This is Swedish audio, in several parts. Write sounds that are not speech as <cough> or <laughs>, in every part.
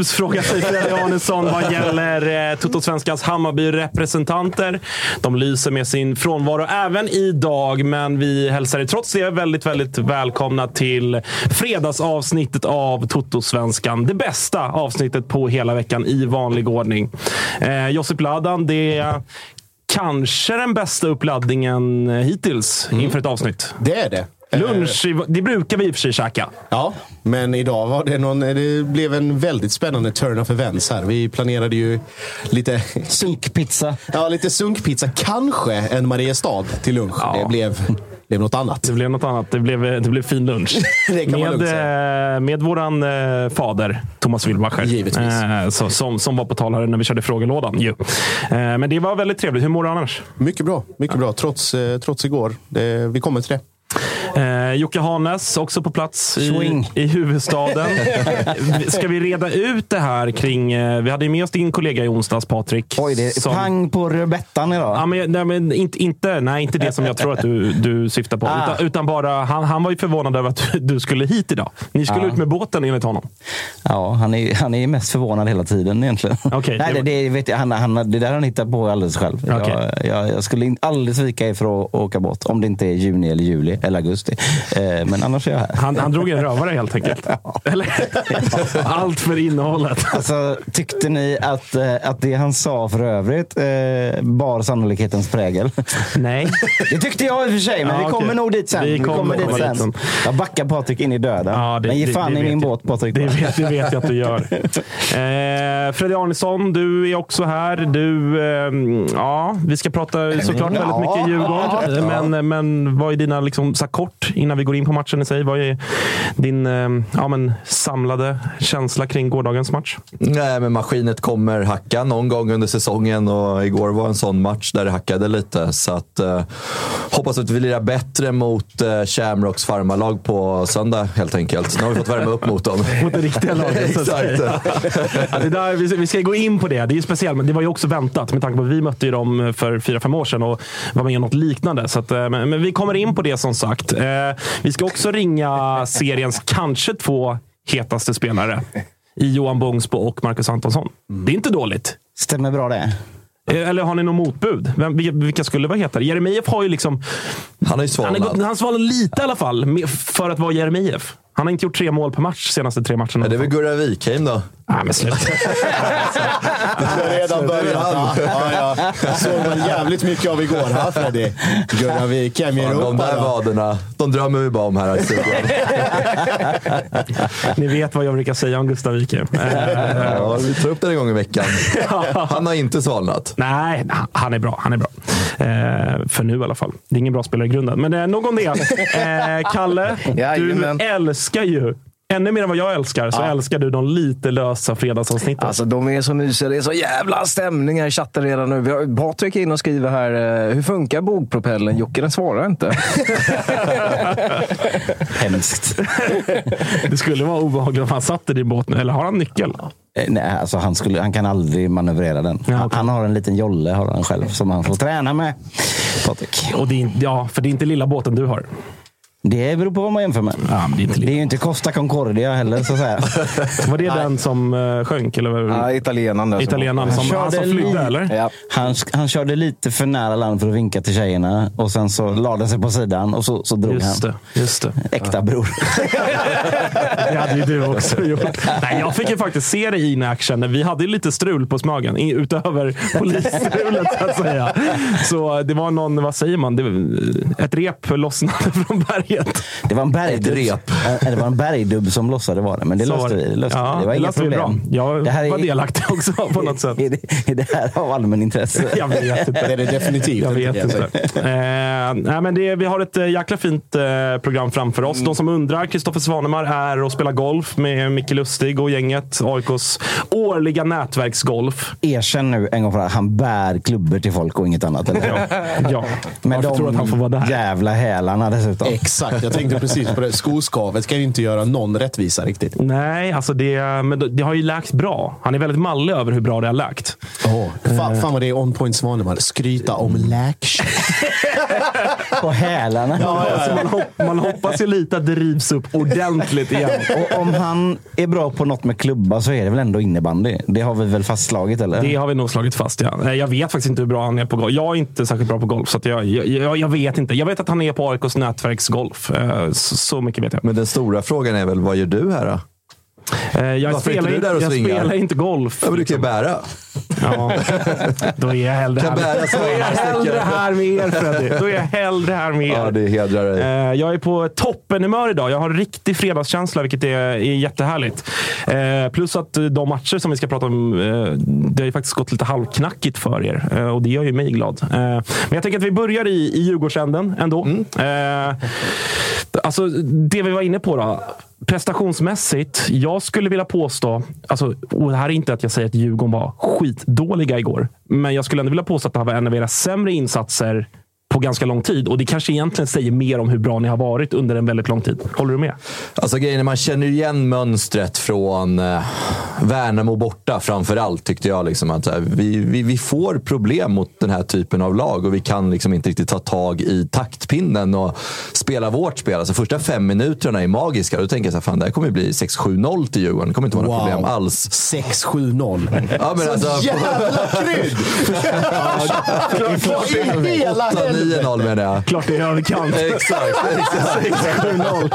Håller de hus? Fredrik Arnesson vad gäller eh, Totosvenskans Hammarby-representanter. De lyser med sin frånvaro även idag, men vi hälsar er trots det väldigt, väldigt välkomna till fredagsavsnittet av Totosvenskan. Det bästa avsnittet på hela veckan i vanlig ordning. Eh, Josip Ladan, det är kanske den bästa uppladdningen hittills inför ett avsnitt. Det är det. Lunch, det brukar vi i och för sig käka. Ja, men idag var det någon, det blev en väldigt spännande turn of events här. Vi planerade ju lite Sunkpizza. Ja, lite sunkpizza. Kanske en Mariestad till lunch. Ja. Det blev, blev något annat. Det blev något annat. Det blev, det blev fin lunch. <laughs> Det med, eh, med våran eh, fader, Thomas Wilbacher. Givetvis. Eh, så, som, som var på tal här när vi körde frågelådan. Ju. Eh, men det var väldigt trevligt. Hur mår du annars? Mycket bra. Mycket bra. Trots, eh, trots igår. Det, vi kommer till det. Eh, Jocke Hanes, också på plats i, i huvudstaden. <laughs> Ska vi reda ut det här kring... Eh, vi hade med oss din kollega i onsdags, Patrik. Oj, det är som- pang på rödbetan idag. Ja, men, nej, men inte, inte, nej, inte det som jag tror att du, du syftar på. Ah. Utan, utan bara, han, han var ju förvånad över att du, skulle hit idag. Ni skulle Ja. ut med båten enligt honom. Ja, han är, han är mest förvånad hela tiden egentligen. Okej, Nej, det det, det, vet jag, han, han, det där har han hittat på alldeles själv. Okej. Jag, jag, jag skulle aldrig svika er för att åka båt. Om det inte är juni, eller juli eller augusti. Eh, men annars är jag här. Han, han drog en rövare helt enkelt. <laughs> Eller? Allt för innehållet. Alltså, tyckte ni att, eh, att det han sa för övrigt eh, bar sannolikhetens prägel? Nej. Det tyckte jag i och för sig, men Ja, vi kommer nog dit sen. Vi Vi kommer kommer, komma dit dit sen. sen. Jag backar Patrik in i döden. Ja, det- men ge det- fan det i vet min jag. båt Patrik. Det vet, det vet jag att du gör. <laughs> Eh, Fredrik Arnesson, du är också här. Du, eh, ja, vi ska prata såklart väldigt mycket Djurgården. Men, men vad är dina, liksom, så kort innan vi går in på matchen i sig, vad är din eh, ja, men, samlade känsla kring gårdagens match? Nej, men maskinet kommer hacka någon gång under säsongen och igår var en sån match där det hackade lite. Så att, eh, hoppas att vi lirar bättre mot eh, Shamrocks farmarlag på söndag helt enkelt. Nu har vi fått värma upp mot dem. Mot det riktiga laget. Exakt. Ja, det där, vi, vi ska gå in på det. Det är ju speciellt, men det var ju också väntat med tanke på att vi mötte ju dem för fyra fem år sedan och var med i något liknande. Så att, eh, men, men vi kommer in på det som sagt. Eh, vi ska också ringa seriens kanske två hetaste spelare i Johan Bångsbo och Marcus Antonsson. Det är inte dåligt. Stämmer bra det. Eh, Eller har ni något motbud? Vem, vilka, skulle vara hetare? Jeremejeff har ju liksom... Han har ju Han, är, svalnat. han svalnade lite i alla fall för att vara Jeremejeff. Han har inte gjort tre mål per match senaste tre matcherna. Ja, det är väl Gurra Wikheim då? Nej, men sluta. Du har redan börjat. Ja, ja, ja. Jag såg man jävligt mycket av igår, ha Freddy? Gunnar Wikheim i Fan, de Europa. där då. vaderna, de drömmer vi bara om här i <laughs> studion. Ni vet vad jag brukar säga om Gustav Wikheim. Ja, vi tar upp den en gång i veckan. Han har inte svalnat. Nej, han är bra. Han är bra. Eh, för nu i alla fall. Det är ingen bra spelare i grunden. Men eh, nog om det. Eh, Kalle, du älskar ju, ännu mer än vad jag älskar, så älskar du de lite lösa fredagsavsnitten. Alltså, de är så mysiga. Det är så jävla stämning här i chatten redan nu. Vi har Patrik inne och skriver här. eh, Hur funkar bogpropellen? Jocke den svarar inte. <laughs> Hemskt. Det skulle vara obehagligt om han satt i din båt nu. Eller har han nyckel? Eh, Nej, alltså han, skulle, han kan aldrig manövrera den. Ja, Han- okej. Han har en liten jolle har han själv som han får träna med. Patrik. Och det är, ja, för det är inte lilla båten du har. Det beror på vad man jämför med. Ja, det är inte det är ju inte Costa Concordia heller så att säga. <laughs> Var det den som uh, sjönk? Eller? Ja, italienaren Italienaren som, han som flydde, eller? Ja. Han, han körde lite för nära land för att vinka till tjejerna och sen så lade han sig på sidan och så, så drog Just han. det. Just det. Äkta bror. <laughs> Det hade ju du också <laughs> gjort. Nej, jag fick ju faktiskt se det in action. Vi hade ju lite strul på Smögen, utöver polisstrulet så att säga. Så det var någon, vad säger man, det, ett rep lossnade från berget berget. Det var en bergdubb. Ett rep. Ja, Det var en bergdubb som lossade var det, men det Så löste det. vi. Det, löste Ja, vi. det var inga vi problem. bra. Jag det här var delaktig också på något sätt. <laughs> Är det, är det här av allmän intresse? Jag vet inte. <laughs> Det är det definitivt Jag vet inte. Eh, nej, men det, vi har ett eh, jäkla fint eh, program framför oss. De som undrar, Kristoffer Svanemar är och spelar golf med Micke Lustig och gänget. AIKs årliga nätverksgolf. Erkänn nu en gång för alla, han bär klubbor till folk och inget annat. Eller? Ja, Men varför de tror att han får vara där? jävla hälarna dessutom. Exakt, jag tänkte precis på det. Skoskavet ska ju inte göra någon rättvisa riktigt. Nej, alltså det, men det- har ju läkt bra. Han är väldigt mallig över hur bra det har läkt. Fan, fan vad det är on point Svanemar. Skryta om läk. <laughs> På hälarna. Alltså man, hopp, man hoppas ju lite att det rivs upp ordentligt igen. <laughs> Och om han är bra på något med klubba så är det väl ändå innebandy? Det har vi väl fastslagit eller? Det har vi nog slagit fast, ja. Eh, Jag vet faktiskt inte hur bra han är på golf. Jag är inte särskilt bra på golf, så att jag, jag, jag, jag vet inte. Jag vet att han är på AIKs nätverksgolf. Eh, Så, så mycket vet jag. Men den stora frågan är väl, vad gör du här då? Eh, Jag, spelar, inte jag spelar inte golf. Ja, men du kan ju bära. Ja. Då är jag hellre Kan här, så då är jag hellre här med er, Freddy. Då är jag hellre här med er. Ja, det hedrar dig. Eh, Jag är på toppenhumör idag. Jag har riktig fredagskänsla, vilket är, är jättehärligt. Eh, plus att eh, de matcher som vi ska prata om, det har ju faktiskt gått lite halvknackigt för er. Och det gör ju mig glad. Men jag tänker att vi börjar i, i Djurgårdsänden ändå. Eh, alltså, det vi var inne på då. Prestationsmässigt, jag skulle vilja påstå, alltså, och det här är inte att jag säger att Djurgården var skitdåliga igår, men jag skulle ändå vilja påstå att det här var en av era sämre insatser på ganska lång tid. Och det kanske egentligen säger mer om hur bra ni har varit under en väldigt lång tid. Håller du med? Alltså grejen är, man känner ju igen mönstret från eh, Värnamo borta framför allt tyckte jag. Liksom, att, så här, vi, vi, vi får problem mot den här typen av lag och vi kan liksom inte riktigt ta tag i taktpinnen och spela vårt spel. Alltså första fem minuterna är magiska. Då tänker jag så här, fan, det här kommer bli 6-7-0 till Djurgården. Det kommer inte vara några problem alls. 6-7-0. Ja, men alltså, Jävla krydd! <laughs> Vad <laughs> i hela helvete? 8-9-0 menar jag. Klart det är överkant. <laughs> Exakt. exakt. 7-0.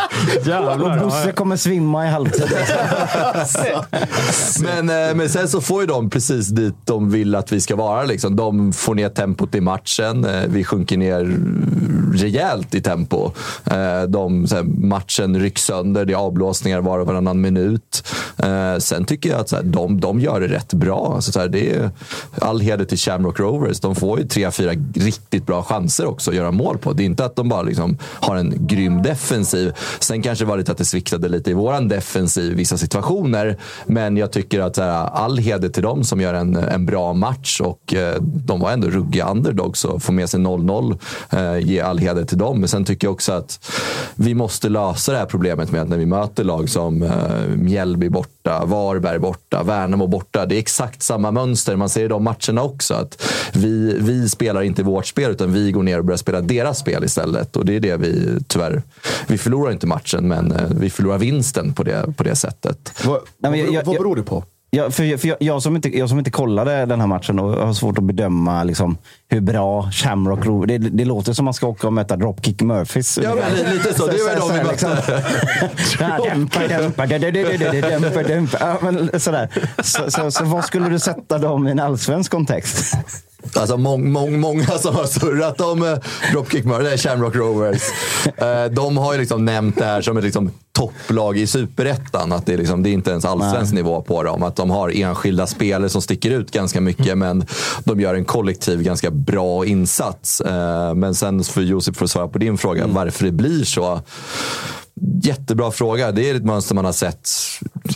Jävlar. Och Bosse kommer svimma i halvtid. <laughs> Men, eh, men sen så får ju de precis dit de vill att vi ska vara. Liksom. De får ner tempot i matchen. Eh, Vi sjunker ner rejält i tempo. Eh, De, så här, matchen rycks sönder. Det är avblåsningar var och varannan minut. Sen tycker jag att så här, de, de gör det rätt bra. Alltså, så här, det är all heder till Shamrock Rovers. De får ju tre, fyra riktigt bra chanser också att göra mål på. Det är inte att de bara liksom har en grym defensiv. Sen kanske det var lite att det sviktade lite i våran defensiv i vissa situationer. Men jag tycker att här, all heder till dem som gör en, en bra match och eh, de var ändå ruggiga underdogs så få med sig 0-0. Eh, ge all heder till dem. Men sen tycker jag också att vi måste lösa det här problemet med att när vi möter lag som eh, Mjällby borta, Varberg borta, Värnamo borta. Det är exakt samma mönster. Man ser i de matcherna också. att vi, vi spelar inte vårt spel utan vi går ner och börjar spela deras spel istället. Och det är det vi tyvärr... Vi förlorar inte matchen men eh, vi förlorar vinsten på det, på det sättet. Vad, vad, jag- vad beror det på? jag, för, för jag, jag, som inte, jag som inte kollade den här matchen och har svårt att bedöma liksom, hur bra Shamrock Rovers... Det, det låter som man ska åka och möta Dropkick Murphys. Ja, men li- lite så. Det var de vi mötte. Dämpa, dämpa, dä- dä- dä- dä- dä- dämpa, dämpa. Ja, men sådär. Så, så, så vad skulle du sätta dem i en allsvensk kontext? Alltså mång, mång, många som har surrat om eh, Dropkick Murphys, Shamrock Rovers. Eh, de har ju liksom nämnt det här som ett liksom, topplag i superettan. Att det, är liksom, det är inte ens allsvensk nivå på dem. Att de har enskilda spelare som sticker ut ganska mycket, men de gör en kollektiv ganska bra insats. Eh, men sen för Josef, för att svara på din fråga, varför det blir så. Jättebra fråga. Det är ett mönster man har sett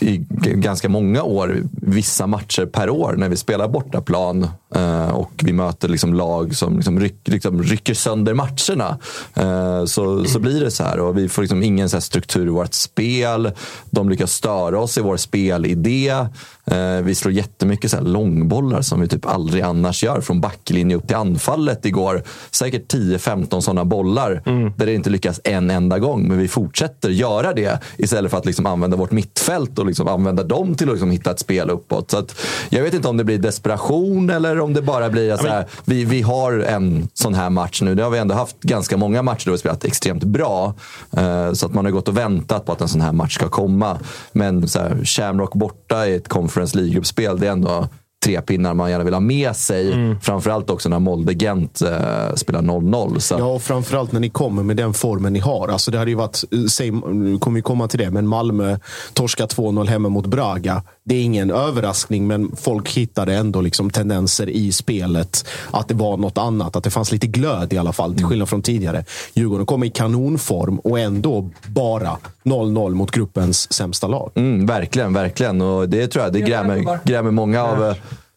i ganska många år. Vissa matcher per år när vi spelar bortaplan eh, och vi möter liksom lag som liksom ryck, liksom rycker sönder matcherna. Eh, så, så blir det så här. Och vi får liksom ingen så här struktur i vårt spel. De lyckas störa oss i vår spelidé. Eh, vi slår jättemycket så här långbollar som vi typ aldrig annars gör. Från backlinje upp till anfallet igår. Säkert 10-15 sådana bollar där det inte lyckas en enda gång. Men vi fortsätter göra det istället för att liksom använda vårt mittfält och liksom använda dem till att liksom hitta ett spel uppåt. Så jag vet inte om det blir desperation eller om det bara blir att så här, vi, vi har en sån här match nu. Det har vi ändå haft ganska många matcher då vi spelat extremt bra. Eh, så att man har gått och väntat på att en sån här match ska komma. Men så här, Shamrock borta i ett Conference League-gruppspel, det är ändå tre pinnar man gärna vill ha med sig. Framförallt också när Molde-Gent eh, spelar 0-0. Så Ja, och framförallt när ni kommer med den formen ni har. Alltså det hade ju varit, säg, nu kommer vi komma till det, men Malmö torskar 2-0 hemma mot Braga. Det är ingen överraskning, men folk hittade ändå liksom tendenser i spelet. Att det var något annat. Att det fanns lite glöd i alla fall, till skillnad från tidigare. Djurgården kom i kanonform och ändå bara 0-0 mot gruppens sämsta lag. Mm, verkligen, verkligen. Och det tror jag det grämer, grämer många av...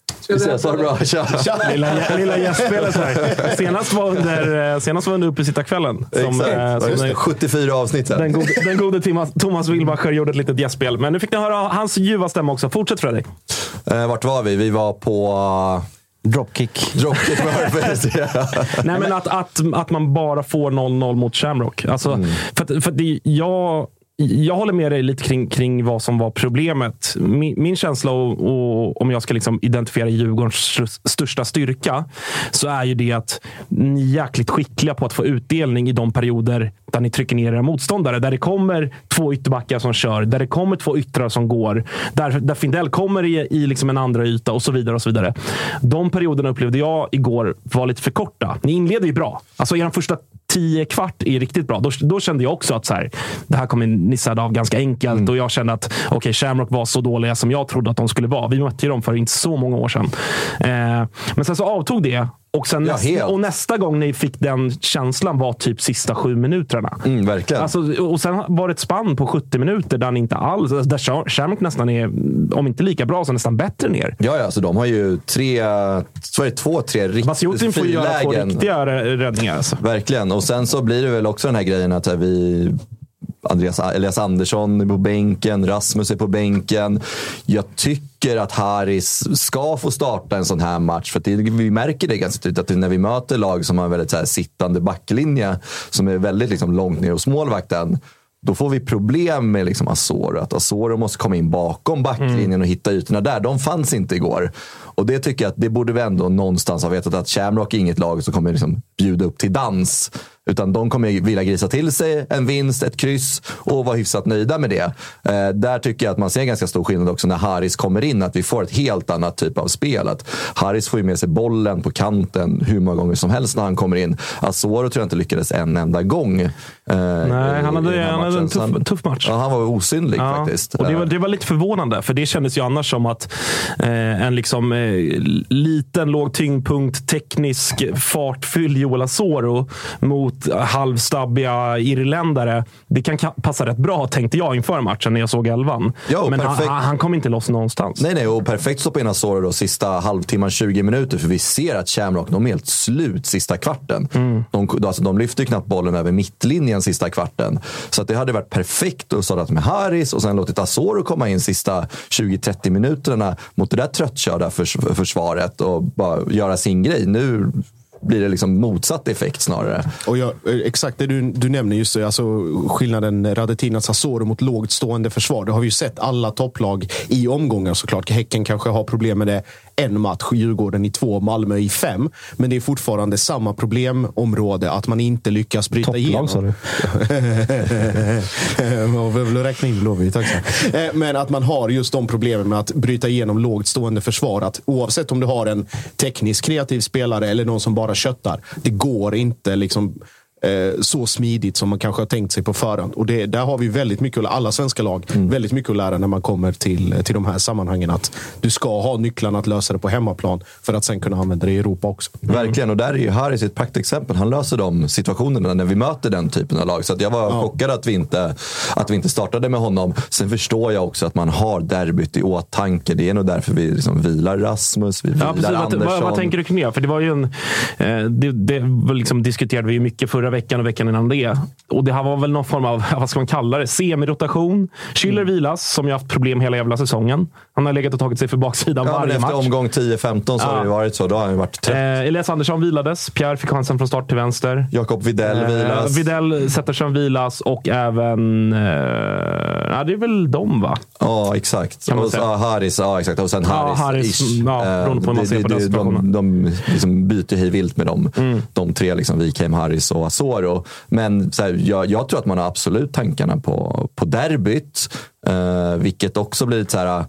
eh, Vi ses, ha det bra. Tja. Lilla, lilla gästspelet här. Senast var under, eh, senast var under uppesittarkvällen. Som, Exakt. eh, som den- 74 avsnitt sen. Den gode, den gode Thomas, Thomas Wilbacher gjorde ett litet gästspel. Men nu fick ni höra hans ljuva stämma också. Fortsätt Fredrik. Eh, vart var vi? Vi var på... Dropkick. Dropkick Murphys. <laughs> Nej, men att, att, att man bara får 0-0 mot Shamrock. Alltså, För, att- för att det, jag, jag håller med dig lite kring, kring vad som var problemet. Min, min känsla, och, och, om jag ska liksom identifiera Djurgårdens största styrka, så är ju det att ni är jäkligt skickliga på att få utdelning i de perioder där ni trycker ner era motståndare. Där det kommer två ytterbackar som kör, där det kommer två yttrar som går, där, där Findell kommer i, i liksom en andra yta och så vidare. och så vidare. De perioderna upplevde jag igår var lite för korta. Ni inleder ju bra. Alltså er första tio kvart är riktigt bra. Då, då kände jag också att så här, det här kommer ni sadda av ganska enkelt. Och jag kände att okay, Shamrock var så dåliga som jag trodde att de skulle vara. Vi mötte ju dem för inte så många år sedan. Eh, men sen så avtog det. Och, sen Ja, nästa, och nästa gång ni fick den känslan var typ sista sju minuterna. Mm, verkligen. Alltså, och sen var det ett spann på 70 minuter där ni inte alls... Där Sham- Shamrock nästan är, om inte lika bra, så nästan bättre ner. Ja, ja, så de har ju tre, så är det två, tre riktigt får ju göra två riktiga rä- räddningar. Alltså. Verkligen. Och sen så blir det väl också den här grejen att här, vi Andreas, Elias Andersson är på bänken, Rasmus är på bänken. Jag tycker att Haris ska få starta en sån här match. För det, vi märker det ganska tydligt att när vi möter lag som har en väldigt så här, sittande backlinje som är väldigt liksom, långt ner hos målvakten. Då får vi problem med liksom Asoro. Att Asoro måste komma in bakom backlinjen och hitta ytorna där. De fanns inte igår. Och det tycker jag att det borde vi ändå någonstans ha vetat att Shamrock är inget lag som kommer liksom bjuda upp till dans. Utan de kommer vilja grisa till sig en vinst, ett kryss och vara hyfsat nöjda med det. Eh, där tycker jag att man ser en ganska stor skillnad också när Haris kommer in. Att vi får ett helt annat typ av spel. Att Haris får ju med sig bollen på kanten hur många gånger som helst när han kommer in. Asoro tror jag inte lyckades en enda gång. eh, Nej, han hade, han hade en tuff, tuff match. Ja, han var osynlig Ja, faktiskt. Och det, var, Eh, det var lite förvånande, för det kändes ju annars som att eh, en liksom, eh, liten, låg tyngdpunkt, teknisk, fartfylld Joel Asoro mot halvstabbiga irländare. Det kan ka- passa rätt bra, tänkte jag inför matchen när jag såg elvan. Ja, Men han, han, kom inte loss någonstans. Nej, nej, och perfekt stoppa in Asoro då sista halvtimman, 20 minuter. För vi ser att Shamrock, de är helt slut sista kvarten. De, alltså, de lyfter knappt bollen över mittlinjen sista kvarten. Så att det hade varit perfekt att starta med Haris och sen låtit Asoro komma in sista 20-30 minuterna mot det där tröttkörda förs försvaret och bara göra sin grej. Nu blir det liksom motsatt effekt snarare. Och jag, eh, exakt det du, du nämner, just det, alltså skillnaden Radetina Sassuolo mot lågt stående försvar. Det har vi ju sett alla topplag i omgångar såklart. Häcken kanske har problem med det en match, Djurgården i två, Malmö i fem. Men det är fortfarande samma problemområde, att man inte lyckas bryta Topplag, igenom. sa du. <laughs> Vill räkna in Blåvitt också. Eh, Men att man har just de problemen med att bryta igenom lågt stående försvar. Att oavsett om du har en tekniskt kreativ spelare eller någon som bara köttar. Det går inte liksom eh, så smidigt som man kanske har tänkt sig på förhand. Och det, där har vi väldigt mycket, alla svenska lag, väldigt mycket att lära när man kommer till, till de här sammanhangen. Att du ska ha nycklarna att lösa det på hemmaplan för att sen kunna använda det i Europa också. Verkligen, och där är ju Harris ett praktexempel. Han löser de situationerna när vi möter den typen av lag. Så att jag var chockad att vi, inte, att vi inte startade med honom. Sen förstår jag också att man har derbyt i åtanke. Det är nog därför vi liksom vilar Rasmus, vi vilar Ja, precis. Andersson. vad, vad tänker du kring det? För det var ju en, eh, det, det liksom diskuterade vi ju mycket förra veckan och veckan innan det. Och det här var väl någon form av, <laughs> vad ska man kalla det, semirotation. Schüller Mm. vilas, som ju haft problem hela jävla säsongen. Han har legat och tagit sig för baksidan Ja, varje efter match. omgång 10-15 så Ja. har det varit så. Då har han ju varit trött. Eh, Elias Andersson vilades. Pierre fick chansen från start till vänster. Jakob vilas. Eh, Videll sätter sig vilas och även... Eh, ja, det är väl de, va? Ja, exakt. Kan man och säga. ja, Harris, ja, exakt. Och sen Ja, Harris. Harris, ish. ja, Eh, beroende på hur man det- ser på den situationen. De, de liksom byter hej vilt med dem. Mm. De tre, liksom, Wikheim, Harris och Asoro. Men så här, jag, jag tror att man har absolut tankarna på, på derbyt. Eh, vilket också blir så här...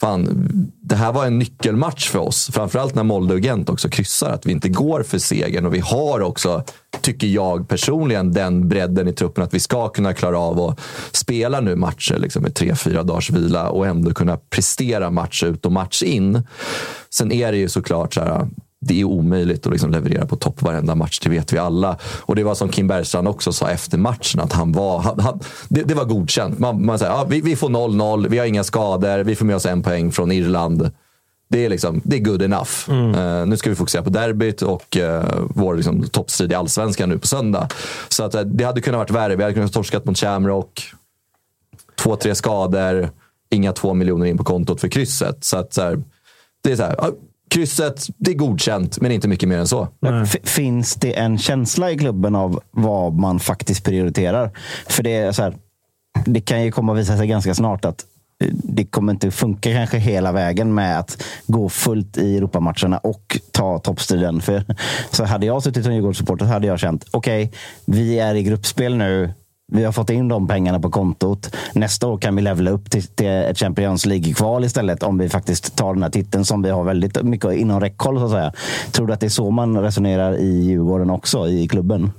Fan, det här var en nyckelmatch för oss. Framförallt när Molde och Gent också kryssar. Att vi inte går för segern. Och vi har också, tycker jag personligen, den bredden i truppen att vi ska kunna klara av att spela nu matcher liksom, med tre, fyra dagars vila och ändå kunna prestera match ut och match in. Sen är det ju såklart så här, det är omöjligt att liksom leverera på topp varenda match, det vet vi alla. Och det var som Kim Bergstrand också sa efter matchen, att han var, han, han, det, det var godkänt. Man, man säger, ja, vi, vi får 0-0, vi har inga skador, vi får med oss en poäng från Irland. Det är, liksom, det är good enough. Eh, nu ska vi fokusera på derbyt och uh, vår liksom, toppstrid i allsvenskan nu på söndag. Så att, eh, det hade kunnat varit värre. Vi hade kunnat torskat mot Shamrock. Två, tre skador. Inga två miljoner in på kontot för krysset. Så att, så här, det är så här, krysset, det är godkänt, men inte mycket mer än så. Finns det en känsla i klubben av vad man faktiskt prioriterar? För det är så här, det kan ju komma att visa sig ganska snart att eh, det kommer inte funka kanske hela vägen med att gå fullt i Europamatcherna och ta toppstriden. För så hade jag suttit som Djurgårdssupporter hade jag känt, okej, vi är i gruppspel nu. Vi har fått in de pengarna på kontot. Nästa år kan vi levla upp till, till ett Champions League-kval istället om vi faktiskt tar den här titeln som vi har väldigt mycket inom räckhåll. Så att säga. Tror du att det är så man resonerar i Djurgården också, i klubben?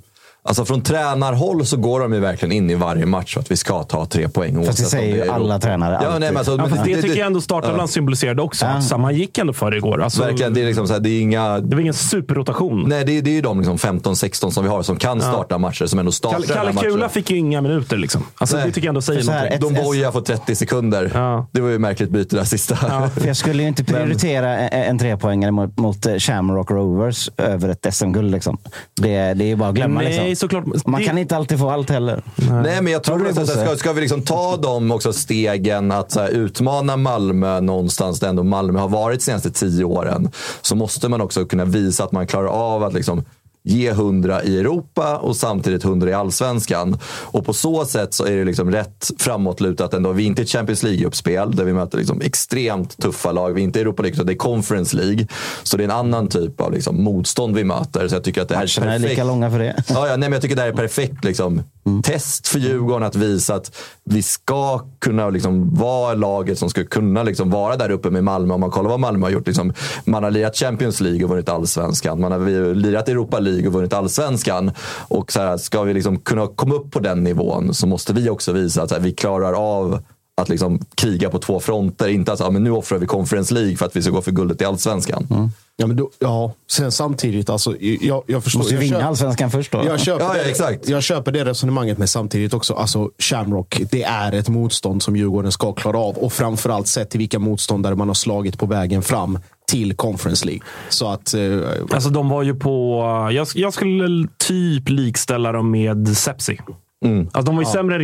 Alltså från tränarhåll så går de ju verkligen in i varje match för att vi ska ta tre poäng. Fast det säger ju alla tränare. Ja, nej, men alltså, Ja, men fast det, tycker jag ändå startavlan ja. symboliserade också. Ja. Man gick ändå för igår. Alltså, Verkligen, det är liksom så här, det är inga... det var ingen superrotation. Nej, det är, det är ju de liksom 15-16 som vi har som kan starta matcher, som ändå startar Kalle, Kalle matchen. Kula fick ju inga minuter. Liksom. Alltså, Nej. det tycker jag ändå säger här, någonting. ett- Don Boja får 30 sekunder. Ja. Det var ju märkligt byte där sista. <laughs> För jag skulle ju inte prioritera en, en trepoängare mot, mot Shamrock Rovers över ett SM-guld. Liksom. Det, det är ju bara att glömma. Nej, liksom. Såklart. Man Det- kan inte alltid få allt heller. Nej, men jag tror att ska, ska vi liksom ta de också stegen att så här, utmana Malmö någonstans där ändå Malmö har varit de senaste tio åren. Så måste man också kunna visa att man klarar av att liksom ge 100 i Europa och samtidigt 100 i allsvenskan. Och på så sätt så är det liksom rätt framåtlutat ändå. Vi är inte ett Champions League-uppspel där vi möter liksom extremt tuffa lag. Vi är inte Europa League utan det är Conference League. Så det är en annan typ av liksom motstånd vi möter. Så jag tycker att det här är Matcherna är perfekt. lika långa för det. Ja, ja, nej, men jag tycker det här är perfekt liksom, test för Djurgården att visa att vi ska kunna liksom, vara laget som ska kunna liksom, vara där uppe med Malmö. Om man kollar vad Malmö har gjort. Liksom, man har lirat Champions League och vunnit allsvenskan. Man har lirat Europa League och vunnit allsvenskan. Och så här, ska vi liksom kunna komma upp på den nivån så måste vi också visa att så här, vi klarar av att liksom kriga på två fronter. Inte att ja, men nu offrar vi Conference League för att vi ska gå för guldet i allsvenskan. Ja, men då, ja, sen samtidigt, alltså, jag, jag förstår. Måste ju vinna köper- allsvenskan först då. Jag köper, Ja, ja, det, exakt. jag köper det resonemanget, men samtidigt också, alltså Shamrock, det är ett motstånd som Djurgården ska klara av. Och framförallt sett till vilka motståndare man har slagit på vägen fram till Conference League. Så att... Eh, Alltså, de var ju på... Jag, jag skulle typ likställa dem med Sepsi. Mm. Alltså, de var ju sämre än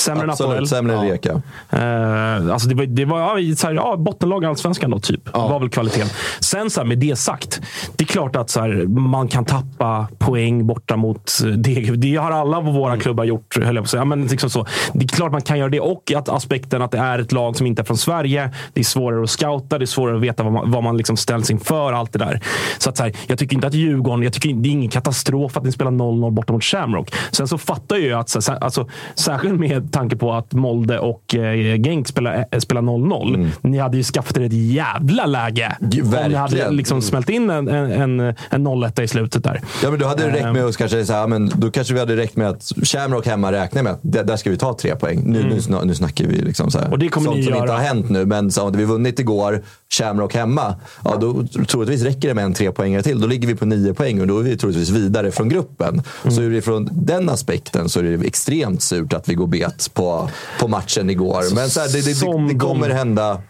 Sämre än Absolut, Apoel. sämre än Rijeka. Eh, alltså det var, det var ja, så här, ja, bottenlag i Allsvenskan då, typ. var väl kvaliteten. Sen så här, med det sagt, det är klart att så här, man kan tappa poäng borta mot Degerfors. Det har alla våra klubbar gjort, höll jag på att säga. Ja, Men liksom så. Det är klart man kan göra det. Och att aspekten att det är ett lag som inte är från Sverige. Det är svårare att scouta, det är svårare att veta vad man, vad man liksom ställs inför. Allt det där. Så att, så här, jag tycker inte att Djurgården, jag tycker det är ingen katastrof att ni spelar 0-0 borta mot Shamrock. Sen så fattar jag ju att, så, här, alltså, särskilt med tanke på att Molde och eh, Genk spelar, eh, spelar 0-0. Ni hade ju skaffat er ett jävla läge. Om ni hade liksom smält in en, en, en, en 0-1 i slutet där. Ja, men då hade det räckt Ehm. med att kanske säga, men då kanske vi hade räckt med att Shamrock hemma räknar med att där, ska vi ta tre poäng. Nu, nu, sna- nu snackar vi liksom så här. Mm. Och det kommer sånt ni som inte göra. har hänt nu. Men så, hade vi vunnit igår, Shamrock hemma, ja, då troligtvis räcker det med en tre poängare till. Då ligger vi på nio poäng och då är vi troligtvis vidare från gruppen. Mm. Så utifrån den aspekten så är det extremt surt att vi går bet på, på matchen igår. Men så här, det, det, det, det kommer hända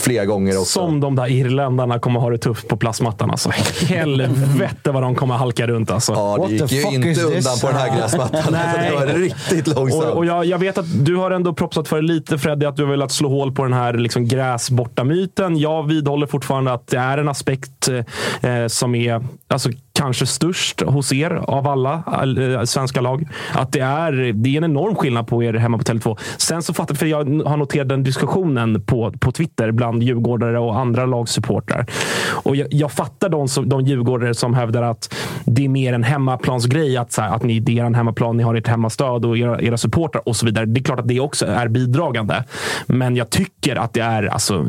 flera gånger också. Som de där irländarna kommer ha det tufft på plastmattan. Alltså. Helvete vad de kommer halka runt. Alltså. Ja, det gick ju inte undan this? på den här gräsmattan. Alltså, Nej. det var riktigt långsamt. Och, och jag, jag vet att du har ändå propsat för lite Freddy, att du har velat slå hål på den här liksom gräsborta-myten. Jag vidhåller fortfarande att det är en aspekt eh, som är alltså, kanske störst hos er av alla eh, svenska lag. Att det är, det är en enorm skillnad på er hemma på Tele2. Sen så fattar för jag har noterat den diskussionen på, på Twitter bland djurgårdare och andra lagsupportrar. Och jag, jag fattar de, som, de djurgårdare som hävdar att det är mer en hemmaplansgrej. Att, så här, att ni, det är en hemmaplan, ni har ert hemmastöd och era, era supportrar och så vidare. Det är klart att det också är bidragande. Men jag tycker att det är alltså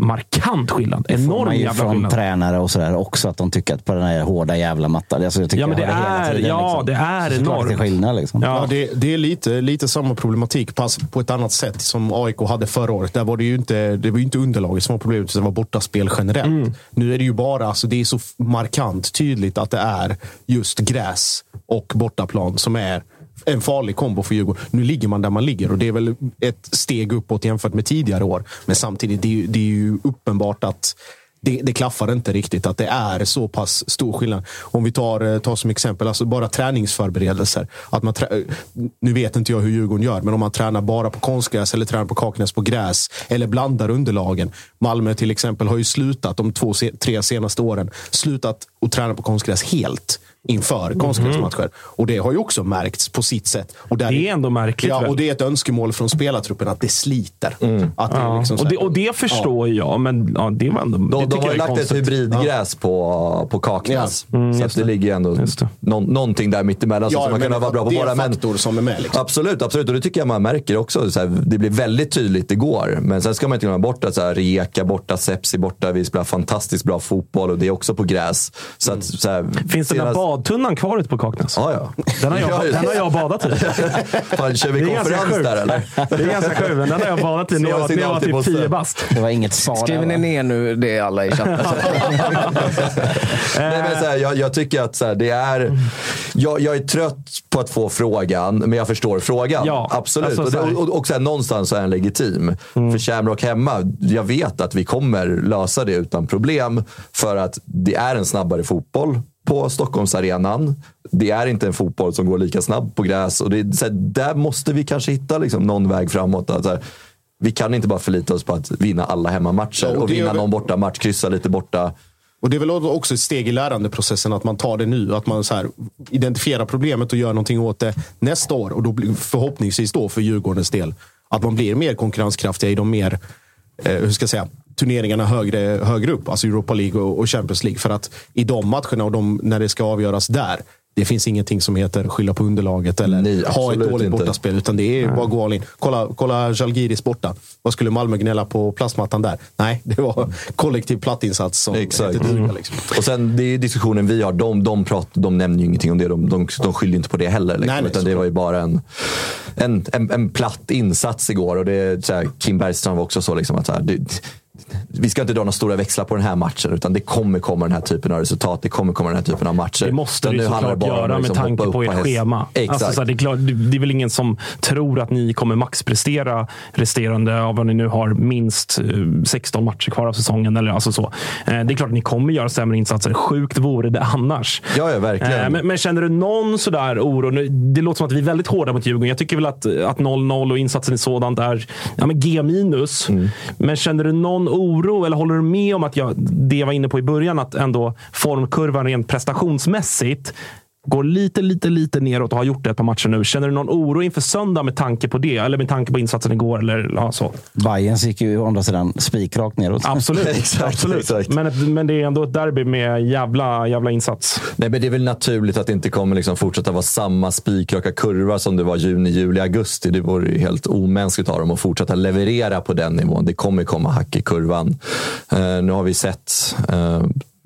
markant skillnad. får Enorm man ju jävla från skillnad. tränare och sådär också att de tycker att på den här hårda jävla mattan. Alltså jag tycker Ja, men det jag är- tiden, ja, det är Så klart det är enormt. skillnad liksom. Ja. Ja, det, det är lite, lite samma problematik pass på ett annat sätt som AIK hade förra året. Där var det ju inte, det var ju inte underlaget som var problemet, utan det var bortaspel generellt. Nu är det ju bara, alltså det är så markant tydligt att det är just gräs och bortaplan som är en farlig kombo för Djurgården. Nu ligger man där man ligger och det är väl ett steg uppåt jämfört med tidigare år. Men samtidigt, det är ju, det är ju uppenbart att det, det klaffar inte riktigt att det är så pass stor skillnad. Om vi tar, eh, tar som exempel alltså bara träningsförberedelser. Att man trä, eh, nu vet inte jag hur Djurgården gör, men om man tränar bara på konstgräs eller tränar på Kaknäs på gräs eller blandar underlagen. Malmö till exempel har ju slutat de två, tre senaste åren slutat att träna på konstgräs helt inför konstgräsmatcher. Och det har ju också märkts på sitt sätt. Och där, Det är ändå märkligt, Ja, väl? och det är ett önskemål från spelartruppen att det sliter. Att det är Ja. liksom så och, det, och det förstår jag, men ja, det var ändå... det De, de har ju lagt ett hybridgräs på, på Kaknäs. Mm, så att det ligger ändå det. någon, någonting där mittemellan Ja, som man kan vara bra på det är faktor som är med. Liksom. Absolut, absolut. Och det tycker jag man märker också. Så här, det blir väldigt tydligt igår. Men sen ska man inte glömma bort att så här, Rijeka borta, Sepsi borta. Vi spelar fantastiskt bra fotboll och det är också på gräs. Så att, så här, Finns där senast- badtunnan kvar ute på Kaknäs? Ja, ja. Den har jag, Ja, den har jag badat i. Fan, kör vi Det är ganska konferens där eller? Det är ganska sjukt, men den har jag badat i när jag, var- när jag var typ Bosse. 10 bast. Det var inget svar Skriver ni ner nu det alla i chatten? <laughs> Nej, men så här, jag, jag tycker att så här, det är... Jag, jag är trött på att få frågan, men jag förstår frågan. Ja, Absolut. alltså och, så det, här- och, och så här, någonstans så är den legitim. För Shamrock hemma, jag vet att vi kommer lösa det utan problem. För att det är en snabbare fotboll på Stockholmsarenan. Det är inte en fotboll som går lika snabbt på gräs. Och det, är så här, där måste vi kanske hitta liksom, någon väg framåt. Att, här, vi kan inte bara förlita oss på att vinna alla hemmamatcher Ja, och och, vinna väl- någon borta match, kryssa lite borta. Och Det är väl också ett steg i lärandeprocessen att man tar det nu. Att man så här, identifierar problemet och gör någonting åt det nästa år. Och då blir, förhoppningsvis då för Djurgårdens del. Att man blir mer konkurrenskraftiga i de mer eh, hur ska jag säga, turneringarna högre, högre upp. Alltså Europa League och, och Champions League. För att i de matcherna och de, när det ska avgöras där. Det finns ingenting som heter skylla på underlaget eller Nej, ha ett dåligt inte. bortaspel. Utan det är bara gå all in. Kolla, kolla Žalgiris borta. Vad skulle Malmö gnälla på plastmattan där? Nej, det var kollektiv plattinsats som Exakt. hette duga. Liksom. Och sen det är diskussionen vi har. De, de, prat, de nämner ju ingenting om det. De, de, de skyller inte på det heller. Liksom, Nej, nej, utan det var ju bara en, en, en, en platt insats igår. Och det är, så här, Kim Bergström var också så. Liksom, att så här, det, vi ska inte dra några stora växlar på den här matchen, utan det kommer komma den här typen av resultat. Det kommer komma den här typen av matcher. Det måste det nu såklart göra att med liksom tanke på ert häst. schema. Exakt. Alltså, så här, det, är klart, det är väl ingen som tror att ni kommer maxprestera resterande av vad ni nu har minst eh, 16 matcher kvar av säsongen. Eller alltså så. Eh, Det är klart att ni kommer göra sämre insatser. Sjukt vore det annars. Ja, ja, verkligen. Eh, Men, men känner du någon sådär oro? Det låter som att vi är väldigt hårda mot Djurgården. Jag tycker väl att, att 0-0 och insatsen i sådant är ja, men G minus. Mm. Men känner du någon oro eller håller du med om att jag, det jag var inne på i början, att ändå formkurvan rent prestationsmässigt går lite, lite, lite neråt och har gjort det ett par matcher nu. Känner du någon oro inför söndag med tanke på det? Eller med tanke på insatsen igår? Eller, ja, så. Bayerns gick ju å andra sidan spikrakt neråt. Absolut. <laughs> Exakt, absolut. exakt. Men, men det är ändå ett derby med jävla, jävla insats. Nej, men det är väl naturligt att det inte kommer liksom fortsätta vara samma spikraka kurva som det var juni, juli, augusti. Det vore ju helt omänskligt av dem att fortsätta leverera på den nivån. Det kommer komma hack i kurvan. Eh, nu har vi sett eh,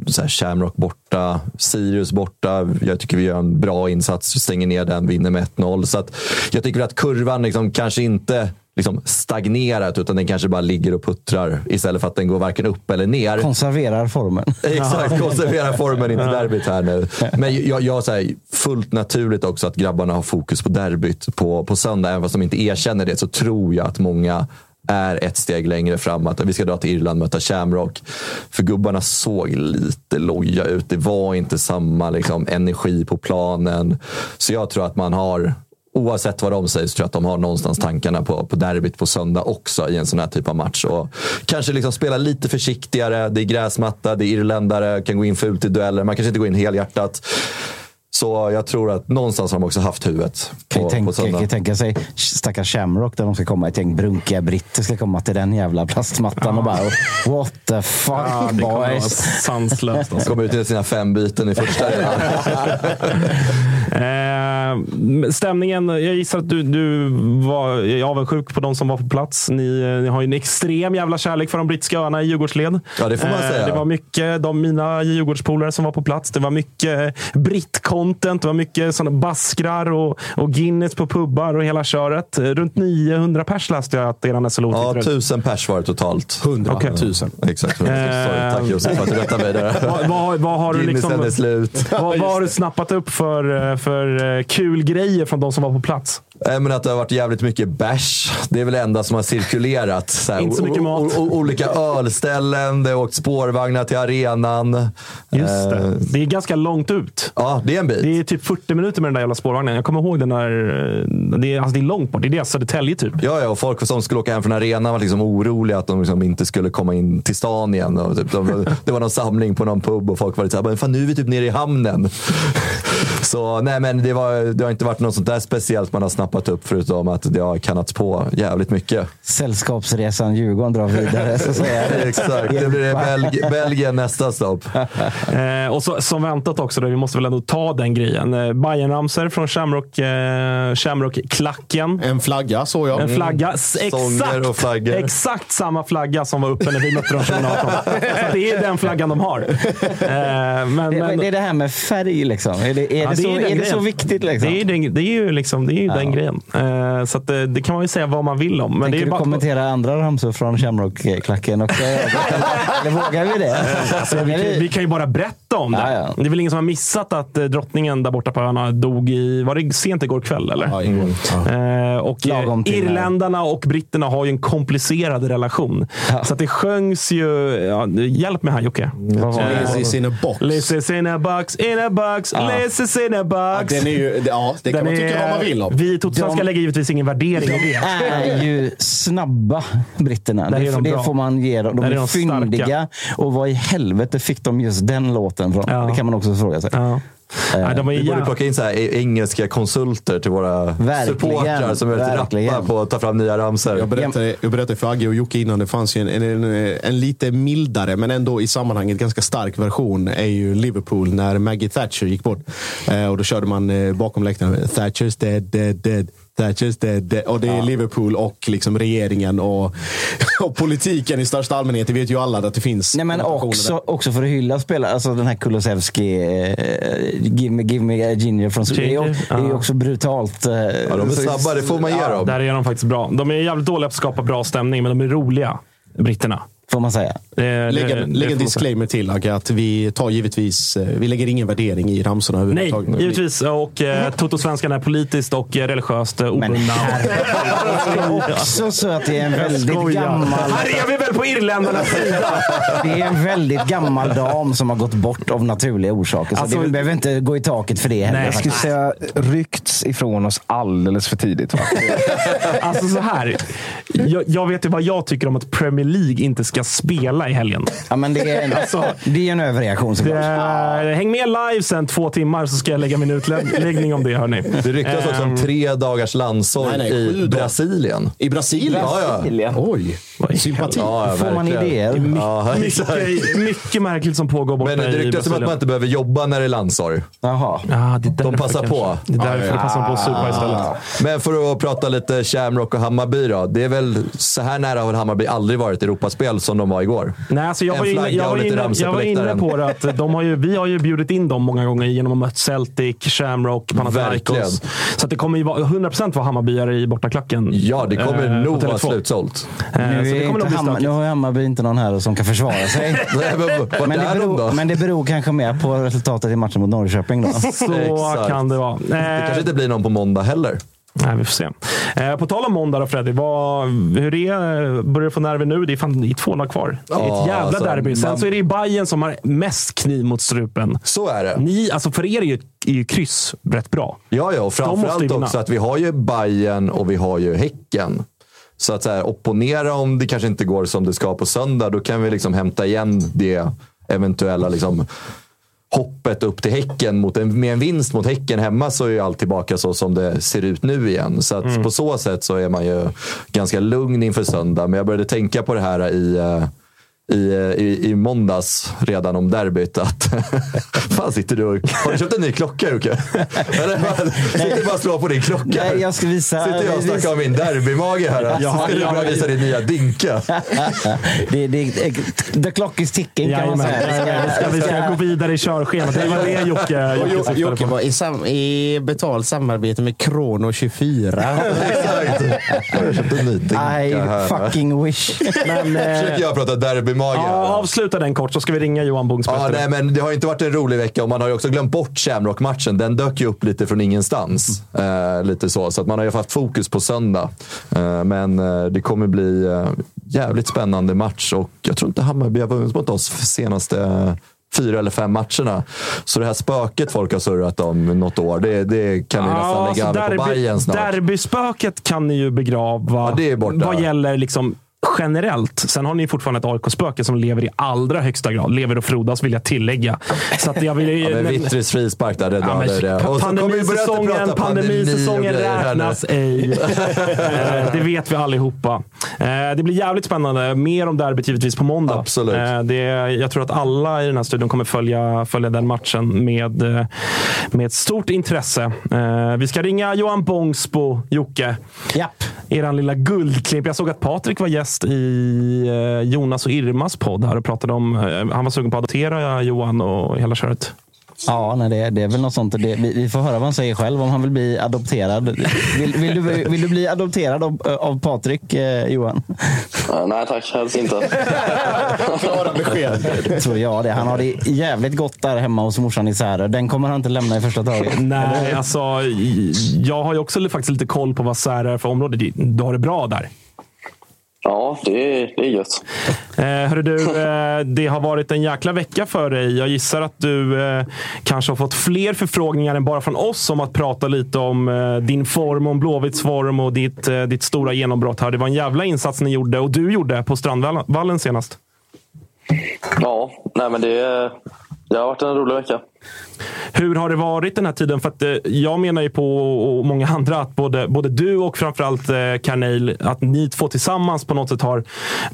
så Shamrock borta, Sirius borta. Jag tycker vi gör en bra insats, stänger ner den, vinner med 1-0. Så att jag tycker att kurvan liksom kanske inte liksom stagnerat utan den kanske bara ligger och puttrar istället för att den går varken upp eller ner. Konserverar formen. <laughs> Exakt, konservera formen inför derbyt här nu. Men jag, jag säger fullt naturligt också att grabbarna har fokus på derbyt på, på söndag. Även fast de inte erkänner det så tror jag att många är ett steg längre fram. Att vi ska dra till Irland och möta Shamrock. För gubbarna såg lite loja ut. Det var inte samma liksom, energi på planen. Så jag tror att man har Oavsett vad de säger så tror jag att de har någonstans tankarna på, på derbyt på söndag också i en sån här typ av match. Och kanske liksom spela lite försiktigare. Det är gräsmatta, det är irländare, kan gå in fult i dueller. Man kanske inte går in helhjärtat. Så jag tror att någonstans har de också haft huvudet Kan på, ju tänka, på söndag. kan ju tänka sig stackars Shamrock där de ska komma ett gäng brunkiga britter ska komma till den jävla plastmattan och bara what the fuck Ja, det boys. sanslöst. Alltså. Kommer ut i sina fem byten i första. <laughs> Eh, stämningen, jag gissar att du, du var avundsjuk på de som var på plats. Ni, eh, ni har ju en extrem jävla kärlek för de brittiska öarna i Djurgårdsled. Ja, det får man säga. Det var mycket, de mina Djurgårdspolare som var på plats. Det var mycket britt-content. Det var mycket såna baskrar och, och Guinness på pubbar och hela köret. Runt 900 pers läste jag att eran SLO Ja, fick runt. tusen pers var det totalt. 100 Okej. 000. Exakt. Sorry, tack Josef för att du rättade mig där. Vad, <laughs> vad, vad har du liksom... är slut. Vad, vad har du snappat upp för, eh, för eh, kul grejer från de som var på plats? Men att det har varit jävligt mycket bärs. Det är väl det enda som har cirkulerat. Så här, Inte så mycket mat. olika ölställen, det har åkt spårvagnar till arenan. Just det. Eh, Det är ganska långt ut. Ja, det är en bit. Det är typ 40 minuter med den där jävla spårvagnen. Jag kommer ihåg den där... eh, Det är, alltså det är långt bort. Det är det Södertälje typ. Ja, ja, och folk som skulle åka hem från arenan var liksom oroliga att de liksom inte skulle komma in till stan igen. Och typ, de, det var någon samling på någon pub och folk var lite såhär, "Men fan nu är vi typ nere i hamnen. <laughs> Så nej, men det, var, det har inte varit något sånt där speciellt man har snappat upp förutom att det har kannats på jävligt mycket. Sällskapsresan Djurgården drar vidare. Så att säga. <laughs> Exakt, det blir Belg- Belgien nästa stopp. Eh, och så, som väntat också, då, vi måste väl ändå ta den grejen. Eh, Bayern-ramser från Shamrock, eh, Shamrock-klacken. En flagga såg jag. En flagga. S- Sånger och Exakt, exakt samma flagga som var uppe när vi mötte dem 2018. Så det är den flaggan de har. Eh, men, Det, men, det är det här med färg liksom. Är det, är Ja, det, så, den är det så viktigt liksom? Det är, den, det är ju, liksom, det är ju den grejen. Eh, så att det, det kan man ju säga vad man vill om. Men det Tänker är du bara, kommentera andra ramsor från Shamrock-klacken också? <laughs> Eller vågar vi det? Alltså, vi, kan, vi kan ju bara berätta om det. Ja, ja. Det är väl ingen som har missat att eh, drottningen där borta på öarna dog i, var det sent igår kväll? Eller? Ja, igår. Ja. Eh, och eh, Irländarna och britterna har ju en komplicerad relation. Ja. Så att det sjöngs ju... Ja, hjälp mig här Jocke. Det? Is in a box. Is in a box, in a box, is in a Ja, box. den är ju, ja, det kan Den man tycka vad man vill om. Vi i Totosvenska De- lägger givetvis ingen värdering i det. är ju snabba, britterna. Där är Det, de det bra. får man ge dem. De Där är är, de fyndiga. Och vad i helvete fick de just den låten från? Ja. Det kan man också fråga sig. Ja. Nej, de är Vi borde jävla... plocka in så här e- engelska konsulter till våra Verkligen, supportrar som är rappa på att ta fram nya ramsor. Jag berättade, jag berättade för Agge och Jocke innan, det fanns ju en, en, en, en lite mildare, men ändå i sammanhanget ganska stark version, är ju Liverpool när Maggie Thatcher gick bort. Eh, och då körde man eh, bakom läktaren, Thatcher's dead, dead, dead. Thatcher's dead, dead. Och det är Liverpool och liksom regeringen och, <laughs> och politiken i största allmänhet. Det vet ju alla att det finns Nej, men också, där. också för att hylla spelare. Alltså den här Kulusevski, eh, give, me, give me a ginger från Det Ginger, det är ju ja. också brutalt. eh, Ja, de är snabba, det får man ge dem. Där är de faktiskt bra. De är jävligt dåliga på att skapa bra stämning, men de är roliga, britterna. Får man säga. Lägg, lägg en disclaimer till Agge, att vi tar givetvis, eh, vi lägger ingen värdering i ramsorna Nej, givetvis. Och eh, Toto-svenskan är politiskt och eh, religiöst eh, Men obundna. Också så att det är en väldigt gammal... Här är vi väl på irländarnas sida? Det är en väldigt gammal dam som har gått bort av naturliga orsaker. Så Alltså- det behöver inte gå i taket för det heller. Nej, Jag skulle säga ryckts ifrån oss alldeles för tidigt. Va? Alltså så här. Jag, jag vet ju vad jag tycker om att Premier League inte ska spela i helgen. Ja, men det, är en, Alltså- det är en överreaktion Det, såklart. häng med live sen två timmar så ska jag lägga min utläggning om det. Hörni. Det ryktas också om Ehm, tre dagars landsorg Nej, nej, i. Brasilien. I Brasilien? Ja, ja. Oj, sympati. Ja, ja, Får man idéer? Ja, exakt. Mycket, mycket märkligt som pågår borta Men det i ryktas om att Brasilien. man inte behöver jobba när det är landsorg. Jaha. Ja, det är därför passar kanske. på. Det är därför det passar på att supa istället. Men för att prata lite Shamrock och Hammarby då. Det är väl så här nära har Hammarby aldrig varit i Europaspel som de var igår. Nej, alltså jag, var inne, jag, var inne, jag på var inne på det att de har ju, vi har ju bjudit in dem många gånger genom att möta Celtic, Shamrock, Verkligen. Panathinaikos. Så att det kommer ju vara 100% vara Hammarbyare i bortaklacken. Ja, det kommer Eh, nog vara Tele2. slutsålt. Eh, Nu, så det Hammar, nu har Hammarby inte någon här som kan försvara sig. <laughs> Nej, men Men det, beror, men det beror kanske mer på resultatet i matchen mot Norrköping. Då. Så <laughs> kan det vara. Det Eh, kanske inte blir någon på måndag heller. Nej, vi får se. Eh, på tal om måndag då Freddy. Vad, hur är Börjar du få nerver nu? Det är fan det är två lag kvar. Det är ett Ja, jävla alltså, derby. Sen man- så är det ju Bayern som har mest kniv mot strupen. Så är det. Ni, alltså för er är ju, är ju kryss rätt bra. Ja, ja, och framförallt också att vi har ju Bayern och vi har ju Häcken. Så att så här, opponera om det kanske inte går som det ska på söndag, då kan vi liksom hämta igen det eventuella liksom, hoppet upp till Häcken. Mot en, med en vinst mot Häcken hemma så är ju allt tillbaka så som det ser ut nu igen. Så att på så sätt så är man ju ganska lugn inför söndag. Men jag började tänka på det här i eh, i, i, i måndags redan om derbyt att... <laughs> fan sitter du och, Har du köpt en ny klocka Jocke? <laughs> Eller sitter du bara och slår på din klocka? Nej, jag ska visa- Sitter jag och snackar om min derbymage här? Jag har- Jag skulle jag har- bara visa din nya dynka. <laughs> Det, det, the clock is ticking kan man säga. Vi ska, vi ska gå vidare i körschemat. Det var det Jocke, Jocke Jocke var i, sam, i betalt samarbete med Krono 24. Exakt. Jag köpte en ny dynka I här. fucking wish. Men, eh, Försöker jag prata derbymage här. ja, avsluta den kort så ska vi ringa Johan Bångsbo Ja, nej, men det har inte varit en rolig vecka och man har ju också glömt bort Shamrock-matchen. Den dök ju upp lite från ingenstans. Eh, lite så, så att man har ju haft fokus på söndag. Eh, men eh, det kommer bli eh, jävligt spännande match och jag tror inte Hammarby har vunnit mot oss senaste eh, fyra eller fem matcherna. Så det här spöket folk har surrat om något år, det, det kan vi nästan lägga över på Bayern snart. Derbyspöket kan ni ju begrava Ja, det är borta. vad gäller liksom generellt. Sen har ni fortfarande ett AIK-spöke som lever i allra högsta grad. Lever och frodas vill jag tillägga. Så att jag vill, Ja, men Vittris frispark där, det Ja, men det. Och Pandemisäsongen, pandemisäsongen räknas ej. <laughs> Eh, det vet vi allihopa. Eh, Det blir jävligt spännande. Mer om derbyt givetvis på måndag. Absolut. Eh, Det, jag tror att alla i den här studion kommer följa, följa den matchen med, med ett stort intresse. Vi ska ringa Johan Bångsbo, Jocke. Japp. Eran lilla guldklimp. Jag såg att Patrik var gäst i eh, Jonas och Irmas podd här och pratade om, eh, han var sugen på att adoptera Johan och hela köret. Ja, nej, det, det är väl något sånt. Det, vi, vi får höra vad han säger själv om han vill bli adopterad. Vill, vill, du, vill du bli adopterad av, av Patrik, eh, Johan? Nej tack, helst inte. Klara besked. Tror jag det. Han har det jävligt gott där hemma hos morsan i Särö. Den kommer han inte lämna i första taget. Nej, alltså jag har ju också faktiskt lite koll på vad Särö är för område. Du har det bra där. Ja, det är, det är gött. Eh, hörru du, <laughs> eh, det har varit en jäkla vecka för dig. Jag gissar att du eh, kanske har fått fler förfrågningar än bara från oss om att prata lite om eh, din form, om Blåvitts form och ditt, eh, ditt stora genombrott här. Det var en jävla insats ni gjorde och du gjorde på Strandvallen senast. Ja, nej men det, det har varit en rolig vecka. Hur har det varit den här tiden? För att, eh, jag menar ju på, och många andra, att både, både du och framförallt eh, Carneil, att ni två tillsammans på något sätt har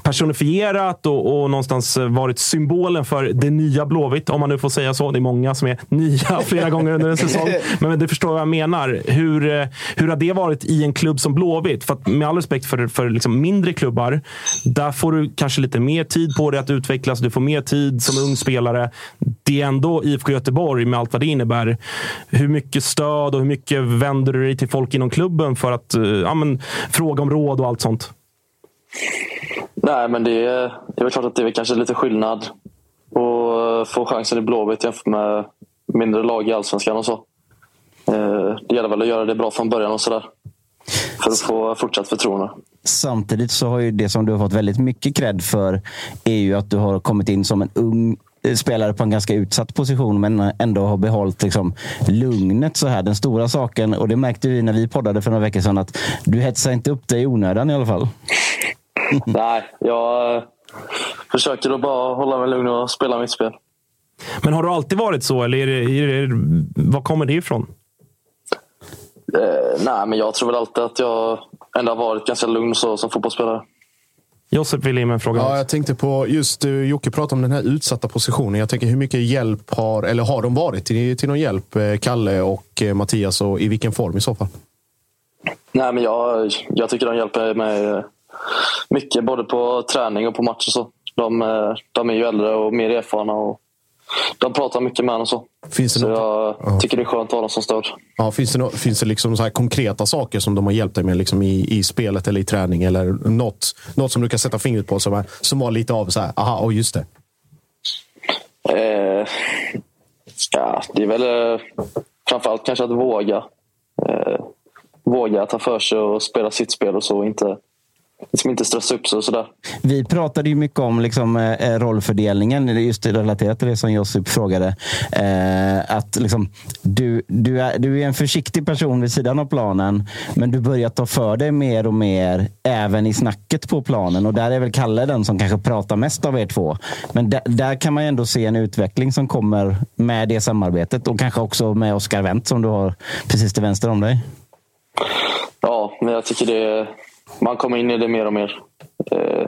personifierat och, och någonstans eh, varit symbolen för det nya Blåvitt, om man nu får säga så. Det är många som är nya <laughs> flera gånger under en säsong. <laughs> Men du förstår vad jag menar. Hur, eh, hur har det varit i en klubb som Blåvitt? För att, med all respekt för, för liksom mindre klubbar, där får du kanske lite mer tid på dig att utvecklas. Du får mer tid som ung spelare. Det är ändå IFK Göteborg med allt vad det innebär. Hur mycket stöd och hur mycket vänder du dig till folk inom klubben för att eh, ja, men, fråga om råd och allt sånt? Nej, men det är, det är väl klart att det är kanske lite skillnad att få chansen i Blåvitt jämfört med mindre lag i Allsvenskan och så. Eh, det gäller väl att göra det bra från början och sådär. För att få fortsatt förtroende. Samtidigt så har ju det som du har fått väldigt mycket cred för är ju att du har kommit in som en ung spelare på en ganska utsatt position men ändå har behållit liksom lugnet. så här. Den stora saken, och det märkte vi när vi poddade för några veckor sedan, att du hetsar inte upp dig i onödan i alla fall. <laughs> Nej, jag eh, försöker att bara hålla mig lugn och spela mitt spel. Men har du alltid varit så, eller är det, är det, var kommer det ifrån? Eh, nej, men jag tror väl alltid att jag ändå har varit ganska lugn så, som fotbollsspelare. Josef vill in med en fråga. Ja, jag tänkte på just Jocke pratade om den här utsatta positionen. Jag tänker hur mycket hjälp har, eller har de varit till, till någon hjälp, eh, Kalle och eh, Mattias och i vilken form i så fall? Nej, men jag, jag tycker de hjälper mig eh, mycket både på träning och på match och så. De, de är ju äldre och mer erfarna och de pratar mycket med honom så. Finns det så något? jag Ja. tycker det är skönt att ha dem som stöd. Ja, finns det, no, finns det liksom så här konkreta saker som de har hjälpt dig med liksom i, i spelet eller i träning? Eller något, något som du kan sätta fingret på som, är, som var lite av så här, aha, oh, just det. Eh, ja, det är väl eh, framförallt kanske att våga. Eh, våga ta för sig och spela sitt spel och så. Inte, liksom inte stressa upp sig och sådär. Vi pratade ju mycket om liksom, eh, rollfördelningen, just relaterat till det som Josip frågade. Eh, att liksom, du, du, är, du är en försiktig person vid sidan av planen, men du börjar ta för dig mer och mer även i snacket på planen. Och där är väl Kalle den som kanske pratar mest av er två. Men där, där kan man ändå se en utveckling som kommer med det samarbetet och kanske också med Oskar Wendt som du har precis till vänster om dig. Ja, men jag tycker det... Man kommer in i det mer och mer. Eh,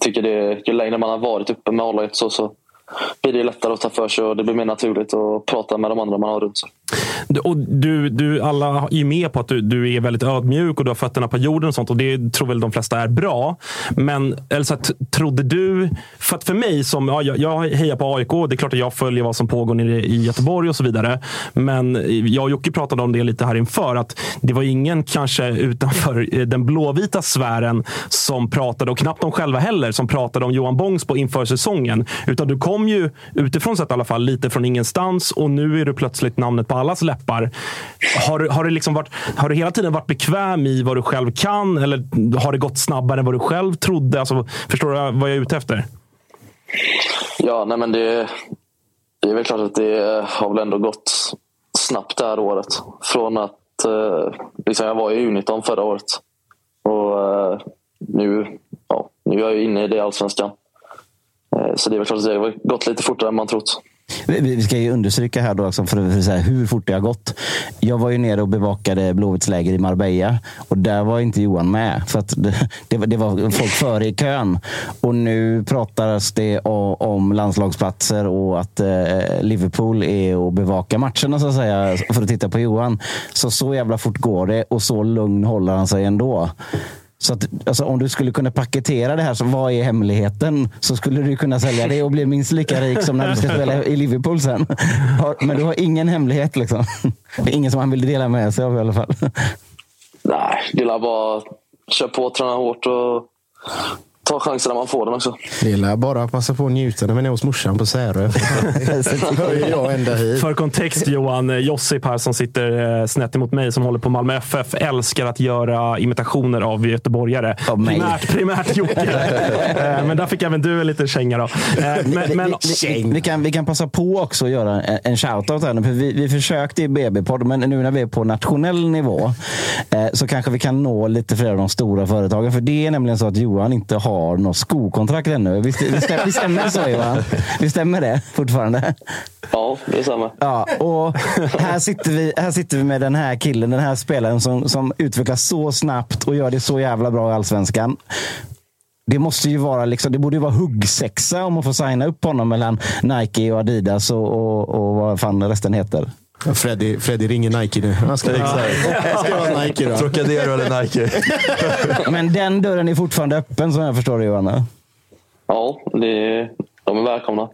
tycker det, ju längre man har varit uppe med a så, så blir det lättare att ta för sig och det blir mer naturligt att prata med de andra man har runt sig. Och du, du, alla är ju med på att du, du är väldigt ödmjuk och du har fötterna på jorden och sånt. Och det tror väl de flesta är bra. Men Elsa, trodde du... För att för mig, som, ja, jag, jag hejar på AIK. Det är klart att jag följer vad som pågår nere i Göteborg och så vidare. Men jag och Jocke pratade om det lite här inför. Att det var ingen kanske utanför eh, den blåvita sfären som pratade, och knappt de själva heller, som pratade om Johan Bångsbo inför säsongen. Utan du kom ju utifrån sett i alla fall lite från ingenstans och nu är du plötsligt namnet på allas läppar. Har, har, det liksom varit, har du hela tiden varit bekväm i vad du själv kan eller har det gått snabbare än vad du själv trodde? Alltså, förstår du vad jag är ute efter? Ja, nej men det, det är väl klart att det har väl ändå gått snabbt det här året. Från att eh, liksom jag var i U19 förra året och eh, nu, ja, nu är jag inne i det allsvenskan. Eh, så det är väl klart att det har gått lite fortare än man trott. Vi ska ju understryka här då också för, för så här, hur fort det har gått. Jag var ju nere och bevakade Blåvitts läger i Marbella och där var inte Johan med. För att det, det, var, det var folk före i kön. Och nu pratas det om landslagsplatser och att eh, Liverpool är och bevakar matcherna så att säga för att titta på Johan. Så så jävla fort går det och så lugn håller han sig ändå. Så att, alltså, om du skulle kunna paketera det här, så vad är hemligheten? Så skulle du kunna sälja det och bli minst lika rik som när du ska spela i Liverpool sen. Men du har ingen hemlighet liksom. Det är ingen som han vill dela med sig av i alla fall. Nej, det är bara köra på, träna hårt och ta chansen när man får den också. Det är bara passa på att njuta när man är hos morsan på Särö. <laughs> Hör jag ända hit. För kontext Johan, eh, Josip här som sitter eh, snett emot mig som håller på Malmö FF älskar att göra imitationer av göteborgare. Av mig. Primärt, primärt Jocke. <laughs> Eh, Men där fick även du en liten känga. Då. Men, men, vi, vi, vi, kan, vi kan passa på också att göra en, shoutout här. nu, För vi, vi försökte i BB-podd, men nu när vi är på nationell nivå så kanske vi kan nå lite fler av de stora företagen. För det är nämligen så att Johan inte har något skokontrakt ännu. Visst, visst, visst stämmer det så <laughs> Johan? Visst stämmer det fortfarande? Ja, det är samma. Ja, och här sitter, vi, här sitter vi med den här killen, den här spelaren som, som utvecklas så snabbt och gör det så jävla bra i allsvenskan. Det måste ju vara liksom, det borde ju vara huggsexa om man får signa upp honom mellan Nike och Adidas och, och, och vad fan resten heter. Freddy, Freddy ringer Nike nu. Han ska, Exakt. han ska vara Nike då. Trocadero eller Nike. <laughs> Men den dörren är fortfarande öppen som jag förstår det Johanna. Ja, det, de är välkomna.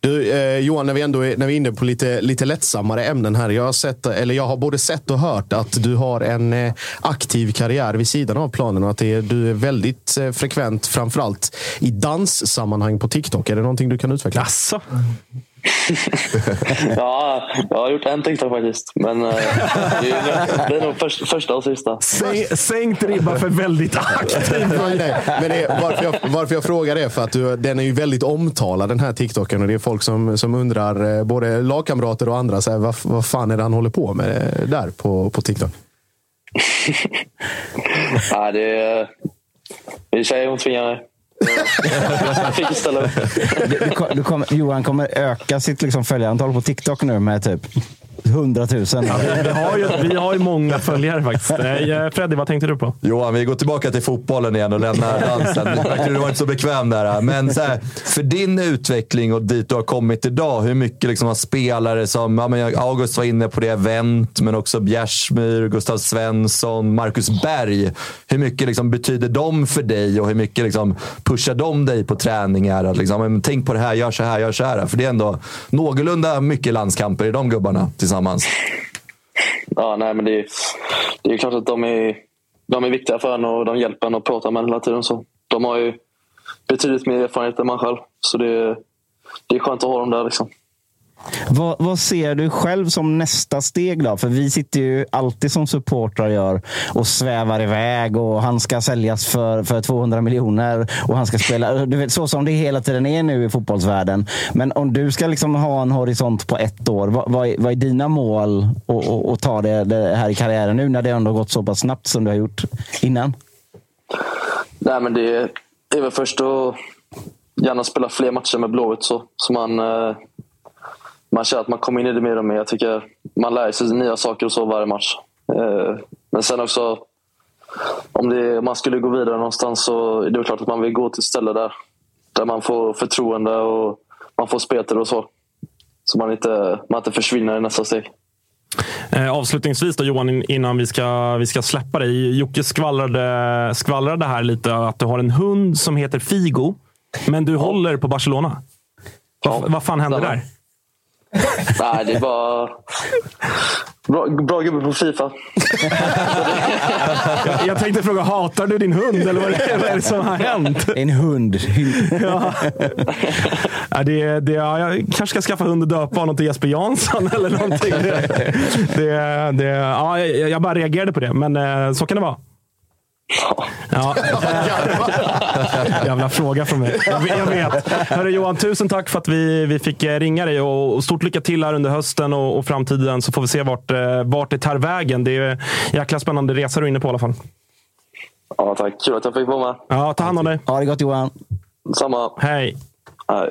Du, eh, Johan, när vi ändå är, när vi är inne på lite, lite lättsammare ämnen här. Jag har, sett, eller jag har både sett och hört att du har en eh, aktiv karriär vid sidan av planen och att det är, du är väldigt eh, frekvent, framförallt i danssammanhang på TikTok. Är det någonting du kan utveckla? Asså? Ja, jag har gjort en TikTok faktiskt. Men eh, det, är, det är nog först, första och sista. Säng, sänkt ribba för väldigt aktiv. <laughs> nej, nej. Men det varför, jag, varför jag frågar det är för att du, den är ju väldigt omtalad den här TikToken. Och det är folk som, som undrar, eh, både lagkamrater och andra, så här, vad, vad fan är det han håller på med eh, där på, på TikTok? <laughs> ja, det är, det är tjejer hon tvingar mig. Du, du, du kom, Johan kommer öka sitt liksom följarantal på TikTok nu med typ 100 000. Ja, vi, vi, har ju, vi har ju många följare faktiskt. Eh, Freddy, vad tänkte du på? Johan, vi går tillbaka till fotbollen igen och lämnar dansen. Du var inte så bekväm där. Men så här, för din utveckling och dit du har kommit idag, hur mycket liksom har spelare som ja, men August var inne på det, Wendt, men också Bjärsmyr, Gustav Svensson, Marcus Berg. Hur mycket liksom betyder de för dig och hur mycket liksom pushar de dig på träningar? Att liksom, tänk på det här, gör så här, gör så här. För det är ändå någorlunda mycket landskamper i de gubbarna tillsammans. Ja, nej, men det är, det är klart att de är, de är viktiga för en och de hjälper en att prata med en hela tiden. Så de har ju betydligt mer erfarenhet än man själv. Så det, det är skönt att ha dem där. Liksom. Vad, vad, ser du själv som nästa steg då? För vi sitter ju alltid som supportrar gör och svävar iväg och han ska säljas för, för 200 miljoner och han ska spela. Du vet, så som det hela tiden är nu i fotbollsvärlden. Men om du ska liksom ha en horisont på ett år, vad, vad, är, vad är dina mål att ta det, det, här i karriären nu när det ändå gått så pass snabbt som du har gjort innan? Nej, men det är väl först att gärna spela fler matcher med Blåvitt så, så man eh man känner att man kommer in i det mer och mer. Jag tycker man lär sig nya saker och så varje match. Eh, men sen också, om, det, om man skulle gå vidare någonstans så är det klart att man vill gå till ett ställe där, där man får förtroende och man får speltid och så. Så man inte, man inte försvinner i nästa steg. Eh, avslutningsvis då Johan, innan vi ska, vi ska släppa dig. Jocke skvallrade, skvallrade här lite att du har en hund som heter Figo, men du håller på Barcelona. Ja, vad, vad fan hände där? <laughs> Nej, det bara... Bra, bra gubbe på Fifa. jag, <laughs> jag tänkte fråga, hatar du din hund eller vad är det, vad är det som har hänt? En hund. <laughs> ja. Ja, det, det, ja, jag kanske ska skaffa hund och döpa honom till Jesper Jansson eller någonting. Det, det, det, ja, jag bara reagerade på det, men eh, så kan det vara. Ja. Jävla fråga från mig. Jag vet. Hörru Johan, tusen tack för att vi, vi fick eh, ringa dig och stort lycka till här under hösten och, och framtiden så får vi se vart, eh, vart det tar vägen. Det är en jäkla spännande resa du är inne på i alla fall. Ja, tack. Kul att jag fick vara med. Ja, ta hand om dig. Ha det gott Johan. Samma. Hej. Hej.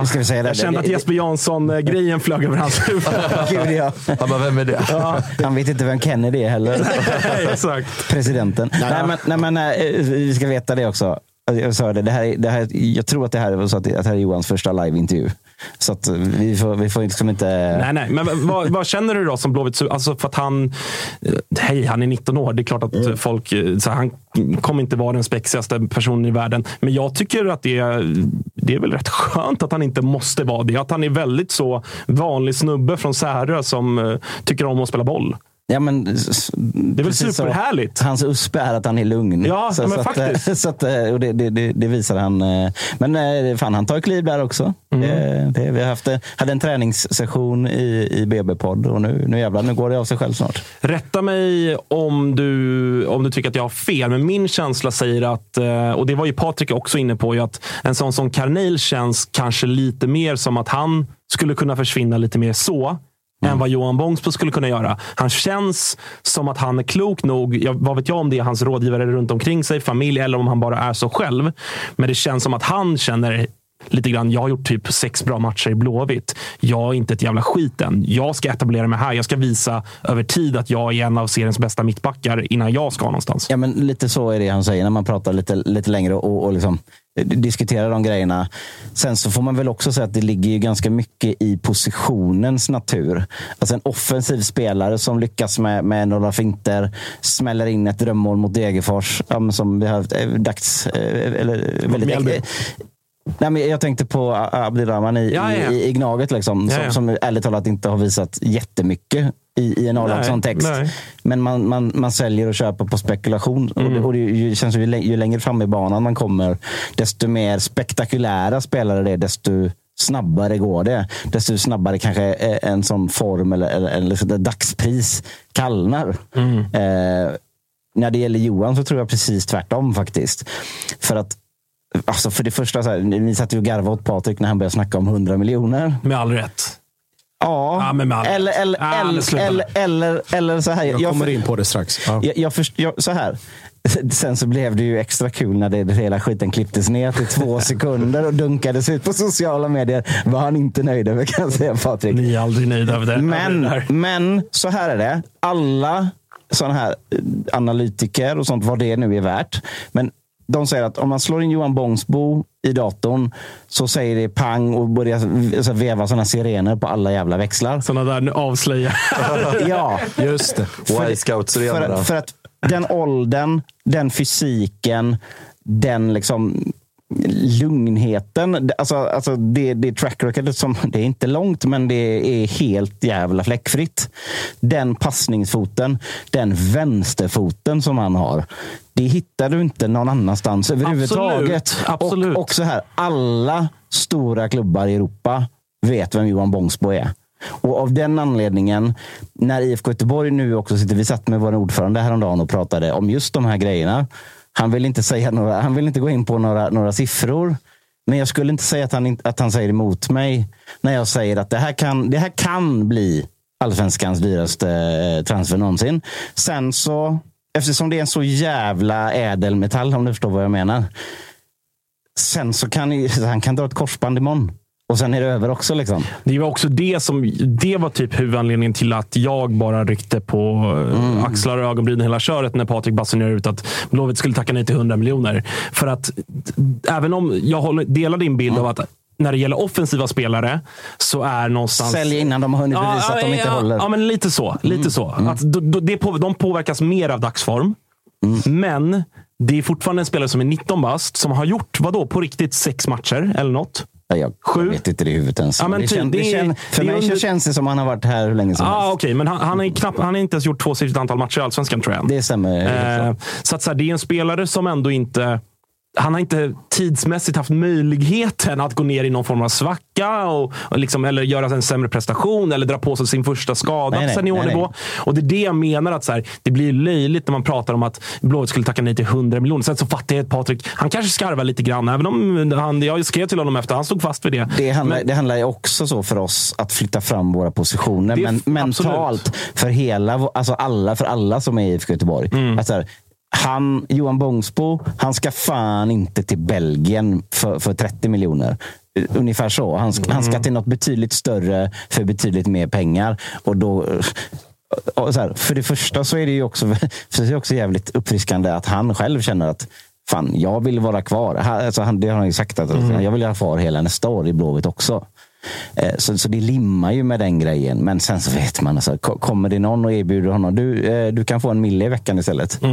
Nu ska vi säga det. Jag kände att Jesper Jansson-grejen flög över hans huvud. <laughs> Gud, ja. Han bara, vem är det? Ja, han vet inte vem Kennedy är heller. <laughs> Exakt. Presidenten. Nej, men, nej, men eh, vi ska veta det också. Jag sa det, det här, är- det här, jag tror att det här är, så att det, att det här är Johans första liveintervju. Så att vi får, vi får liksom inte... Nej, nej. Men vad, vad känner du då som Blåvitt? Alltså för att han... eh, Hej, han är 19 år. Det är klart att Mm. folk... eh, Så han kommer inte vara den spexigaste personen i världen. Men jag tycker att det är, det är väl rätt skönt att han inte måste vara det. Att han är väldigt så vanlig snubbe från Särö som eh, tycker om att spela boll. Ja, men, det är väl superhärligt? Hans USP är att han är lugn. Ja, men att, faktiskt. eh, <laughs> Så att, eh, och det, det, det, visar han. eh. Men eh, fan, han tar kliv där också. Mm. Det, vi har haft, hade en träningssession i, i BB-podd och nu, nu jävlar, nu går det av sig själv snart. Rätta mig om du, om du tycker att jag har fel, men min känsla säger att, och det var ju Patrik också inne på, att en sån som Carneil känns kanske lite mer som att han skulle kunna försvinna lite mer så. Än vad Johan Bångsbo skulle kunna göra. Han känns som att han är klok nog. Jag, vad vet jag om det är hans rådgivare runt omkring sig, familj eller om han bara är så själv. Men det känns som att han känner lite grann. Jag har gjort typ sex bra matcher i Blåvitt. Jag är inte ett jävla skit än. Jag ska etablera mig här. Jag ska visa över tid att jag är en av seriens bästa mittbackar innan jag ska någonstans. Ja, men lite så är det han säger när man pratar lite, lite längre och, och liksom eh, diskuterar de grejerna. Sen så får man väl också säga att det ligger ju ganska mycket i positionens natur. Alltså en offensiv spelare som lyckas med, med några finter, smäller in ett drömmål mot Degerfors, som vi har eh, dags... eh, Eller, väldigt, Mjällby. Nej, men jag tänkte på Abdirahman i, Ja, ja, i, i Gnaget, liksom, Ja, som, som ärligt talat inte har visat jättemycket i, i en A-lagskontext. nej. Men man, man, man säljer och köper på spekulation. Och, det, och det ju- känns ju, ju längre fram i banan man kommer, desto mer spektakulära spelare det är, desto snabbare går det. Desto snabbare kanske eh, en sån form eller, eller, eller liksom dagspris kallnar. Eh, när det gäller Johan så tror jag precis tvärtom faktiskt. För att Alltså för det första, så här, ni satt ju och garvade åt Patrik när han började snacka om 100 miljoner. Med all rätt. Ja, Ja, men med all eller, rätt. eller, Ja, men eller, eller, eller, eller så här. Jag kommer in på det strax. Ja. Jag, jag först, jag, så här. <laughs> Sen så blev det ju extra kul när det, hela skiten klipptes ner till två <laughs> sekunder och dunkades ut på sociala medier. Var han inte nöjd över kan jag säga Patrik. Ni är aldrig nöjda över det. Men, men så här är det. Alla sådana här eh, analytiker och sånt, vad det nu är värt. Men de säger att om man slår in Johan Bångsbo i datorn så säger det pang och börjar veva sådana sirener på alla jävla växlar. Sådana där avslöjar. <laughs> ja, Just det. Scouts för, att- för att den åldern, den fysiken, den liksom lugnheten. Alltså, alltså det, det track recordet som, <laughs> det är inte långt, men det är helt jävla fläckfritt. Den passningsfoten, den vänsterfoten som han har. Det hittar du inte någon annanstans överhuvudtaget. Absolut. Och, och så här, alla stora klubbar i Europa vet vem Johan Bångsbo är. Och av den anledningen, när IFK Göteborg nu också sitter, vi satt med vår ordförande häromdagen och pratade om just de här grejerna. Han vill inte, säga några, han vill inte gå in på några, några siffror. Men jag skulle inte säga att han, att han säger emot mig när jag säger att det här kan, det här kan bli allsvenskans dyraste eh, transfer någonsin. Sen så, eftersom det är en så jävla ädelmetall, om du förstår vad jag menar. Sen så kan <laughs> han kan dra ett korsband imorgon. Och sen är det över också. Liksom. Det var också det som det var typ huvudanledningen till att jag bara ryckte på mm. axlar och ögonbryn hela köret när Patrik basunerade ut att Blåvitt skulle tacka nej till 100 miljoner. För att även om jag delar din bild av att när det gäller offensiva spelare så är någonstans... Sälj innan de har hunnit bevisa att de inte ja, håller. Ja, men lite så. Lite så. Att på, de påverkas mer av dagsform. Men det är fortfarande en spelare som är 19 bast, som har gjort, vadå, på riktigt sex matcher eller något. Ja, jag, jag vet inte det i huvudet ens. Ja, men det typ, kän, det det kän, för det mig under- känns det som att han har varit här hur länge som Ah, helst. Okej, men han, han, är knappt, han har inte ens gjort tvåsiffrigt antal matcher i Allsvenskan tror jag. Det stämmer. Eh, så att så här, det är en spelare som ändå inte... Han har inte tidsmässigt haft möjligheten att gå ner i någon form av svacka och, och liksom, eller göra en sämre prestation eller dra på sig sin första skada Nej, på nej, seniornivå. nej, Och det är det jag menar. att så här, Det blir löjligt när man pratar om att Blåvitt skulle tacka nej till 100 miljoner. Sen så fattar jag att Patrik, han kanske skarvar lite grann. Även om han, jag skrev till honom efter, han stod fast vid det. Det handlar, Men- det handlar ju också så för oss att flytta fram våra positioner. Men mentalt för hela, alltså alla, för alla som är i IFK Göteborg. Mm. Att så här, han, Johan Bångsbo, han ska fan inte till Belgien för, för 30 miljoner. eh, ungefär så. Han, ska- han ska till något betydligt större för betydligt mer pengar. Och då... eh, och här, för det första så är det ju också, <laughs> för det också jävligt uppfriskande att han själv känner att fan, jag vill vara kvar. Han- Alltså, han, det har han ju sagt, att jag vill vara kvar hela nästa år i Blåvitt också. Eh, Så, så det limmar ju med den grejen. Men sen så vet man, alltså, ko- kommer det någon och erbjuder honom, du, du kan få en mille i veckan istället. Eh,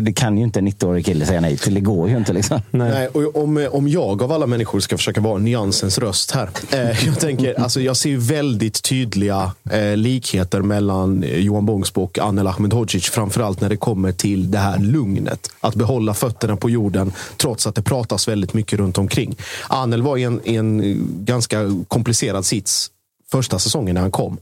Det kan ju inte en 90-årig kille säga nej till. Det går ju inte. Liksom. Nej. och om, om jag av alla människor ska försöka vara nyansens röst här. Eh, <laughs> jag, tänker, alltså, jag ser väldigt tydliga eh, likheter mellan eh, Johan Bångsbo och Anel Ahmedhodzic. Framförallt när det kommer till det här lugnet. Att behålla fötterna på jorden trots att det pratas väldigt mycket runt omkring. Anel var i en, i en eh, ganska komplicerad sits första säsongen när han kom.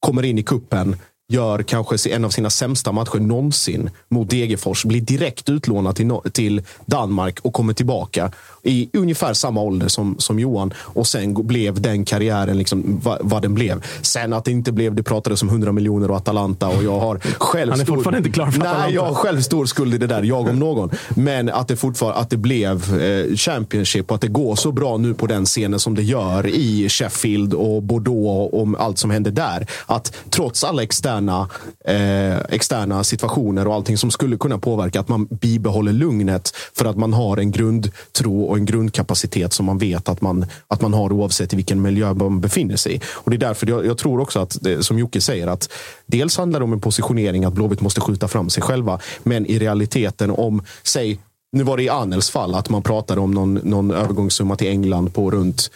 Kommer in i kuppen gör kanske en av sina sämsta matcher någonsin mot Degerfors. Blir direkt utlånad till, till Danmark och kommer tillbaka i ungefär samma ålder som, som Johan. Och sen blev den karriären liksom va, vad den blev. Sen att det inte blev, det pratades om 100 miljoner och Atalanta och jag har <laughs> själv Han är stor- fortfarande inte klar för Nej, Atalanta. jag har själv stor skuld i det där, jag om någon. Men att det fortfarande att det blev eh, Championship och att det går så bra nu på den scenen som det gör i Sheffield och Bordeaux och allt som händer där. Att trots alla externa, eh, externa situationer och allting som skulle kunna påverka, att man bibehåller lugnet för att man har en grundtro och en grundkapacitet som man vet att man, att man har oavsett i vilken miljö man befinner sig i. Och det är därför jag, jag tror också att, det, som Jocke säger, att dels handlar det om en positionering att Blåvitt måste skjuta fram sig själva. Men i realiteten om, säg, nu var det i Anels fall att man pratade om någon, någon övergångssumma till England på runt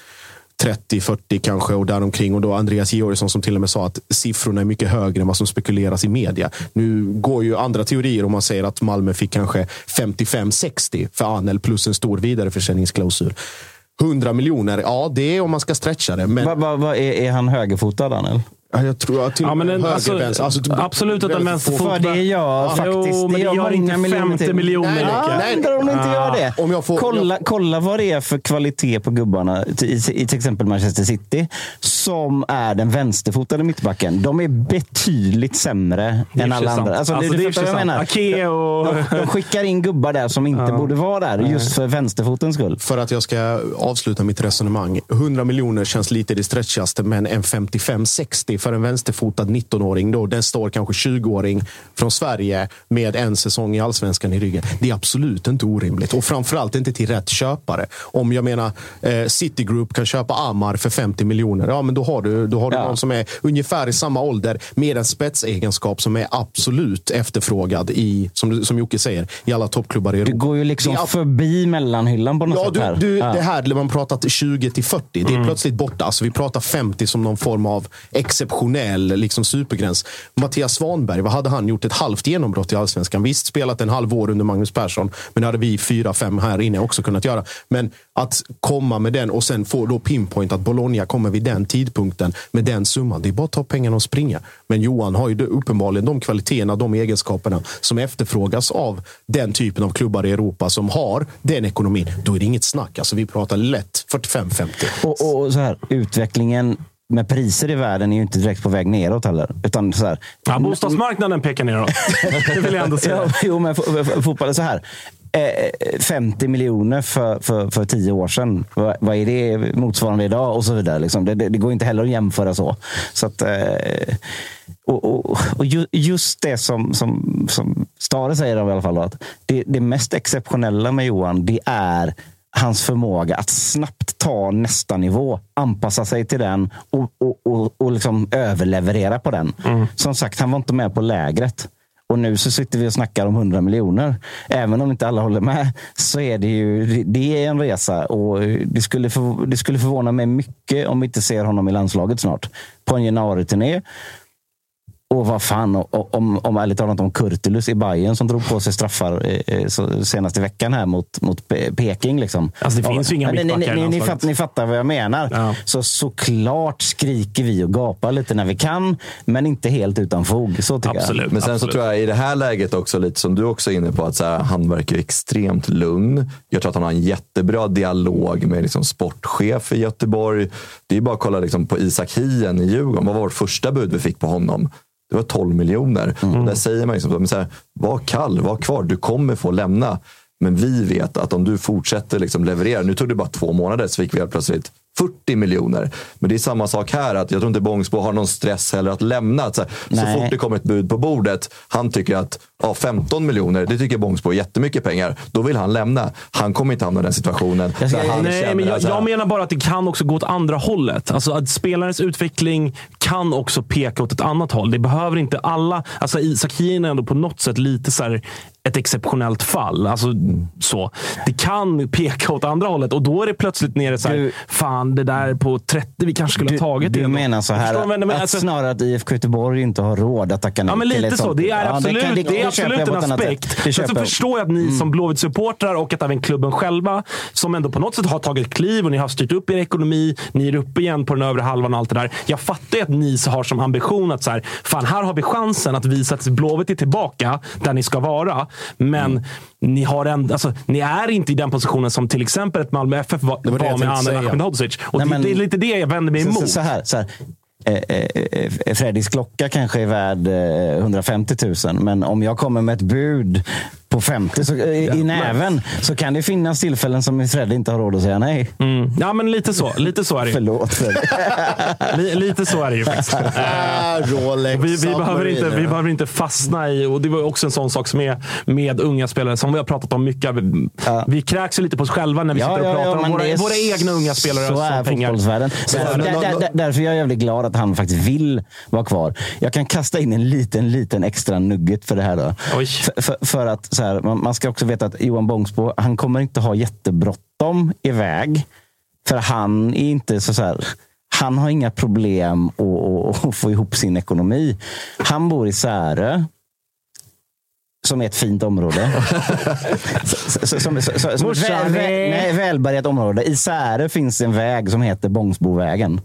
30-40 kanske och däromkring. Och då Andreas Georgsson som till och med sa att siffrorna är mycket högre än vad som spekuleras i media. Nu går ju andra teorier om man säger att Malmö fick kanske 55-60 för Anel plus en stor vidareförsäljningsklausul. 100 miljoner, ja det är om man ska stretcha det. Men... Va, va, va, är, är han högerfotad, Anel? Ja, jag tror att till Ja, men en, höger, alltså, vänster. Alltså, absolut att en vänsterfot... För det gör faktiskt Jo, men det gör inte miljoner 50 till. miljoner. Nej. Ja, Nej. undrar om de inte gör det. Om jag får- kolla, kolla vad det är för kvalitet på gubbarna i, i, i till exempel Manchester City. Som är den vänsterfotade mittbacken. De är betydligt sämre Det än alla sig andra. sant. Alltså, Alltså, du, det är vad jag sant. menar. Ake och... De, de skickar in gubbar där som inte borde vara där. Just för vänsterfotens skull. För att jag ska avsluta mitt resonemang. 100 miljoner känns lite det stretchigaste, men en 55-60 för en vänsterfotad 19-åring. Då, den står kanske 20-åring från Sverige med en säsong i allsvenskan i ryggen. Det är absolut inte orimligt. Och framförallt inte till rätt köpare. Om jag menar eh, Citigroup kan köpa Amar för 50 miljoner, ja men då har du, då har du Ja. någon som är ungefär i samma ålder med en spetsegenskap som är absolut efterförfrågad i, som, som Jocke säger, i alla toppklubbar i Europa. Du går ju liksom är förbi mellanhyllan på något Ja, sätt. du, här. du, Ja. det här man pratat 20 till 40, det är Mm. plötsligt borta. Alltså, vi pratar 50 som någon form av exceptionell liksom, supergräns. Mattias Svanberg, vad hade han gjort? Ett halvt genombrott i allsvenskan. Visst, spelat en halv år under Magnus Persson, men det hade vi fyra, fem här inne också kunnat göra. Men att komma med den och sen få då pinpoint att Bologna kommer vid den tidpunkten med den summan. Det är bara att ta pengarna och springa. Men Johan har ju uppenbarligen de kvaliteterna, de egenskaperna som efterfrågas av den typen av klubbar i Europa som har den ekonomin. Då är det inget snack. Alltså, vi pratar lätt 45-50. Och, och så här, utvecklingen med priser i världen är ju inte direkt på väg neråt heller. Utan så här, Ja, bostadsmarknaden pekar neråt. <laughs> Det vill jag ändå säga. Ja, jo, men fo- fo- fotboll är så här. Eh, 50 miljoner för, för, för tio år sedan. Vad, vad är det motsvarande idag? Och så vidare. Liksom. Det, det, det går inte heller att jämföra så. så att, eh, och, och, och ju- just det som, som, som Stare säger i alla fall. Att det, det mest exceptionella med Johan, det är hans förmåga att snabbt ta nästa nivå, anpassa sig till den och, och, och, och liksom överleverera på den. Som sagt, han var inte med på lägret. Och nu så sitter vi och snackar om 100 miljoner. Även om inte alla håller med så är det ju det är en resa. Och det skulle, för, det skulle förvåna mig mycket om vi inte ser honom i landslaget snart. På en januari-turné. Och vad fan, och- om, om ärligt talat om Kurtulus i Bayern som drog på sig straffar eh, eh, så, senaste veckan här mot, mot Pe- Peking. Liksom. Alltså, det finns ju inga mittbackar ni, ni, ni, fatt, ni fattar vad jag menar. Ja. Så såklart skriker vi och gapar lite när vi kan, men inte helt utan fog. Så tycker Absolut. Men sen så absolut. tror jag i det här läget också, lite som du också är inne på, att så här, han verkar extremt lugn. Jag tror att han har en jättebra dialog med liksom, sportchef i Göteborg. Det är bara att kolla liksom, på Isak Hien i Djurgården. Vad var vårt första bud vi fick på honom? Det var 12 miljoner. Och Där säger man liksom, men så här, var kall, var kvar. Du kommer få lämna. Men vi vet att om du fortsätter liksom leverera, nu tog det bara två månader så fick vi helt plötsligt 40 miljoner. Men det är samma sak här, att jag tror inte Bångsbo har någon stress heller att lämna. Att så, här, så fort det kommer ett bud på bordet, han tycker att ja, 15 miljoner, det tycker Bångsbo är jättemycket pengar. Då vill han lämna. Han kommer inte hamna i den situationen. Jag där han Nej, känner men jag, här, jag menar bara att det kan också gå åt andra hållet. Alltså att spelarens utveckling kan också peka åt ett annat håll. Det behöver inte alla... Alltså Isak Hien är ändå på något sätt lite så här ett exceptionellt fall. Alltså, så. Det kan peka åt andra hållet och då är det plötsligt nere så här, fan det där på 30, vi kanske skulle ha tagit du det. ändå." menar så här du jag menar? att Alltså- snarare att IFK Göteborg inte har råd att tacka nej Ja, men till lite ett så. sånt Det är. Ja, absolut, kan- det, det är absolut en aspekt. Men så. Mm. förstår jag att ni som Blåvitt-supportrar och att även klubben själva, som ändå på något sätt har tagit kliv och ni har styrt upp er ekonomi, ni är uppe igen på den övre halvan och allt det där. Jag fattar ju att ni har som ambition att så här, fan här har vi chansen att visa att Blåvitt är tillbaka där ni ska vara. Men Mm. ni, har en, alltså, ni är inte i den positionen som till exempel ett Malmö FF var, var var med Anel. Ahmedhodzic. Och Nej, det, men- det är lite det jag vänder mig emot. så, så här, så här. Eh, eh, eh Freddys klocka kanske är värd eh, 150 000, men om jag kommer med ett bud på 50 så, eh, i näven så kan det finnas tillfällen som Freddy inte har råd att säga nej. Mm. Ja, men lite så. Lite så är det ju. Förlåt Freddy. <laughs> Li, lite så är det ju faktiskt. <laughs> Ah, Rolex, vi, vi, behöver inte, vi behöver inte fastna i, och det var också en sån sak som är med unga spelare, som vi har pratat om mycket. Vi kräks ju lite på oss själva när vi Ja, sitter och ja, pratar ja, om våra, våra egna unga spelare Så är pengar. fotbollsvärlden. Så- Därför, där, där, där, därför är jag jävligt glad att han faktiskt vill vara kvar. Jag kan kasta in en liten, liten extra nugget för det här. Då. För, för, för att här, man, man ska också veta att Johan Bångsbo, han kommer inte ha jättebråttom iväg. För han är inte så, så här, han har inga problem att, att, få ihop sin ekonomi. Han bor i Särö. Som är ett fint område. <laughs> Som, så, som ett väl, väl, välbärgat område. I Särö finns en väg som heter Bångsbovägen.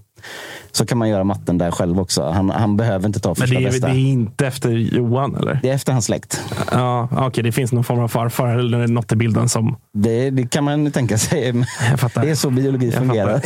Så kan man göra matten där själv också. Han, han behöver inte ta Men första det är, bästa. det är inte efter Johan, eller? Det är efter hans släkt. Ja, okej, det finns någon form av farfar eller något i bilden som... Det, det kan man tänka sig. <laughs> Det är så biologi fungerar.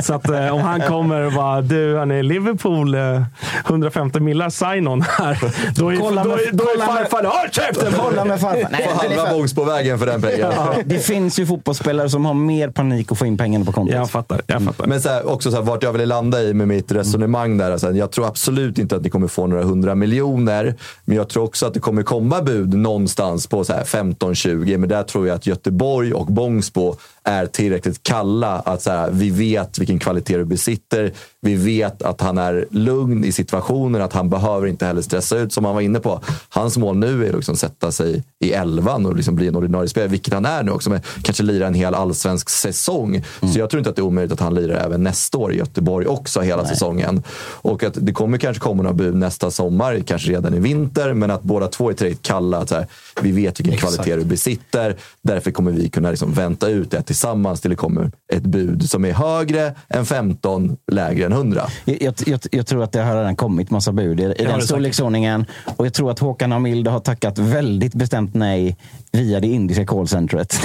<laughs> Så att eh, om han kommer och bara, du hörni, Liverpool, eh, 150 millar sign-on här. Då är, Kolla då, med- är- då är kolla med- farfar, håll käften! Kolla med farfar. Nej, Får men det är halva för- den pengen. Det finns ju fotbollsspelare som har mer panik att få in pengarna på kontot. Jag fattar. Jag fattar. Men så här, också så här, vart jag vill landa i med mitt resonemang där. Alltså, jag tror absolut inte att ni kommer få några hundra miljoner. Men jag tror också att det kommer komma bud någonstans på så här 15-20. Men där tror jag att Göteborg och Bångsbo är tillräckligt kalla. Att så här, vi vet vilken kvalitet du besitter. Vi vet att han är lugn i situationen. Att han behöver inte heller stressa ut som han var inne på. Hans mål nu är att liksom sätta sig i elvan och liksom bli en ordinarie spelare. Vilket han är nu också. Men kanske lira en hel allsvensk säsong. Så jag tror inte att det är omöjligt att han lirar även nästa år i Göteborg också hela säsongen. Och att det kommer kanske komma några bud nästa sommar, kanske redan i vinter. Men att båda två är tillräckligt kalla. Att här, vi vet vilken Exakt. kvalitet du besitter. Därför kommer vi kunna liksom vänta ut det tillsammans till det kommer ett bud som är högre än 15, lägre än 100. Jag, jag, jag, jag tror att det har redan kommit massa bud i, i den storleksordningen. Och jag tror att Håkan Hamilde har tackat väldigt bestämt nej via det indiska callcentret.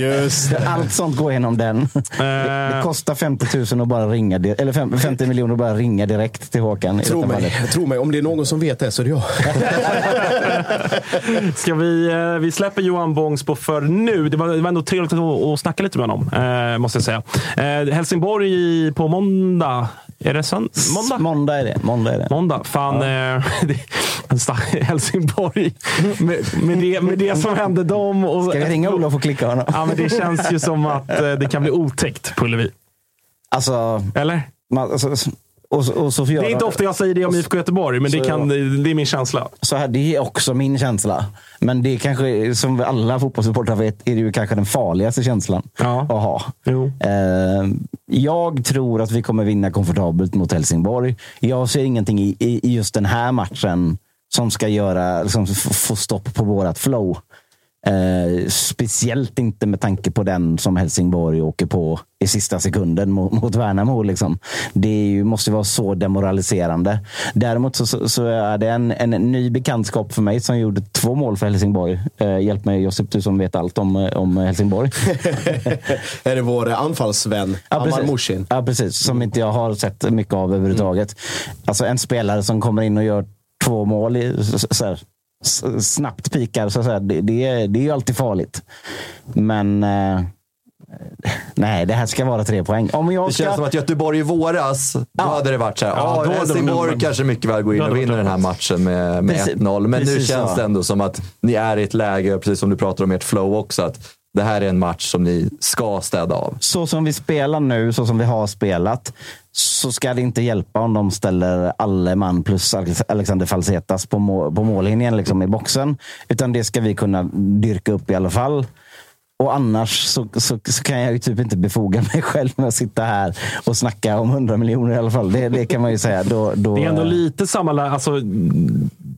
Just det. Allt sånt går genom den. Det, det kostar 50 000 att bara ringa, eller fem- 50 miljoner att bara ringa direkt till Håkan. Tro mig, tro mig, om det är någon som vet det så är det jag. <laughs> Ska vi, eh, vi släpper Johan Bångsbo för nu. Det var, det var ändå trevligt att, att snacka lite med honom, eh, måste jag säga. Eh, Helsingborg i- på måndag. Är det sönd- måndag? Måndag är det. Måndag är det. Måndag. Fan, eh, <laughs> det- Helsingborg. Med, med, det, med det som hände dem. Och, Ska vi ringa Olof och klicka honom? Ja, men det känns ju som att eh, det kan bli otäckt på Ullevi. Alltså, Eller? man, alltså, och, så- och så Det är inte ofta jag säger det om IFK Göteborg, men det, kan, det är min känsla. Så här, det är också min känsla. Men det är kanske, som alla fotbollssupportrar vet, är det ju kanske den farligaste känslan Ja. att ha. Jo. Eh, jag tror att vi kommer vinna komfortabelt mot Helsingborg. Jag ser ingenting i, i, just den här matchen som ska göra, liksom, få stopp på vårat flow. Eh, speciellt inte med tanke på den som Helsingborg åker på i sista sekunden mot, mot Värnamo. Liksom. Det ju, måste vara så demoraliserande. Däremot så, så, så är det en, en ny bekantskap för mig som gjorde två mål för Helsingborg. Eh, hjälp mig Josip, du som vet allt om, om Helsingborg. <laughs> är det vår anfallsvän Amar precis. Mushin? Ja, precis. Som inte jag har sett mycket av överhuvudtaget. Alltså en spelare som kommer in och gör två mål. I, så, så här, snabbt pikar, så att säga, det, det, är- det är ju alltid farligt. Men eh, <laughs> nej, det här ska vara tre poäng. Om jag Det ska... känns som att Göteborg i våras, då hade det varit så här. Ja, Ja, de Helsingborg nog- kanske mycket väl går in och vinner den här matchen med, med Precis- 1-0. Men nu precis känns så. det ändå som att ni är i ett läge, precis som du pratar om ert flow också, att det här är en match som ni ska städa av. så som vi spelar nu, så som vi har spelat, så ska det inte hjälpa om de ställer alle man plus Alex- Alexander Falsetas på, må, på mållinjen liksom i boxen. Utan det ska vi kunna dyrka upp i alla fall. Och annars så, så, så kan jag ju typ inte befoga <laughs> mig själv med att sitta här och snacka om 100 miljoner i alla fall. Det, det kan man ju säga. Då, då, Det är ändå lite samma, alltså,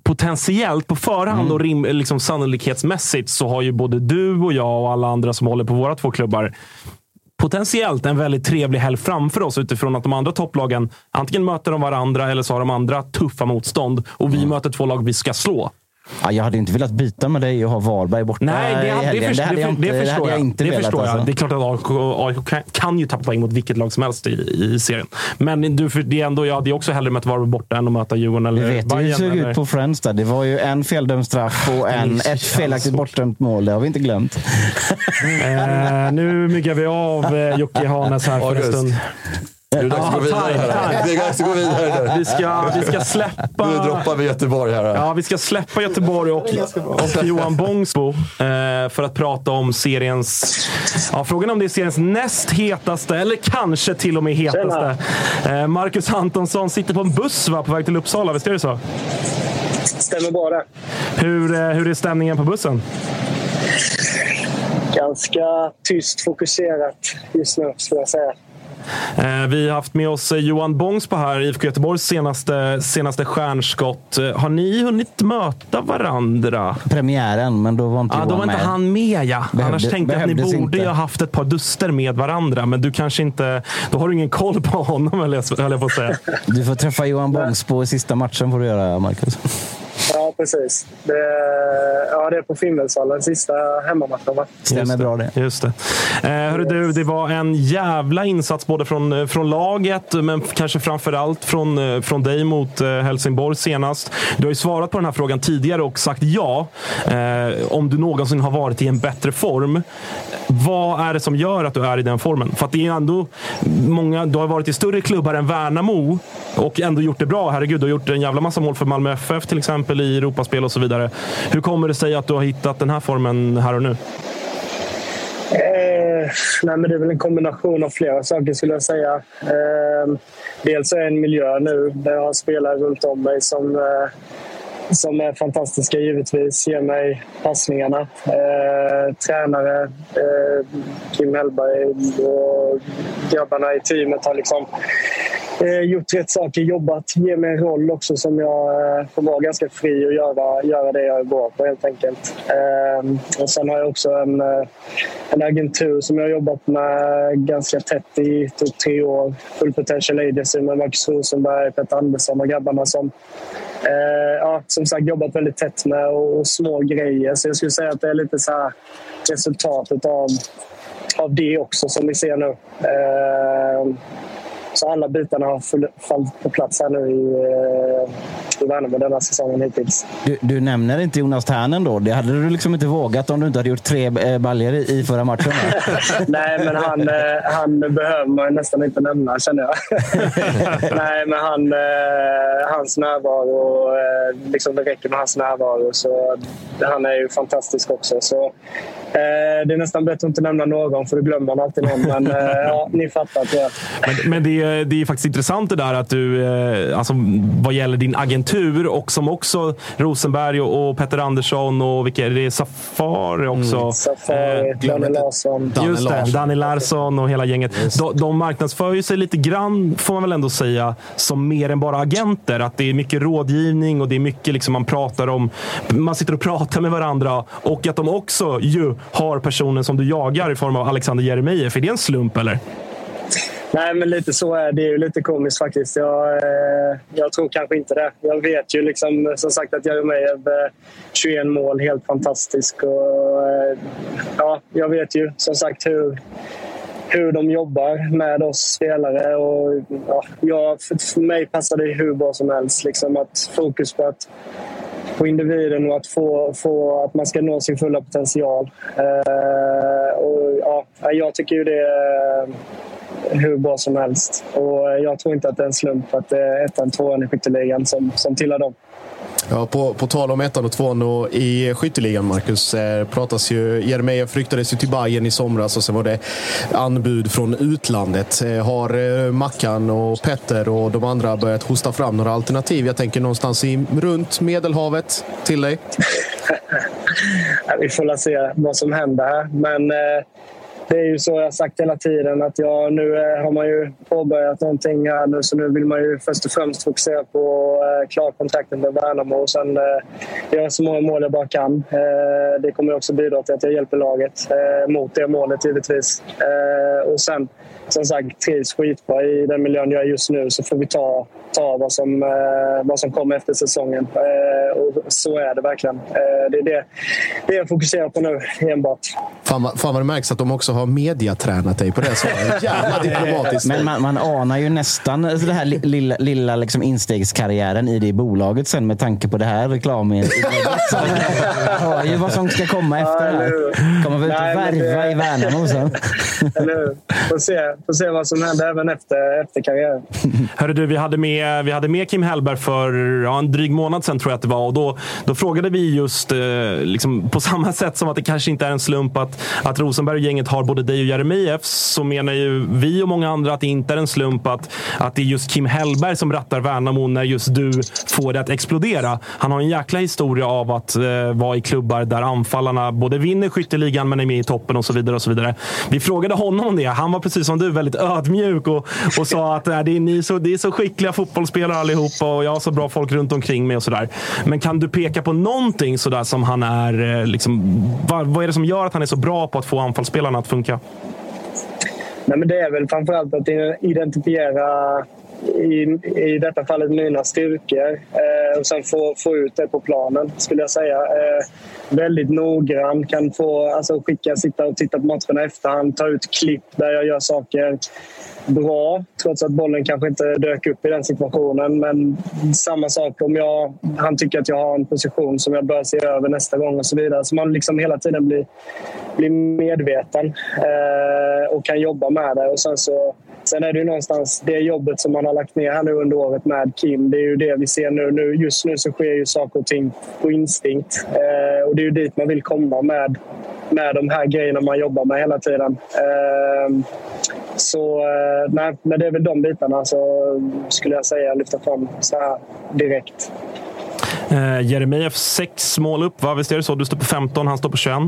potentiellt på förhand Mm. och rim, liksom sannolikhetsmässigt så har ju både du och jag och alla andra som håller på våra två klubbar potentiellt en väldigt trevlig helg framför oss utifrån att de andra topplagen antingen möter de varandra eller så har de andra tuffa motstånd och Mm. vi möter två lag vi ska slå. Ja, jag hade inte velat byta med dig och ha Varberg borta Nej, det, i det, förstår, hade jag det, inte, det det förstår hade jag det velat. förstår jag. alltså. Det är klart att AIK, kan, kan ju tappa poäng mot vilket lag som helst i, i serien. Men du, för det är ändå, jag hade också hellre mött Varberg borta än att möta Djurgården eller Vi vet ju hur det Bayern, såg eller- ut på Friends. Där. Det var ju en feldömd straff och en, ett felaktigt bortdömt mål. Det har vi inte glömt. Eh, nu myggar vi av eh, Jocke Hanes här <laughs> för en stund. Nu är det dags att gå vidare. här. Det är dags att gå vidare. Vi ska, vi ska släppa... Nu droppar vi Göteborg här. Ja, vi ska släppa Göteborg och, och Johan Bångsbo eh, för att prata om seriens... Ja, frågan är om det är seriens näst hetaste, eller kanske till och med hetaste. Eh, Marcus Antonsson sitter på en buss va, på väg till Uppsala, visst är det så? Stämmer det. Hur, eh, hur är stämningen på bussen? Ganska tyst fokuserat just nu, skulle jag säga. Eh, vi har haft med oss eh, Johan Bångsbo här, IFK Göteborgs senaste, senaste stjärnskott. Eh, har ni hunnit möta varandra? Premiären, men då var inte Ja, då Johan var inte med. han med ja. Behövde- Annars tänkte jag att ni borde inte. ha haft ett par duster med varandra. Men du kanske inte... Då har du ingen koll på honom, höll jag på att säga. Du får träffa Johan Bångsbo i sista matchen, får du göra, Marcus. Ja, precis. Det, ja, det är på Finnvedsvallen, sista hemmamatchen va? Stämmer bra det. Just det. Eh, hörru du, det var en jävla insats både från, eh, från laget, men kanske framför allt från, eh, från dig mot eh, Helsingborg senast. Du har ju svarat på den här frågan tidigare och sagt ja. Eh, om du någonsin har varit i en bättre form. Vad är det som gör att du är i den formen? För att det är ändå många, du har varit i större klubbar än Värnamo och ändå gjort det bra. Herregud, du har gjort en jävla massa mål för Malmö FF till exempel exempel i Europaspel och så vidare. Hur kommer det sig att du har hittat den här formen här och nu? Eh, nej, men det är väl en kombination av flera saker skulle jag säga. Eh, dels är det en miljö nu där jag har spelare runt om mig som, eh, som är fantastiska givetvis. Ger mig passningarna. Eh, tränare, eh, Kim Hellberg och grabbarna i teamet har liksom eh, gjort rätt saker, jobbat, ger mig en roll också som jag eh, får vara ganska fri och göra, göra det jag är bra på helt enkelt. Eh, och sen har jag också en, eh, en agentur som jag har jobbat med ganska tätt i typ tre år. Full Potential Agency med Marcus Rosenberg, Petter Andersson och grabbarna som eh, ja, som sagt jobbat väldigt tätt med och, och små grejer. Så jag skulle säga att det är lite så här resultatet av, av det också som vi ser nu. Eh, så alla bitarna har fallit på plats här nu i, eh, i Värnamo denna säsongen hittills. Du, du nämner inte Jonas Tärnen då. Det hade du liksom inte vågat om du inte hade gjort tre eh, baljor i förra matchen. <laughs> Nej, men han, eh, han behöver man nästan inte nämna, känner jag. <laughs> Nej, men han, hans närvaro, liksom det räcker med hans närvaro. Så han är ju fantastisk också. Så, det är nästan bättre att inte nämna någon, för då glömmer man alltid någon. Men ja, ni fattar. Men, men det, är- det är faktiskt intressant det där att du, eh, alltså, vad gäller din agentur och som också Rosenberg och, och Petter Andersson och vilka är det? Safari också. Mm, Safari, Eh, Daniel Larsson. Just det, Danny Larsson och hela gänget. De, de marknadsför ju sig lite grann, får man väl ändå säga, som mer än bara agenter. Att det är mycket rådgivning och det är mycket liksom man pratar om. Man sitter och pratar med varandra och att de också ju har personen som du jagar i form av Alexander Jeremejeff. Är det en slump eller? Nej, men lite så är det. Det är ju lite komiskt faktiskt. Jag, eh, jag tror kanske inte det. Jag vet ju liksom, som sagt att Jeremejeff eh, 21 mål, helt fantastisk. Och, eh, ja, jag vet ju som sagt hur, hur de jobbar med oss spelare. Och, ja, jag, för, mig passar det hur bra som helst. Liksom att fokus på att, på individen och att, få, få, att man ska nå sin fulla potential. Eh, och, ja, jag tycker ju det hur bra som helst. Och jag tror inte att det är en slump att det är ettan, tvåan i skytteligan som, som tillhör dem. Ja, på, på tal om ettan och tvåan och i skytteligan, Marcus, eh, pratas ju... Jeremejeff ryktades ju till Bayern i somras och sen var det anbud från utlandet. Eh, har eh, Mackan och Petter och de andra börjat hosta fram några alternativ? Jag tänker någonstans i, runt Medelhavet till dig. <laughs> vi får se vad som händer här. Men det är ju så jag har sagt hela tiden att jag, nu eh, har man ju påbörjat någonting här nu så nu vill man ju först och främst fokusera på eh, att klara kontraktet med Värnamo och sen eh, göra så många mål jag bara kan. Det kommer också bidra till att jag hjälper laget mot det målet givetvis. Och sen som sagt trivs skitbra i den miljön jag är just nu så får vi ta, ta vad, som, eh, vad som kommer efter säsongen. Eh, och så är det verkligen. Eh, det är det, det jag fokuserar på nu enbart. Fan, fan vad det märks att de också har mediatränat dig på det svaret. <laughs> Jävla diplomatiskt. Men man, man anar ju nästan den här li- lilla, lilla liksom instegskarriären i det bolaget sen med tanke på det här reklamen. <laughs> Hör ju vad som ska komma efter det här. Kommer vi ut och värva det- i Värnamo sen. <laughs> Eller hur? Får se, får se vad som händer även efter, efter karriären. <laughs> Hörru du, vi hade med, vi hade med Kim Hellberg för ja, en dryg månad sedan tror jag att det var. Och då, då frågade vi just eh, liksom, på <laughs> samma sätt som att det kanske inte är en slump att, att Rosenberg och gänget har både dig och Jeremejeff. Så menar ju vi och många andra att det inte är en slump att, att det är just Kim Hellberg som rattar Värnamo när just du får det att explodera. Han har en jäkla historia av att eh, vara i klubbar där anfallarna både vinner skytteligan men är med i toppen och så vidare. och så vidare. Vi frågade honom om det. Han var precis som du väldigt ödmjuk och, och sa att äh, det, är ni så, det är så skickliga fotbollsspelare allihopa och jag har så bra folk runt omkring mig och sådär. Men kan du peka på någonting sådär som han är? Eh, liksom, vad, vad är det som gör att han är så bra på att få anfallsspelarna att funka? Nej, men det är väl framförallt att identifiera i, i detta fallet mina styrkor eh, och sen få, få ut det på planen, skulle jag säga. Eh, väldigt noggrann, kan få alltså, skicka, sitta och titta på matcherna i efterhand, ta ut klipp där jag gör saker bra, trots att bollen kanske inte dök upp i den situationen. Men samma sak om jag, han tycker att jag har en position som jag bör se över nästa gång och så vidare. Så man liksom hela tiden blir, blir medveten eh, och kan jobba med det. Och sen, så, sen är det ju någonstans det jobbet som man har lagt ner här nu under året med Kim. Det är ju det vi ser nu. nu just nu så sker ju saker och ting på instinkt. Eh, och det är ju dit man vill komma med, med de här grejerna man jobbar med hela tiden. Eh, så eh, nej, men det är väl de bitarna så skulle jag säga lyfta fram så här direkt. Eh, Jeremejeff sex mål upp, va? Visst är det så? Du står på 15, han står på 21.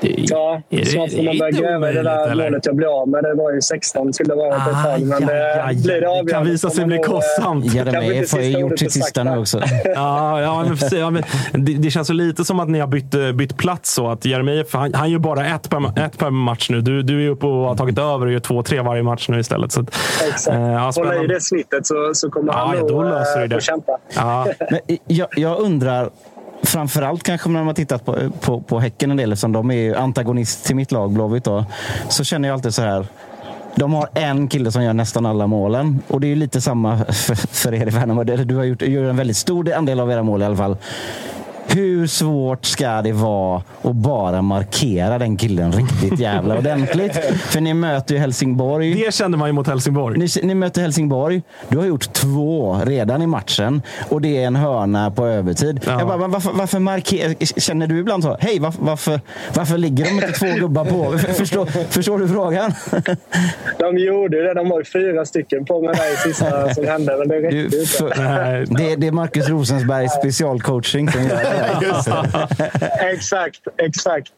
Det är, Ja, är det- snart får man börja gräva i det där eller? målet jag blev av med. Det var ju 16 skulle det vara ett tag. Men det, aj, blir det det kan avgörande visa sig bli eh, kostsamt. Jeremejeff har ju gjort sitt sista nu också. <laughs> Ja, ja, men precis, ja, men det, det känns så lite som att ni har bytt, eh, bytt plats. Så att Jeremejeff, han, han gör bara ett per, ett per match nu. Du, du är uppe och har tagit över och gör två, tre varje match nu istället. Så att, Exakt. eh, ja, Hålla i det snittet så, så kommer Ja, han ja, nog då löser eh, det. få kämpa. Ja. Men jag, jag undrar, framförallt kanske när man tittat på, på, på Häcken en del, eftersom de är antagonist till mitt lag Blåvitt. Då, så känner jag alltid så här. De har en kille som gör nästan alla målen. Och det är ju lite samma <laughs> för, för er i Värnamo. Du har gjort, gjort en väldigt stor andel av era mål i alla fall. Hur svårt ska det vara att bara markera den killen riktigt jävla ordentligt? <laughs> För ni möter ju Helsingborg. Det kände man ju mot Helsingborg. Ni, ni möter Helsingborg. Du har gjort två redan i matchen och det är en hörna på övertid. Ja. Jag bara, men varför, varför marker, Känner du ibland så? Hej, varför, varför, varför ligger de inte två gubbar på? <laughs> Förstår, förstår du frågan? <laughs> De gjorde det. De var ju fyra stycken på mig där i sista som hände. Men det räckte inte. för, det, det är Marcus Rosensbergs specialcoaching som gör det. <laughs> exakt, exakt.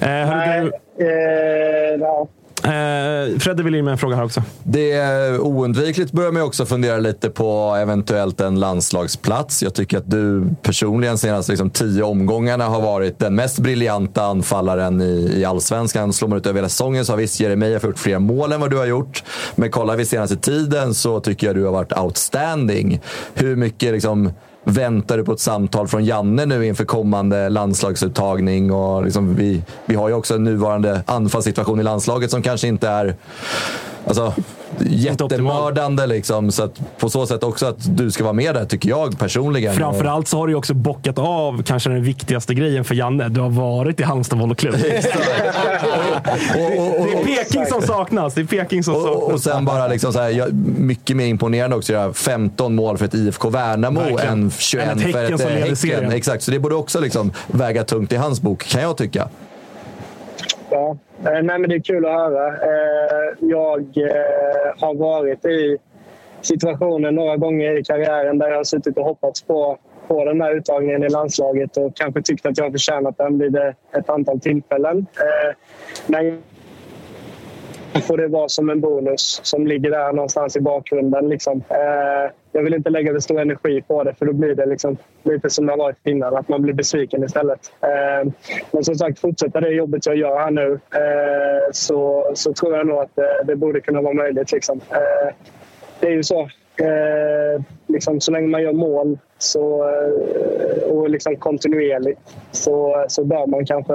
Eh, hörru, du, Eh, ja. eh, Fredde vill in med en fråga här också. Det är oundvikligt börjar man också fundera lite på eventuellt en landslagsplats. Jag tycker att du personligen senaste liksom, tio omgångarna har varit den mest briljanta anfallaren i, i allsvenskan. Slår man ut över hela säsongen så har visst Jeremejeff gjort fler mål än vad du har gjort. Men kollar vi senaste tiden så tycker jag du har varit outstanding. Hur mycket liksom, väntar du på ett samtal från Janne nu inför kommande landslagsuttagning? Och liksom vi, vi har ju också en nuvarande anfallssituation i landslaget som kanske inte är Alltså, jättemördande. Liksom, så att på så sätt också att du ska vara med där, tycker jag personligen. Framförallt så har du också bockat av kanske den viktigaste grejen för Janne. Du har varit i Halmstad volley <laughs> det är Peking som saknas. Det är Peking som saknas. Och, och sen bara liksom så här, mycket mer imponerande också. Jag 15 mål för ett IFK Värnamo Verkligen. än 21 Än ett för ett eh, Häcken. Exakt, så det borde också liksom väga tungt i hans bok, kan jag tycka. Ja, eh, nej, men det är kul att höra. Eh, jag eh, har varit i situationen några gånger i karriären där jag har suttit och hoppats på, på den här uttagningen i landslaget och kanske tyckt att jag har förtjänat den vid ett antal tillfällen. Men får det vara som en bonus som ligger där någonstans i bakgrunden. Liksom. Eh, jag vill inte lägga för stor energi på det för då blir det liksom lite som det har varit innan, att man blir besviken istället. Eh, men som sagt, fortsätta det jobbet jag gör här nu eh, så, så tror jag nog att det, det borde kunna vara möjligt. Liksom. Eh, det är ju så. Eh, liksom, så länge man gör mål så, eh, och liksom kontinuerligt så, så bör man kanske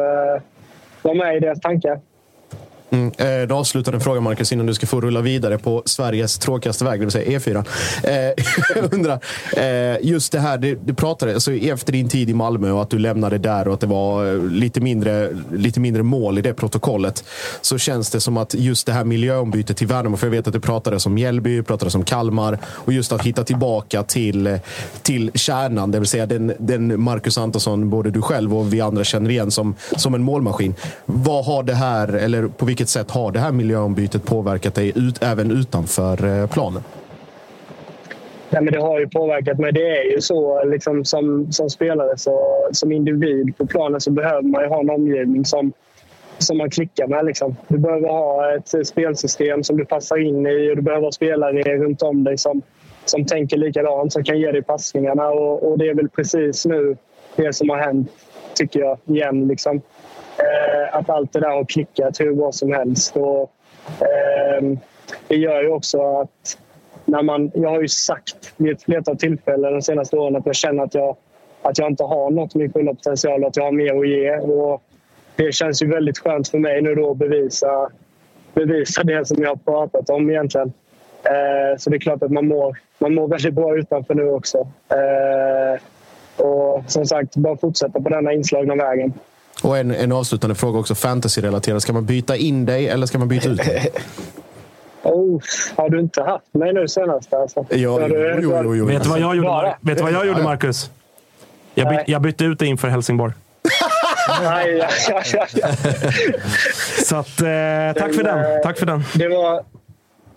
vara med i deras tankar. Mm. Eh, Den en frågan, Marcus, innan du ska få rulla vidare på Sveriges tråkigaste väg, det vill säga E4. Eh, <laughs> jag undrar, eh, just det här, du, du pratade alltså, efter din tid i Malmö och att du lämnade där och att det var eh, lite mindre, lite mindre mål i det protokollet. Så känns det som att just det här miljöombytet till Värnamo, för jag vet att du pratade om Mjällby, pratade om Kalmar och just att hitta tillbaka till, eh, till kärnan, det vill säga den, den Marcus Antonsson, både du själv och vi andra känner igen som, som en målmaskin. Vad har det här, eller på vilket sätt har det här miljöombytet påverkat dig ut, även utanför eh, planen? Nej, men det har ju påverkat mig. Det är ju så liksom, som, som spelare, så, som individ på planen så behöver man ju ha en omgivning som, som man klickar med. Liksom. Du behöver ha ett spelsystem som du passar in i och du behöver ha spelare runt om dig som, som tänker likadant, som kan ge dig passningarna. Och, och det är väl precis nu det som har hänt, tycker jag, igen. Liksom. Eh, att allt det där har klickat hur bra som helst. Och, eh, det gör ju också att när man, jag har ju sagt vid ett flertal tillfällen de senaste åren att jag känner att jag, att jag inte har nått min fulla potential och att jag har mer att ge. Och det känns ju väldigt skönt för mig nu då att bevisa, bevisa det som jag har pratat om egentligen. Eh, så det är klart att man mår, man mår väldigt bra utanför nu också. Eh, och som sagt, bara fortsätta på denna inslagna vägen. Och en, en avslutande fråga också, fantasy-relaterad. Ska man byta in dig eller ska man byta ut dig? <laughs> Oh, har du inte haft mig nu senast? Alltså? Ja, Har du- jo, jo, jo. Vet du vad jag gjorde, Bara? vet du vad jag gjorde Marcus? Jag, by, jag bytte ut dig inför Helsingborg. Nej, ja, ja, ja, ja. <laughs> Så att, eh, tack för den. Tack för den. Det var...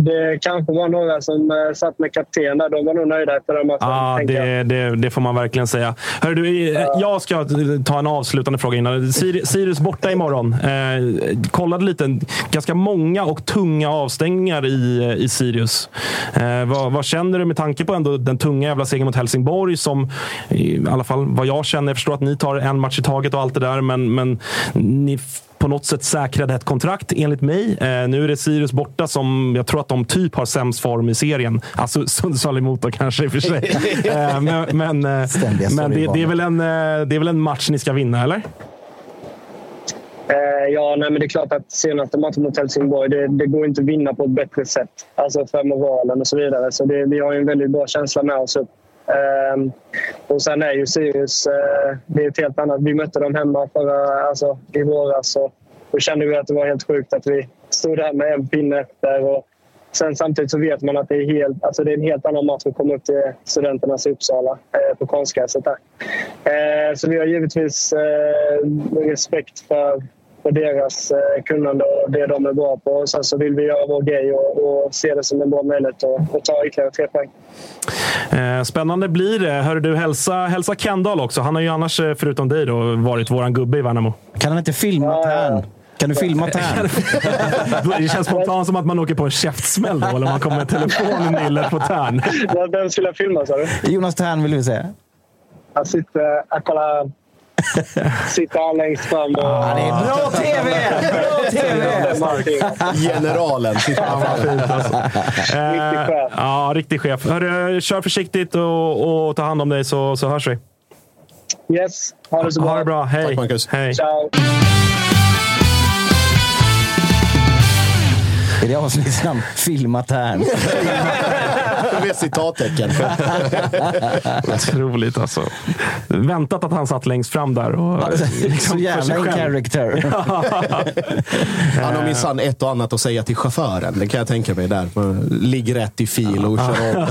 Det kanske var några som eh, satt med kapten där. De var nog nöjda efter den matchen. Ja, det, det, det får man verkligen säga. Hör du, eh, jag ska ta en avslutande fråga innan. Sir- Sirius borta imorgon. Eh, kollade lite. Ganska många och tunga avstängningar i, i Sirius. Eh, vad, vad känner du med tanke på ändå den tunga jävla segern mot Helsingborg som i alla fall vad jag känner. Jag förstår att ni tar en match i taget och allt det där, men, men ni på något sätt säkrade ett kontrakt enligt mig. Eh, nu är det Sirius borta som jag tror att de typ har sämst form i serien. Alltså <laughs> Sundsvall emot då kanske i och för sig. <laughs> Eh, men men, eh, men det, det, är väl en, eh, det är väl en match ni ska vinna, eller? Eh, ja, nej, men det är klart att senaste matchen mot Helsingborg, det, det går inte att vinna på ett bättre sätt. Alltså för moralen och så vidare. Så det, vi har ju en väldigt bra känsla med oss upp. Ehm, och sen är ju Sirius, eh, det är ett helt annat. Vi mötte dem hemma förra, alltså, i våras och då kände vi att det var helt sjukt att vi stod där med en pinne efter. Och sen samtidigt så vet man att det är, helt, alltså det är en helt annan match att komma upp till studenternas i Uppsala eh, på konstgräset där. Eh, så vi har givetvis eh, respekt för, för deras eh, kunnande och det de är bra på. Och sen så vill vi göra vår grej och, och se det som en bra möjlighet att, att ta ytterligare tre poäng. Eh, spännande blir det. Hör du, hälsa, hälsa Kendall också. Han har ju annars, eh, förutom dig, då, varit våran gubbe i Värnamo. Kan han inte filma Tern? Kan du filma <laughs> Tern? Det känns spontant som att man åker på en käftsmäll då, eller man kommer med telefon i nyllet på tärn. <laughs> Vem skulle jag filma sa du? Jonas Tern vill vi säga. Han sitter... Jag kollar. Sitter han längst fram och... Ja, det är bra TV! Bra TV! Generalen. Fan vad fint alltså. Eh, Riktig chef. Ja, riktig chef. Hörru, kör försiktigt och, och ta hand om dig så, så hörs vi. Yes, ha det så bra. Ha det bra. Hej. Tack, Marcus. Hej. Ciao. Är det avsnittsnamn? Filmatärn. <laughs> Med citattecken. Otroligt alltså. Väntat att han satt längst fram där. Och, liksom Så jävla själv. character. <laughs> Han har minsann ett och annat att säga till chauffören. Det kan jag tänka mig. där. Ligg rätt i fil och kör om.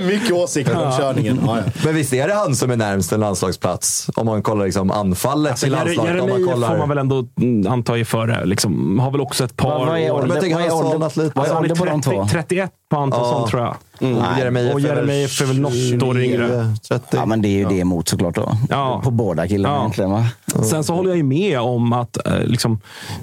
<laughs> Mycket åsikter om körningen. Ja, ja. Men visst är det han som är närmst en landslagsplats? Om man kollar liksom anfallet Alltså, till landslaget. Man Jeremejeff kollar... får man väl ändå mm, anta är före. Liksom, har väl också ett par Vad- vad är år. vad är han har ålder- sållat lite. vad är Alltså, på de 30, två? 31 på Antonsson Ja. tror jag. Mm. Jeremejeff Och är väl Jeremejeff är väl något år yngre. 30. Ja, men det är ju det emot såklart då. Ja. På båda killarna Ja. egentligen. Va? Sen så håller jag ju med om att eh, liksom,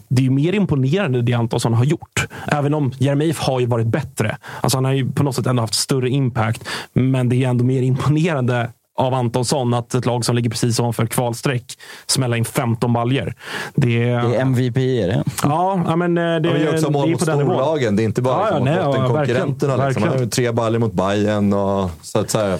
det är ju mer imponerande det Antonsson har gjort. Även om Jeremejeff har ju varit bättre. Alltså han har ju på något sätt ändå haft större impact. Men det är ändå mer imponerande av Antonsson att ett lag som ligger precis ovanför kvalstreck smäller in 15 baljer. Det, Det är MVP är det. Ja, ja, men eh, det, Ja, men det är också mål det är mot på den nivån. storlagen. Det är inte bara Ja, ja, liksom, mot verkligen, Liksom. Har tre baller mot Bayern och så att säga.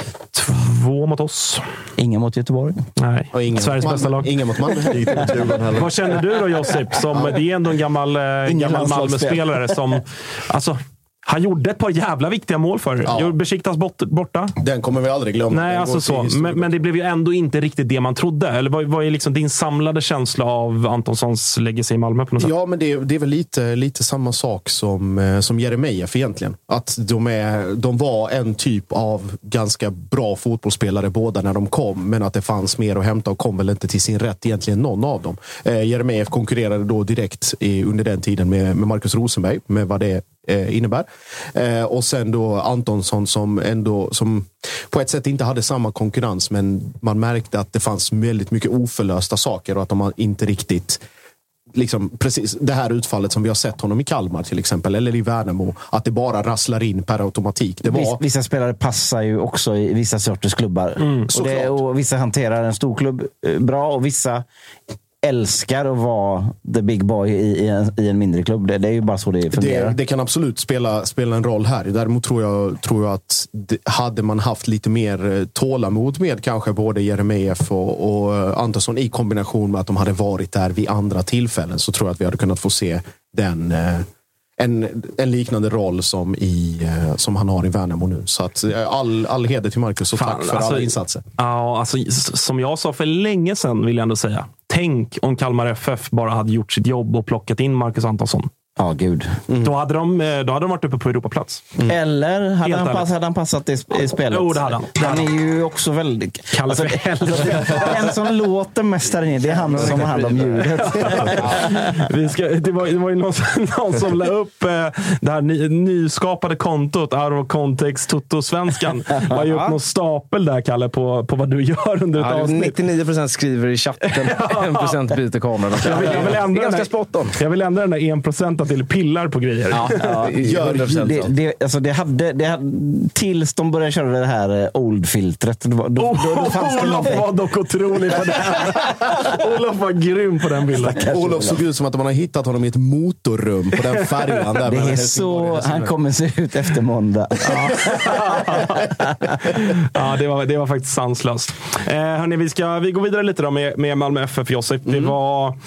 Två mot oss. Ingen mot Göteborg. Nej, Och ingen Sveriges mot bästa lag. Ingen mot Malmö. <laughs> Vad känner du då Josip? Som, det är ändå en gammal, eh, gammal. Malmö-spelare som... <laughs> Alltså, han gjorde ett par jävla viktiga mål för Ja. ja. Besiktas bort, borta. Den kommer vi aldrig glömma. Nej, Den alltså så. Men, men det blev ju ändå inte riktigt det man trodde. Eller vad, vad är liksom din samlade känsla av Antonssons legacy i Malmö? På något sätt? Ja, men det, det är väl lite, lite samma sak som, eh, som Jeremejeff egentligen. Att de, är, de var en typ av ganska bra fotbollsspelare båda när de kom, men att det fanns mer att hämta och kom väl inte till sin rätt egentligen någon av dem. Eh, Jeremejeff konkurrerade då direkt i, under den tiden med, med Marcus Rosenberg, med vad det eh, innebär. Eh, och sen då Antonsson som ändå som på ett sätt inte hade samma konkurrens, men man märkte att det fanns väldigt mycket oförlösta saker och att de inte riktigt liksom, precis det här utfallet som vi har sett honom i Kalmar till exempel, eller i Värnamo, att det bara rasslar in per automatik. Det var, vissa spelare passar ju också i vissa sorters klubbar. och, det, och Vissa hanterar en stor klubb eh, bra och vissa älskar att vara the big boy i, i, en, i en mindre klubb. Det, det är ju bara så det fungerar. det, det kan absolut spela, spela en roll här. Däremot tror jag, tror jag att det, hade man haft lite mer eh, tålamod med kanske både Jeremejeff och, och eh, Antonsson i kombination med att de hade varit där vid andra tillfällen så tror jag att vi hade kunnat få se den eh, en, en liknande roll som, i, eh, som han har i Värnamo nu. Så att, eh, all, all heder till Marcus och Fan, tack för alltså- alla insatser. Ja, alltså, som jag sa för länge sedan, vill jag ändå säga. Tänk om Kalmar FF bara hade gjort sitt jobb och plockat in Marcus Antonsson. Ja, gud. Då, hade de, eh, då hade de varit uppe på Europaplats. Eller hade han, pass, hade han passat i, i spelet? Jo, det hade han. Han är ju också väldigt... Alltså, Kalle för helvete. den som låter mest där inne, det är han som har hand om ljudet. <laughs> Vi ska, det, var, det var ju någon, någon som la upp eh, det här ny, nyskapade kontot, of Context Toto-svenskan. La ju upp någon stapel där, Kalle, på, på vad du gör under ett Ja, avsnitt. 99 procent skriver i chatten, <laughs> 1 procent byter kamera. Jag vill, jag vill det är ändra ganska den spot on. jag vill ändra den där 1 procenten till pillar på grejer. Ja, <laughs> Gör 100% Det, det, alltså det hade, det hade, tills de började köra det här eh, old-filtret. Då, då, då, då fanns det Olof var dock otrolig på den. <laughs> Olof var grym på den bilden. Olof såg ut som att man har hittat honom i ett motorrum på den färjan. Där Det är så han kommer se ut efter måndag. <laughs> ja, det var, det var faktiskt sanslöst. Eh, hörni, vi, ska, vi går vidare lite då med, med Malmö FF, Josip. Det var...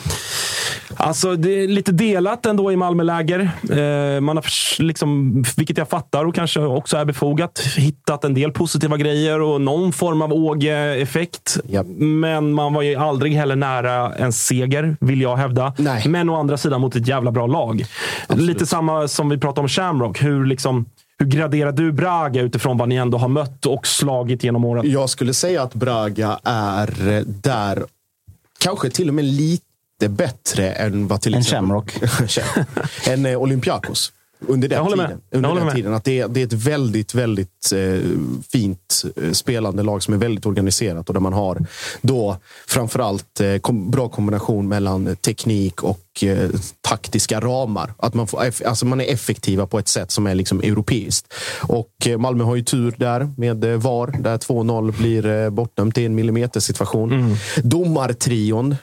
Alltså, det är lite delat ändå i Malmöläger. Eh, man har, liksom, vilket jag fattar och kanske också är befogat, hittat en del positiva grejer och någon form av Åge-effekt. Japp. Men man var ju aldrig heller nära en seger, vill jag hävda. Nej. Men å andra sidan mot ett jävla bra lag. Lite samma som vi pratade om Shamrock. Hur, liksom, hur graderar du Braga utifrån vad ni ändå har mött och slagit genom åren? Jag skulle säga att Braga är där, kanske till och med lite bättre än vad till En exempel... <laughs> Shamrock. än eh, Olympiakos. Under den med. tiden. Jag Under den med. tiden. Att det, är- det är ett väldigt, väldigt eh, fint eh, spelande lag som är väldigt organiserat och där man har då framförallt eh, kom, bra kombination mellan teknik och eh, taktiska ramar. Att man, får, alltså man är effektiva på ett sätt som är liksom europeiskt. Och eh, Malmö har ju tur där med eh, VAR, där 2-0 blir bortdömt i en millimeter situation. Mm. Domartrion,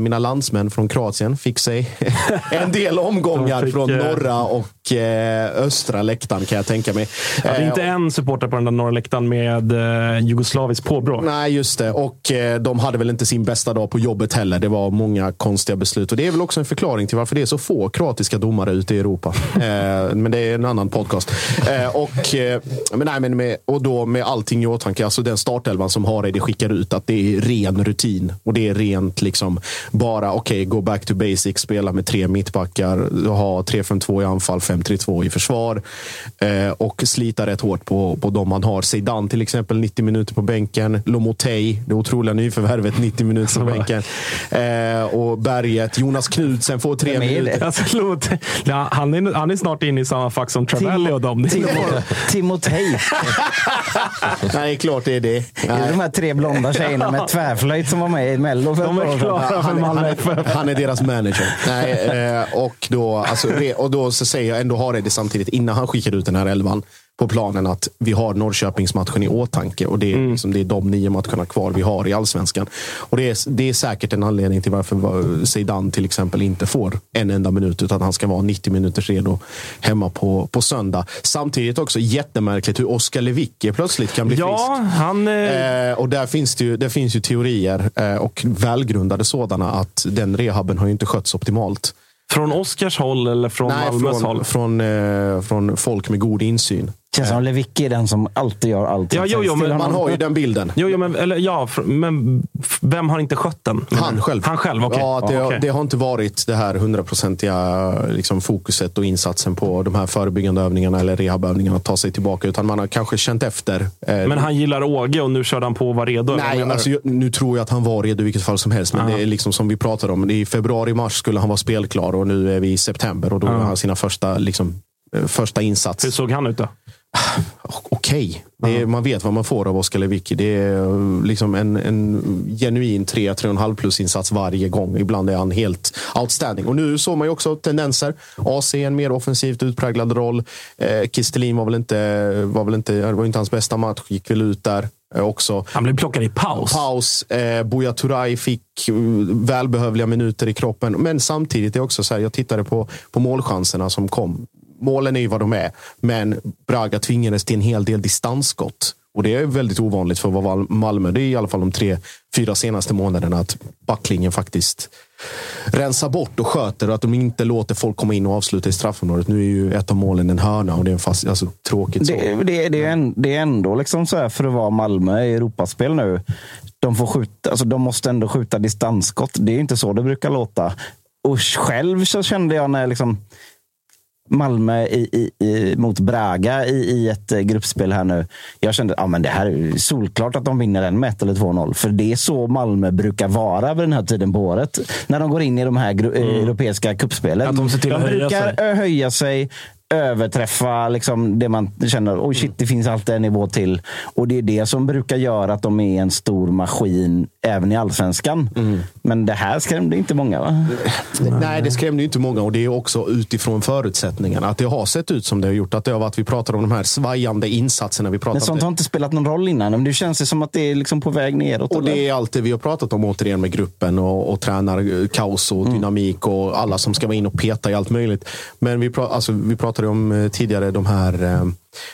mina landsmän från Kroatien, fick sig <laughs> en del omgångar fick, från norra och östra läktaren kan jag tänka mig. Ja, det är inte en supporter på den där norra läktaren med jugoslaviskt påbrå. Nej, just det. Och de hade väl inte sin bästa dag på jobbet heller. Det var många konstiga beslut. Och Det är väl också en förklaring till varför det är så få kroatiska domare ute i Europa. <laughs> eh, men det är en annan podcast. Eh, och, eh, men nej, men med, och då med allting i åtanke, alltså den startelvan som Hareide skickar ut, att det är ren rutin. Och det är rent liksom bara, okej, okay, go back to basics, spela med tre mittbackar, ha 3-5-2 i anfall, 5-3-2 i försvar. Eh, och slita rätt hårt på, på de man har. Zeidan till exempel, 90 minuter på bänken. Lomotey, det otroliga nyförvärvet, 90 minuter på bänken. Eh, och Berget, Jonas Knudsen får tre minuter. Alltså, ja, han, är, han är snart inne i samma fack som Travelli och dem. Timotej. <laughs> Nej, klart det är det. Det är de här tre blonda tjejerna med tvärflöjt som var med i Mello för De är klara för han, Malmö är, han är deras manager. Nej, eh, och, då, alltså, och då så säger jag ändå Hareide samtidigt, innan han skickade ut den här elvan, på planen att vi har Norrköpingsmatchen i åtanke. Och det är, liksom, det är de nio matcherna kvar vi har i allsvenskan. Och det är, det är säkert en anledning till varför Zeidan till exempel inte får en enda minut. Utan han ska vara 90 minuters redo hemma på, på söndag. Samtidigt också jättemärkligt hur Oskar Lewicki plötsligt kan bli Ja, frisk. han... Eh, Eh, och där finns, det ju, där finns ju teorier, eh, och välgrundade sådana, att den rehaben har ju inte skötts optimalt. från Oskars håll eller från Nej, Malmös från, håll? från, eh, från folk med god insyn. Känns som Lewicki är den som alltid gör allt. Ja, jo, jo, men Man har ju den bilden. Jo, jo, men, eller, ja, men vem har inte skött den? Han själv. Han själv, okej. Ja, det, Ja, okej. det har inte varit det här hundraprocentiga liksom, fokuset och insatsen på de här förebyggande övningarna eller rehabövningarna att ta sig tillbaka. Utan man har kanske känt efter. eh, Men han gillar Åge och nu körde han på att vara redo? Nej, alltså, jag- nu tror jag att han var redo i vilket fall som helst. Men Ja. det är liksom som vi pratade om. Det är I februari-mars skulle han vara spelklar och nu är vi i september. Och då Ja. gör han sina första, liksom, eh, första insats. Hur såg han ut då? Okej. Det är- Man vet vad man får av Oskar Lewicki. Det är eh, liksom en, en genuin 3-3,5 plus insats varje gång. Ibland är han helt outstanding. Och nu såg man ju också tendenser. AC en mer offensivt utpräglad roll. Eh, Kistelin var väl inte, var väl inte, det var inte hans bästa match. Gick väl ut där eh, också. Han blev plockad i paus. Paus. Eh, Buya Turay fick eh, välbehövliga minuter i kroppen. Men samtidigt är också så här, jag tittade på, på målchanserna som kom. Målen är ju vad de är, men Braga tvingades till en hel del distansskott. Och det är väldigt ovanligt för att vara Malmö. Det är i alla fall de tre, fyra senaste månaderna att backlinjen faktiskt rensar bort och sköter och att de inte låter folk komma in och avsluta i straffområdet. Nu är ju ett av målen en hörna och det är en fast, alltså, tråkigt så. Det, det, det, är en, det är ändå liksom så här för att vara Malmö i Europaspel nu. De, får skjuta, alltså de måste ändå skjuta distansskott. Det är inte så det brukar låta. Och själv så kände jag när liksom Malmö i, i, i, mot Braga i, i ett eh, gruppspel här nu. Jag kände att ah, det här är solklart att de vinner den med 1 eller 2-0. För det är så Malmö brukar vara vid den här tiden på året. När de går in i de här eh, europeiska kuppspelen. Att de ser till att höja brukar sig. höja sig, överträffa liksom det man känner. Oj, shit, det finns alltid en nivå till. Och det är det som brukar göra att de är en stor maskin även i allsvenskan. Men det här skrämde inte många, va? Nej, det skrämde ju inte många och det är också utifrån förutsättningarna. Att det har sett ut som det har gjort. Att det har varit, vi pratar om de här svajande insatserna. Vi pratar Men sånt har inte spelat någon roll innan. Men det känns ju som att det är liksom på väg neråt. Och eller? det är allt det vi har pratat om återigen med gruppen och, och tränarkaos och dynamik och alla som ska vara in och peta i allt möjligt. Men vi, pra, alltså, vi pratade om eh, tidigare de här eh,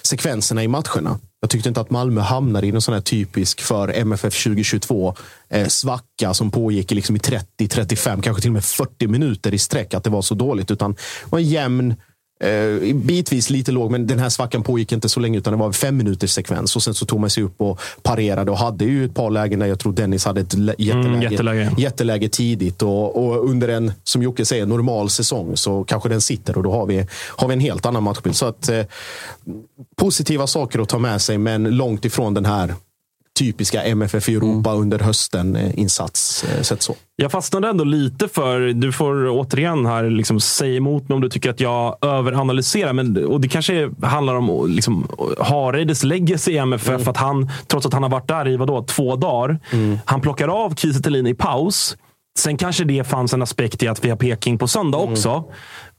sekvenserna i matcherna. Jag tyckte inte att Malmö hamnade i någon sån här typisk för MFF 2022 eh, svacka som pågick i, liksom i 30, 35, kanske till och med 40 minuter i sträck. Att det var så dåligt. Utan det var en jämn, Eh, bitvis lite låg, men den här svackan pågick inte så länge utan det var en fem minuters sekvens. Och sen så tog man sig upp och parerade och hade ju ett par lägen där jag tror Dennis hade ett lä- jätteläge, Mm, jätteläge. jätteläge tidigt. Och, och under en, som Jocke säger, normal säsong så kanske den sitter och då har vi, har vi en helt annan matchbild. Så att eh, positiva saker att ta med sig, men långt ifrån den här typiska MFF i Europa under hösten-insats. Eh, sett så. Jag fastnade ändå lite för, du får återigen här liksom säga emot mig om du tycker att jag överanalyserar. Men, och det kanske handlar om liksom, Hareides legacy i MFF. Att han, trots att han har varit där i vadå, två dagar. Han plockar av Kiese i paus. Sen kanske det fanns en aspekt i att vi har Peking på söndag också.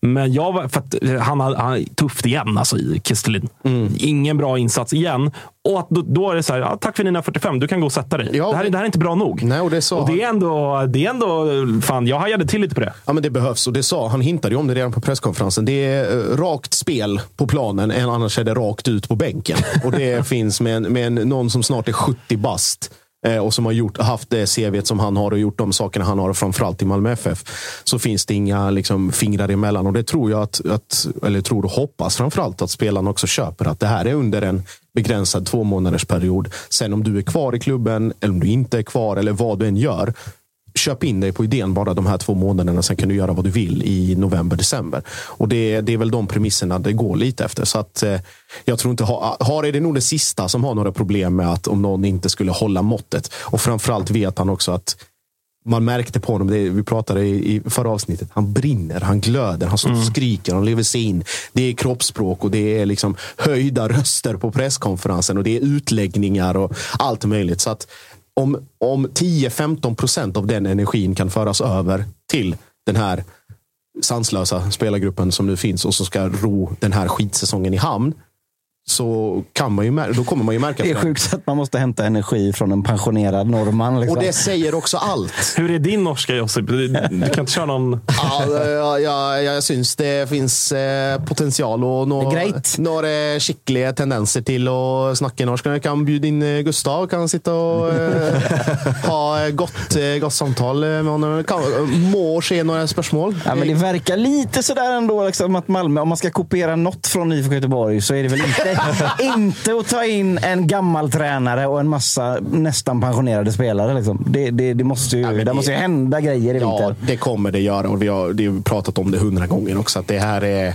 Men jag var, för att eh, han har tufft igen, alltså i Kistelin. Ingen bra insats igen. Och att då, då är det så här, ja, tack för dina 45, du kan gå och sätta dig. det, här, är- det här är inte bra nog. Nej, och det, sa Och det är ändå, det är ändå fan, jag hajade till lite på det. Ja, men det behövs och det sa han hintade ju om det redan på presskonferensen. Det är eh, rakt spel på planen, annars är det rakt ut på bänken. Och det <laughs> finns med, en, med en, någon som snart är 70 bast Eh, och som har gjort, haft det CV som han har och gjort de sakerna han har, framförallt i Malmö FF, så finns det inga liksom, fingrar emellan. Och det tror jag att, att eller tror och hoppas framförallt att spelarna också köper. Att det här är under en begränsad två månaders period. Sen om du är kvar i klubben eller om du inte är kvar eller vad du än gör, köp in dig på idén bara de här två månaderna. Sen kan du göra vad du vill i november, december. Och det, det är väl de premisserna det går lite efter. Så att, eh, jag tror inte ha, har är det nog det sista som har några problem med att om någon inte skulle hålla måttet. Och framförallt vet han också att man märkte på honom, det vi pratade i, i förra avsnittet, han brinner, han glöder, han och skriker, han lever sig in. Det är kroppsspråk och det är liksom höjda röster på presskonferensen och det är utläggningar och allt möjligt. Så att om, om 10-15 procent av den energin kan föras över till den här sanslösa spelargruppen som nu finns och som ska ro den här skitsäsongen i hamn. Så kan man ju, mär- då kommer man ju märka Det är sjukt att man måste hämta energi från en pensionerad norrman. Liksom. Och det säger också allt. <laughs> Hur är din norska Josip? Du, du kan inte köra någon... Ja, ja, ja, jag syns det finns eh, potential och några, några skickliga tendenser till att snacka norsk. Jag kan bjuda in eh, Gustav, kan sitta och eh, ha gott, eh, gott samtal med honom. Kan, må ske några spörsmål. Ja, men det verkar lite sådär ändå, liksom, att Malmö, om man ska kopiera något från IFK Göteborg så är det väl inte, inte att ta in en gammal tränare och en massa nästan pensionerade spelare. Liksom. Det, det, det måste ju, det måste ju hända grejer i Ja, vinter. det kommer det göra och vi har, det har pratat om det hundra gånger också. Att det här är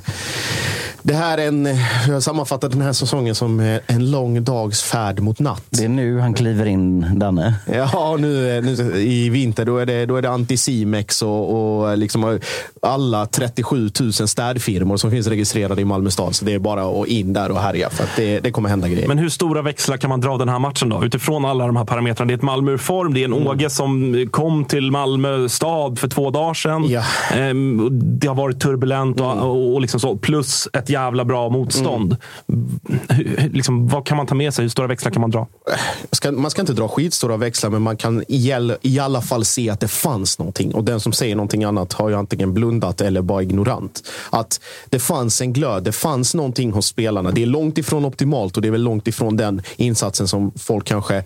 det här är en, jag har sammanfattat den här säsongen som eh, en lång dags färd mot natt. Det är nu han kliver in, Danne. Ja, nu, nu i vinter då är det, då är det Anticimex och, och liksom alla 37 000 städfirmor som finns registrerade i Malmö stad. Så det är bara att in där och härja för att det, det kommer hända grejer. Men hur stora växlar kan man dra av den här matchen då? Utifrån alla de här parametrarna. Det är ett Malmö ur form. Det är en Mm. Åge som kom till Malmö stad för två dagar sedan. Ehm, och det har varit turbulent Mm. och, och liksom så. Plus ett jävla bra motstånd. Mm. hur- Liksom, vad kan man ta med sig? Hur stora växlar kan man dra? ska, man ska inte dra skitstora växlar, men man kan i, i alla fall se att det fanns någonting. Och den som säger någonting annat har ju antingen blundat eller bara ignorant. Att det fanns en glöd, det fanns någonting hos spelarna. Det är långt ifrån optimalt och det är väl långt ifrån den insatsen som folk kanske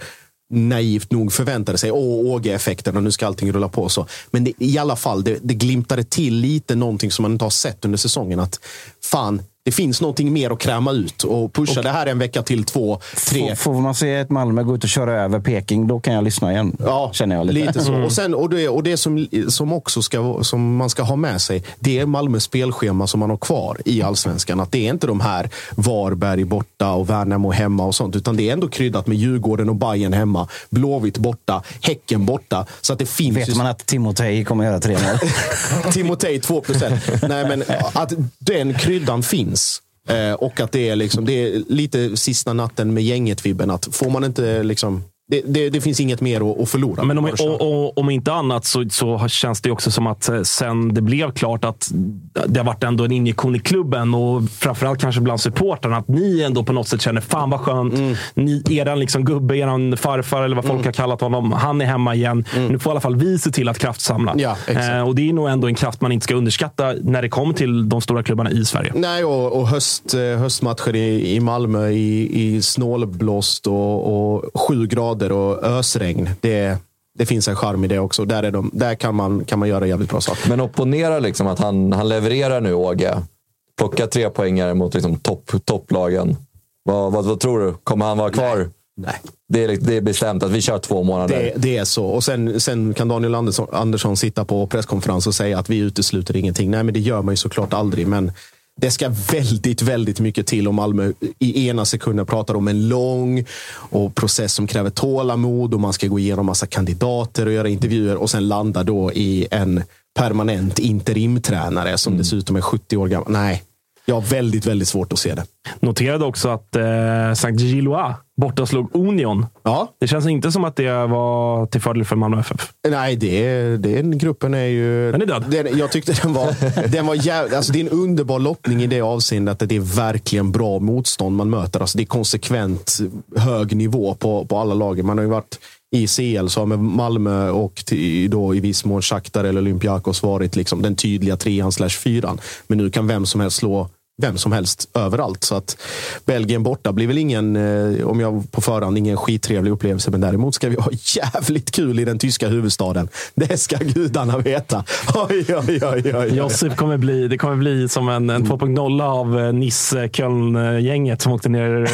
naivt nog förväntade sig. Åh, Åge-effekten och nu ska allting rulla på. så. Men det, i alla fall, det, det glimtade till lite någonting som man inte har sett under säsongen. Att fan, det finns någonting mer att kräma ut och pusha det här en vecka till två, tre. Får, får man se ett Malmö gå ut och köra över Peking, då kan jag lyssna igen. Ja, känner jag lite. Lite så. Och, sen, och det, och det som, som också ska, som man ska ha med sig, det är Malmös spelschema som man har kvar i allsvenskan. Att det är inte de här Varberg borta och Värnamo hemma och sånt, utan det är ändå kryddat med Djurgården och Bayern hemma, Blåvitt borta, Häcken borta. Så att det finns Vet man att Timotej kommer göra tre mål? <laughs> Timotej 2 procent. Nej, men att den kryddan finns. Eh, och att det är, liksom, det är lite sista natten med gänget-vibben. Att får man inte liksom... Det, det, det finns inget mer att, förlora. Men om, och, och, om inte annat så, så känns det också som att eh, sen det blev klart att det har varit ändå en injektion i klubben och framförallt kanske bland supportrarna att ni ändå på något sätt känner fan vad skönt. Mm. Ni, eran liksom gubbe, eran farfar eller vad folk har kallat honom. Han är hemma igen. Nu får i alla fall vi se till att kraftsamla. Mm. Ja, eh, och det är nog ändå en kraft man inte ska underskatta när det kommer till de stora klubbarna i Sverige. Nej, och, och höst, eh, höstmatcher i, i Malmö i, i snålblåst och, och sju grader och ösregn. Det, det finns en charm i det också. Där, är de, där kan, man, kan man göra jävligt bra saker. Men opponera liksom att han, han levererar nu, Åge. Plocka tre poängare mot liksom topp, topplagen. Vad, vad, vad tror du? Kommer han vara kvar? Nej. Det, är, det är bestämt att vi kör två månader. Det, det är så. Och sen, sen kan Daniel Andersson, Andersson sitta på presskonferens och säga att vi utesluter ingenting. Nej, men det gör man ju såklart aldrig. Men det ska väldigt, väldigt mycket till om Malmö i ena sekunden pratar om en lång och process som kräver tålamod och man ska gå igenom massa kandidater och göra intervjuer och sen landa då i en permanent interimtränare som dessutom är 70 år gammal. Nej, Jag har väldigt, väldigt svårt att se det. Noterade också att eh, Saint Gillois borta slog Union. Ja. Det känns inte som att det var till fördel för Malmö FF. Nej, det, den gruppen är ju... Den är död. Den, jag tyckte den var... den var jäv, alltså det är en underbar lottning i det avseendet att det är verkligen bra motstånd man möter. Alltså det är konsekvent hög nivå på, på alla lagen. Man har ju varit i CL så har med Malmö och då i viss mån Shakhtar eller Olympiakos varit liksom den tydliga trean slash fyran. Men nu kan vem som helst slå vem som helst överallt. Så att Belgien borta blir väl ingen, eh, om jag på förhand, ingen skittrevlig upplevelse. Men däremot ska vi ha <laughs> jävligt kul i den tyska huvudstaden. Det ska gudarna veta. <laughs> Oj, oj, oj, oj, oj. Josip kommer bli, det kommer bli som en, en 2.0 av eh, Nice-Köln-gänget som åkte ner.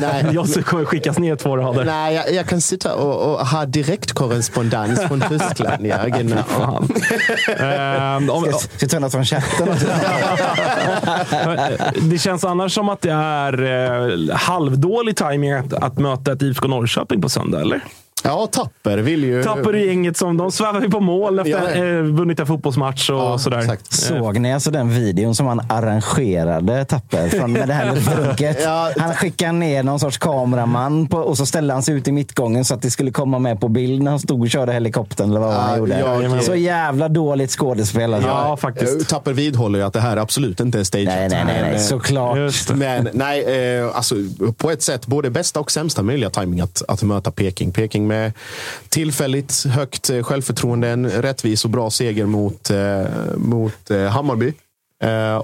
<laughs> Nej. Josip kommer skickas ner två rader. Nej, jag, jag kan sitta och, och ha direktkorrespondens från Tyskland. Ja, genau. Ehm, om- Ska, ska något från chatten? Eh, det känns annars som att det är eh, halvdålig tajming att, att möta ett IFK Norrköping på söndag, eller? Ja, Tapper vill ju... Tapper i gänget som de svävar ju på mål efter Ja. eh, vunnit en fotbollsmatch och sådär. Eh, Såg ni alltså den videon som han arrangerade Tapper från med det här luftdunket? <laughs> Ja. Han skickade ner någon sorts kameraman på, och så ställde han sig ut i mittgången så att det skulle komma med på bild när han stod och körde helikoptern eller vad han Ja, gjorde. jag- så jävla dåligt skådespel. Alltså. Ja, faktiskt. Tapper vidhåller ju att det här absolut inte är stageat. Nej, nej, nej, nej. Såklart. Men nej, eh, alltså, på ett sätt både bästa och sämsta möjliga timing att, att möta Peking. Peking med Eh, tillfälligt högt eh, självförtroende, en rättvis och bra seger mot, eh, mot Hammarby.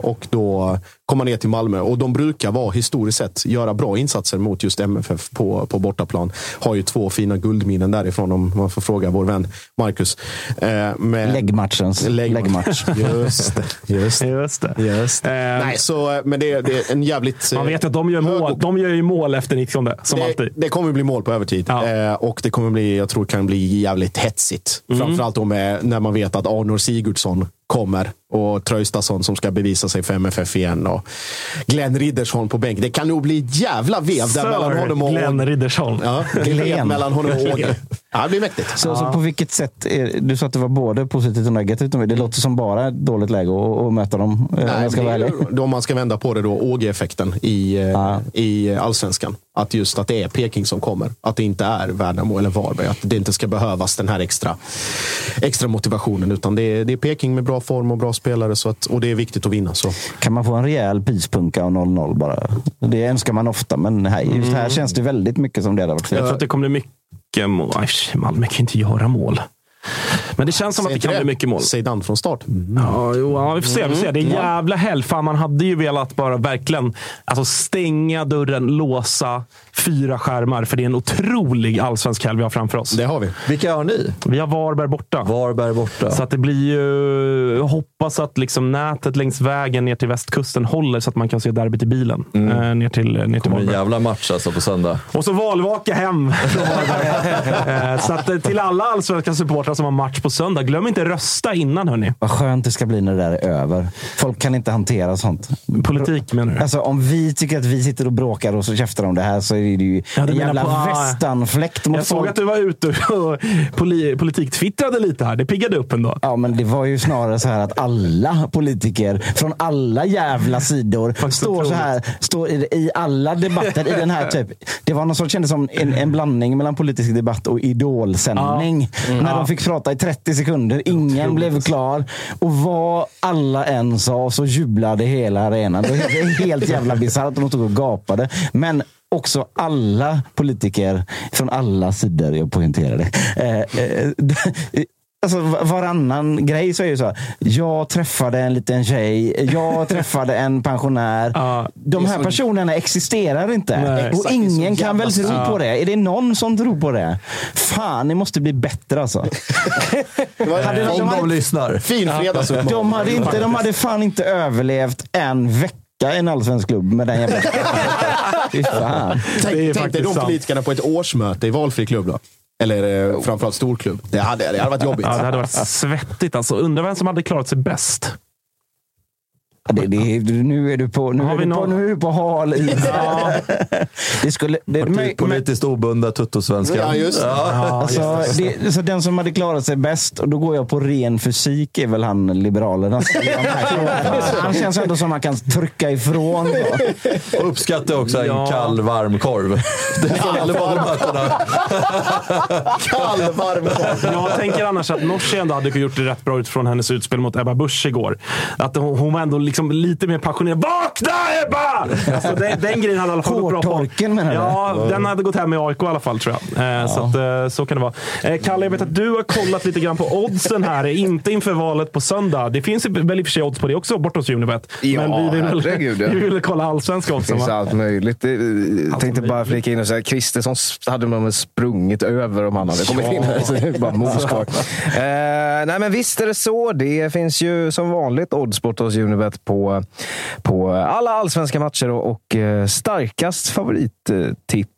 Och då komma ner till Malmö. Och de brukar vara historiskt sett göra bra insatser mot just MFF på, på bortaplan. Har ju två fina guldminnen därifrån om man får fråga vår vän Marcus. Eh, med- Läggmatchens läggmatch. <laughs> Just det. Just det. Just det. Just det. Eh, Nej, så, men det, det är en jävligt... Man vet att de gör, mål. de gör ju mål efter 90 som det, alltid. det kommer bli mål på övertid. Eh, och det kommer bli, jag tror kan bli jävligt hetsigt. Mm. Framförallt då med, när man vet att Arnor Sigurdsson kommer och Traustason som ska bevisa sig för MFF igen. Och Glenn Riddersholm på bänk. Det kan nog bli ett jävla vev där mellan honom och... Glenn Riddersholm. Ja, Glenn mellan honom och Åge. <laughs> Ja, det blir mäktigt. Så, så på vilket sätt, är, du sa att det var både positivt och negativt. Det låter som bara ett dåligt läge att, att möta dem. eh, om Nej, jag ska det vara är då man ska vända på det då, Åge-effekten i, eh, i allsvenskan. Att just att det är Peking som kommer. Att det inte är Värnamo eller Varberg. Att det inte ska behövas den här extra, extra motivationen. Utan det är, det är Peking med bra form och bra spelare. Så att, och det är viktigt att vinna. Så. Kan man få en rejäl pyspunka och 0-0 bara? Det önskar man ofta, men här, just här Mm. känns det väldigt mycket som det hade varit Jag tror att det kommer bli mycket Malmö kan ju inte göra mål. Men det känns som att det kan bli mycket mål. Zeidan från start. Ja, jo, ja, vi får se. Vi får se. Det är jävla helg. Fan, man hade ju velat bara verkligen alltså, stänga dörren, låsa fyra skärmar. För det är en otrolig allsvensk helg vi har framför oss. Det har vi. Vilka har ni? Vi har Varberg borta. Varberg borta. Så att det blir ju... Jag hoppas att liksom nätet längs vägen ner till västkusten håller så att man kan se derbyt i bilen. Eh, ner till, ner till kommer en Varberg. jävla match alltså på söndag. Och så valvaka hem. Varberg. <laughs> Eh, så att, eh, till alla allsvenska supportrar som har match på söndag, glöm inte rösta innan hörni. Vad skönt det ska bli när det där är över. Folk kan inte hantera sånt. Politik menar du? Alltså, om vi tycker att vi sitter och bråkar och så käftar om det här så är det ju Ja, en jävla på- västanfläkt Jag såg att du var ute och <laughs> poli, politiktwittrade lite här. Det piggade upp ändå. Ja, men det var ju snarare så här att alla politiker från alla jävla sidor står så här, står i, i alla debatter i den här typ. Det var något som kändes som en, en blandning mellan politisk debatt och idolsändning. Ja. Mm. När Ja. de fick prata i 30 sekunder, ingen blev klar. Och vad alla än sa så jublade hela arenan. Det var helt, jävla bisarrt de stod och gapade. Men också alla politiker från alla sidor, jag poängterar det. Eh, eh, Alltså va- varannan grej så är ju så här. Jag träffade en liten tjej. Jag <laughs> träffade en pensionär. De här personerna existerar inte. Nej. och Exakt, ingen så kan väl tro på det? Är det någon som tror på det? Fan, ni måste bli bättre alltså. <laughs> Hade Om de lyssnar. Fin. De hade, inte, de hade fan inte överlevt en vecka i en allsvensk klubb med den jävla... <laughs> Fy fan. Tänk, Det är tänk dig faktiskt de politikerna på ett årsmöte i valfri klubb. Då. Eller eh, framförallt storklubb. Det hade, det hade varit jobbigt. Ja, det hade varit svettigt. Alltså. Undrar vem som hade klarat sig bäst. Det, det, nu är du på, nu Har är vi du på, någon- nu är du på hal is. Ja. Det skulle, det, men, Politiskt obundna tuttosvenskan. Ja, just det. Ja. Alltså, det, så den som hade klarat sig bäst, och då går jag på ren fysik, är väl han Liberalerna. Han känns ändå som man kan trycka ifrån. Och uppskattar också en Ja. kall varm korv. Det. Kall varm korv. Jag tänker annars att Nooshi ändå hade gjort det rätt bra utifrån hennes utspel mot Ebba Busch igår. Att hon, hon var ändå liksom lite mer passionerad. Vakna Ebba! Alltså, den, den grejen hade i alla fall gått bra på. Hårtorken menar du? Ja, den hade gått hem med AIK i alla fall tror jag. Eh, Så, att, eh, så kan det vara. Eh, Kalle, jag vet att du har kollat lite grann på oddsen här. Inte inför valet på söndag. Det finns ju väl i och för sig odds på det också borta hos Unibet. Ja, Men vi vill herregud, ja. <laughs> vi vill kolla allsvenska Det oddsen finns va? allt möjligt. Det- Jag tänkte bara flika in och säga Kristersson hade man väl sprungit över om han hade kommit in här. <laughs> Så det är bara mos kvar. <laughs> eh, nej, men visst är det så. Det finns ju som vanligt oddsport hos Unibet på, på alla allsvenska matcher och, och eh, starkast favorittipp eh,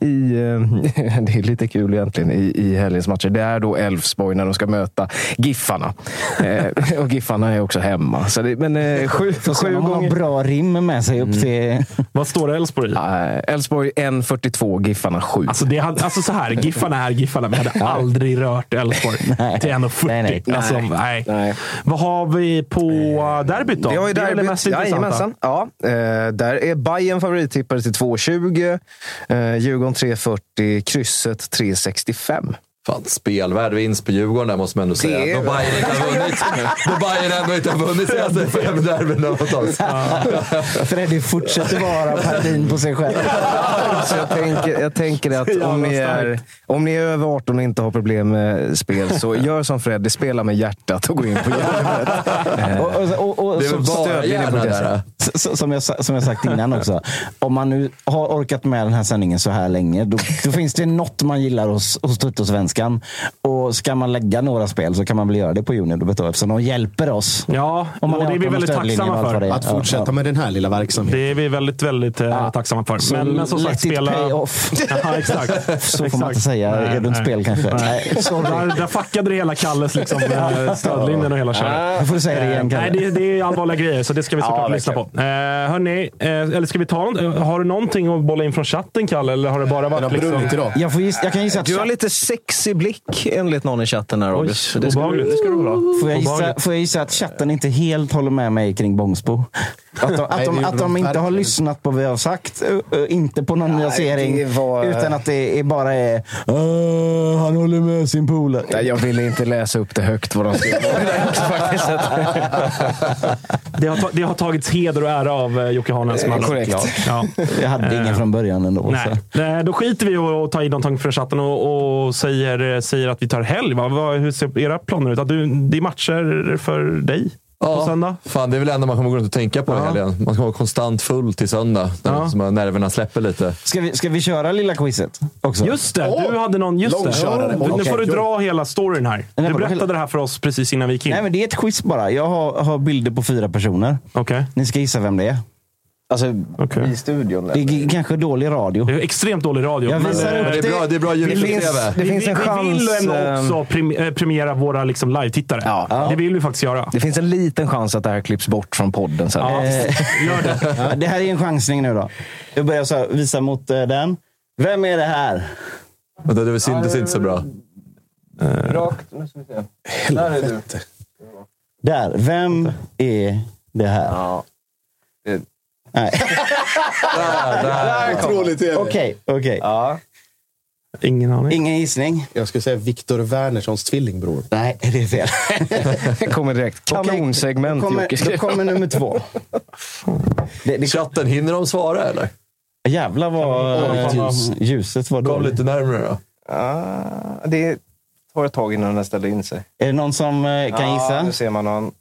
i, eh, <laughs> det är lite kul egentligen, i, i helgens matcher. Det är då Elfsborg när de ska möta Giffarna. <laughs> Eh, och Giffarna är också hemma. Så det, men eh, <laughs> sju, se sju de har gånger... bra rim med sig upp till... Vad står det Elfsborg i? Elfsborg 1.42, Giffarna 7. Alltså, det alltså så här, Giffarna är Giffarna. Vi hade aldrig rört Elfsborg till 1,40. Nej, nej. Alltså, nej. Vad har vi på derbyt då? Vi har ju det är väl det derbyt. mest intressanta. Ja, där är Bayern favorittippare till 2,20. Eh, Djurgården 3,40. Krysset 3,65. Fan, spelvärd vinst på Djurgården där måste man ändå säga. Det Då Bayern inte har vunnit. Då Bayern ändå inte har vunnit senaste fem oss. Freddy fortsätter vara parodin på sig själv. Så jag tänker, jag tänker att om ni, är, om ni är över 18 och inte har problem med spel, så gör som Freddy. Spela med hjärtat och gå in på. <laughs> Eh, Och, och, och, och, Det är väl så- bara stödjer ni hjärna på det där. S- s- Som jag, som jag sagt innan också. Om man nu har orkat med den här sändningen så här länge, då, då finns det något man gillar hos, hos Tuttosvenskan. Och ska man lägga några spel så kan man väl göra det på Unibet då, eftersom de hjälper oss. Ja, Om man och är det är vi 18 väldigt och tacksamma för. är. Att fortsätta Ja, med den här lilla verksamheten. Det är vi väldigt, väldigt eh, tacksamma för. Men, men som sagt, let it spela... pay off. <laughs> Ja, exakt. Så får man inte säga runt spel kanske. Nej, sorry. Där, där fuckade det hela Kalles liksom, <laughs> eh, stödlinjen och hela köret. Då får du säga det igen Eh, Nej, Kalle. det, det är allvarliga grejer, så det ska vi såklart Ja, lyssna på. Eh, hörni, eh, eller ska vi ta Har du någonting att bolla in från chatten, Kalle? Eller har det bara varit liksom... idag. Jag, får gissa, jag kan gissa att Du har lite sexig blick enligt någon i chatten här, Oj, August. Det ska, du- det ska du ha. Får jag, gissa, får jag gissa att chatten inte helt håller med mig kring Bångsbo? Att de, att de, att de inte har lyssnat på vad vi har sagt. Inte på någon nyansering. var- Utan att det är bara är "Åh, han håller med sin polare. Nej, jag ville inte läsa upp det högt vad de skrev. <laughs> Det har, det har tagits heder och ära av eh, Jocke Hanelsman. Eh, korrekt. Ja. Jag hade ingen från början ändå. Nej. Så. Nej, då skiter vi i att ta in någonting från chatten och, och säger, säger att vi tar helg. Va? Vad, hur ser era planer ut? Att du, det är matcher för dig på söndag? Fan, det är väl det enda man kommer gå runt och tänka på Ja. helgen. Man ska vara konstant full till söndag. Ja. liksom nerverna släpper lite. Ska, vi, ska vi köra lilla quizet också? Just det, du hade någon. Just det. långkörare. Nu får du dra hela storyn här. Du berättade det här för oss precis innan vi gick in. Nej, men det är ett quiz bara. Jag har, har bilder på fyra personer. Okej. Ni ska gissa vem det är. Alltså, Okej. i studion. Det är kanske dålig radio. Det är extremt dålig radio. Jag men, visar eh, upp Men det är bra, det är bra Det finns, Youtube-tv. det finns vi, en vi vill chans... ändå eh, också eh, premiera våra liksom, live-tittare. Ja. Det vill vi faktiskt göra. Det finns en liten chans att det här klipps bort från podden sen. Ja, gör det. <laughs> Ja, det här är en chansning nu då. Jag börjar så här, visa mot den. Vem är det här? Vänta, det syntes inte så bra. Rakt. Nu ska vi se. Där är du. Där. Vem är det här? Nej. Där, tv. Okej, okej. Ja. Ingen aning. Ingen gissning? Jag skulle säga Viktor Wernerssons tvillingbror. Nej, det är fel. Det kommer direkt. Kanonsegment, Jocke. då kommer nummer två. Det, det, Chatten, hinner de svara eller? jävlar vad Oj, ljus. ljuset var Kom dåligt. lite närmare då. Ah, det tar ett tag innan den ställer in sig. Är det någon som eh, kan Ja, gissa? nu ser man någon.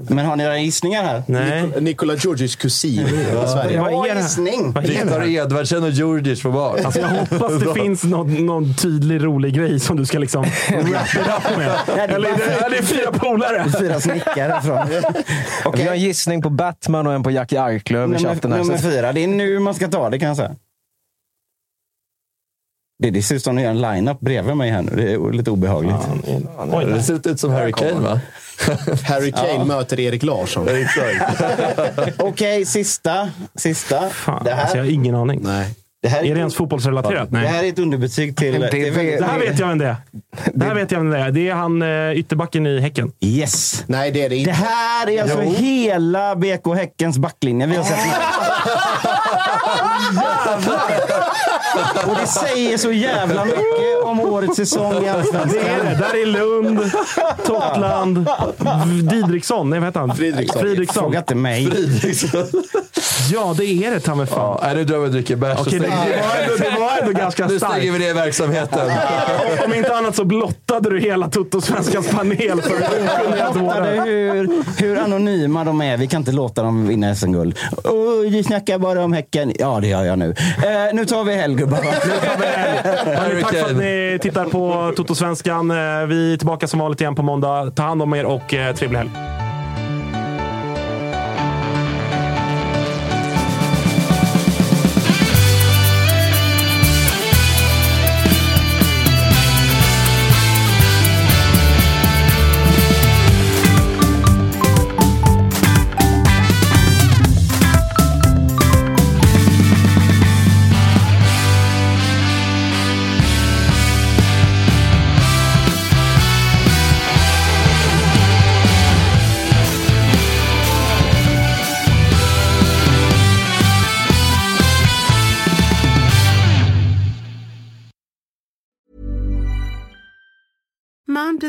Men har ni några gissningar här? Nej. Nikola Georgis kusin i Sverige. Vad är Bra det? gissning! Det här? Edvardsen och Djurdjic får barn. Alltså jag hoppas det <laughs> finns någon, någon tydlig rolig grej som du ska liksom <laughs> wrap it up med. Eller är det, är det fyra polare? Fyra snickare från... Vi har en gissning på Batman och en på Jackie Arklöv i chatten. Här. nummer fyra. Det är nu man ska ta det kan jag säga. Det, det ser ut som de gör en line-up bredvid mig här nu. Det är lite obehagligt. Oj, det ser ut som Harry Kane va? Harry Kane Ja. möter Erik Larsson. <laughs> <laughs> Okej, sista. sista. Fan, det här, alltså, jag har ingen aning. Nej. det här Är det ens fotbollsrelaterat? Det Nej. här är ett underbetyg till... Det- det är väldigt- Det här vet jag vem det är. Det här vet jag vem det är. Det är han eh, ytterbacken i Häcken. Yes! Nej, det är det inte. Det här är alltså Jo. hela BK Häckens backlinje vi har sett. <laughs> Och det säger så jävla mycket om årets säsong i Det är det. Allsvenskan. Där är Lund, Totland, Didriksson. Nej, vad heter han? Fridriksson. Fridriksson. Fråga inte mig. Ja, det är det ta mig fan. Ja, nu drar vi och dricker bärs. Okej, det, det, var ändå, det var ändå ganska Nu starkt. stänger vi ner verksamheten. <laughs> Om inte annat så blottade du hela Toto-svenskans panel för dårar. hur, hur anonyma de är. Vi kan inte låta dem vinna SM-guld. Oh, du snackar bara om Häcken. Ja, det gör jag nu. Eh, nu tar vi helg, gubbar. <laughs> Tack för att ni tittar på Toto-svenskan. Eh, Vi är tillbaka som vanligt igen på måndag. Ta hand om er och eh, trevlig helg.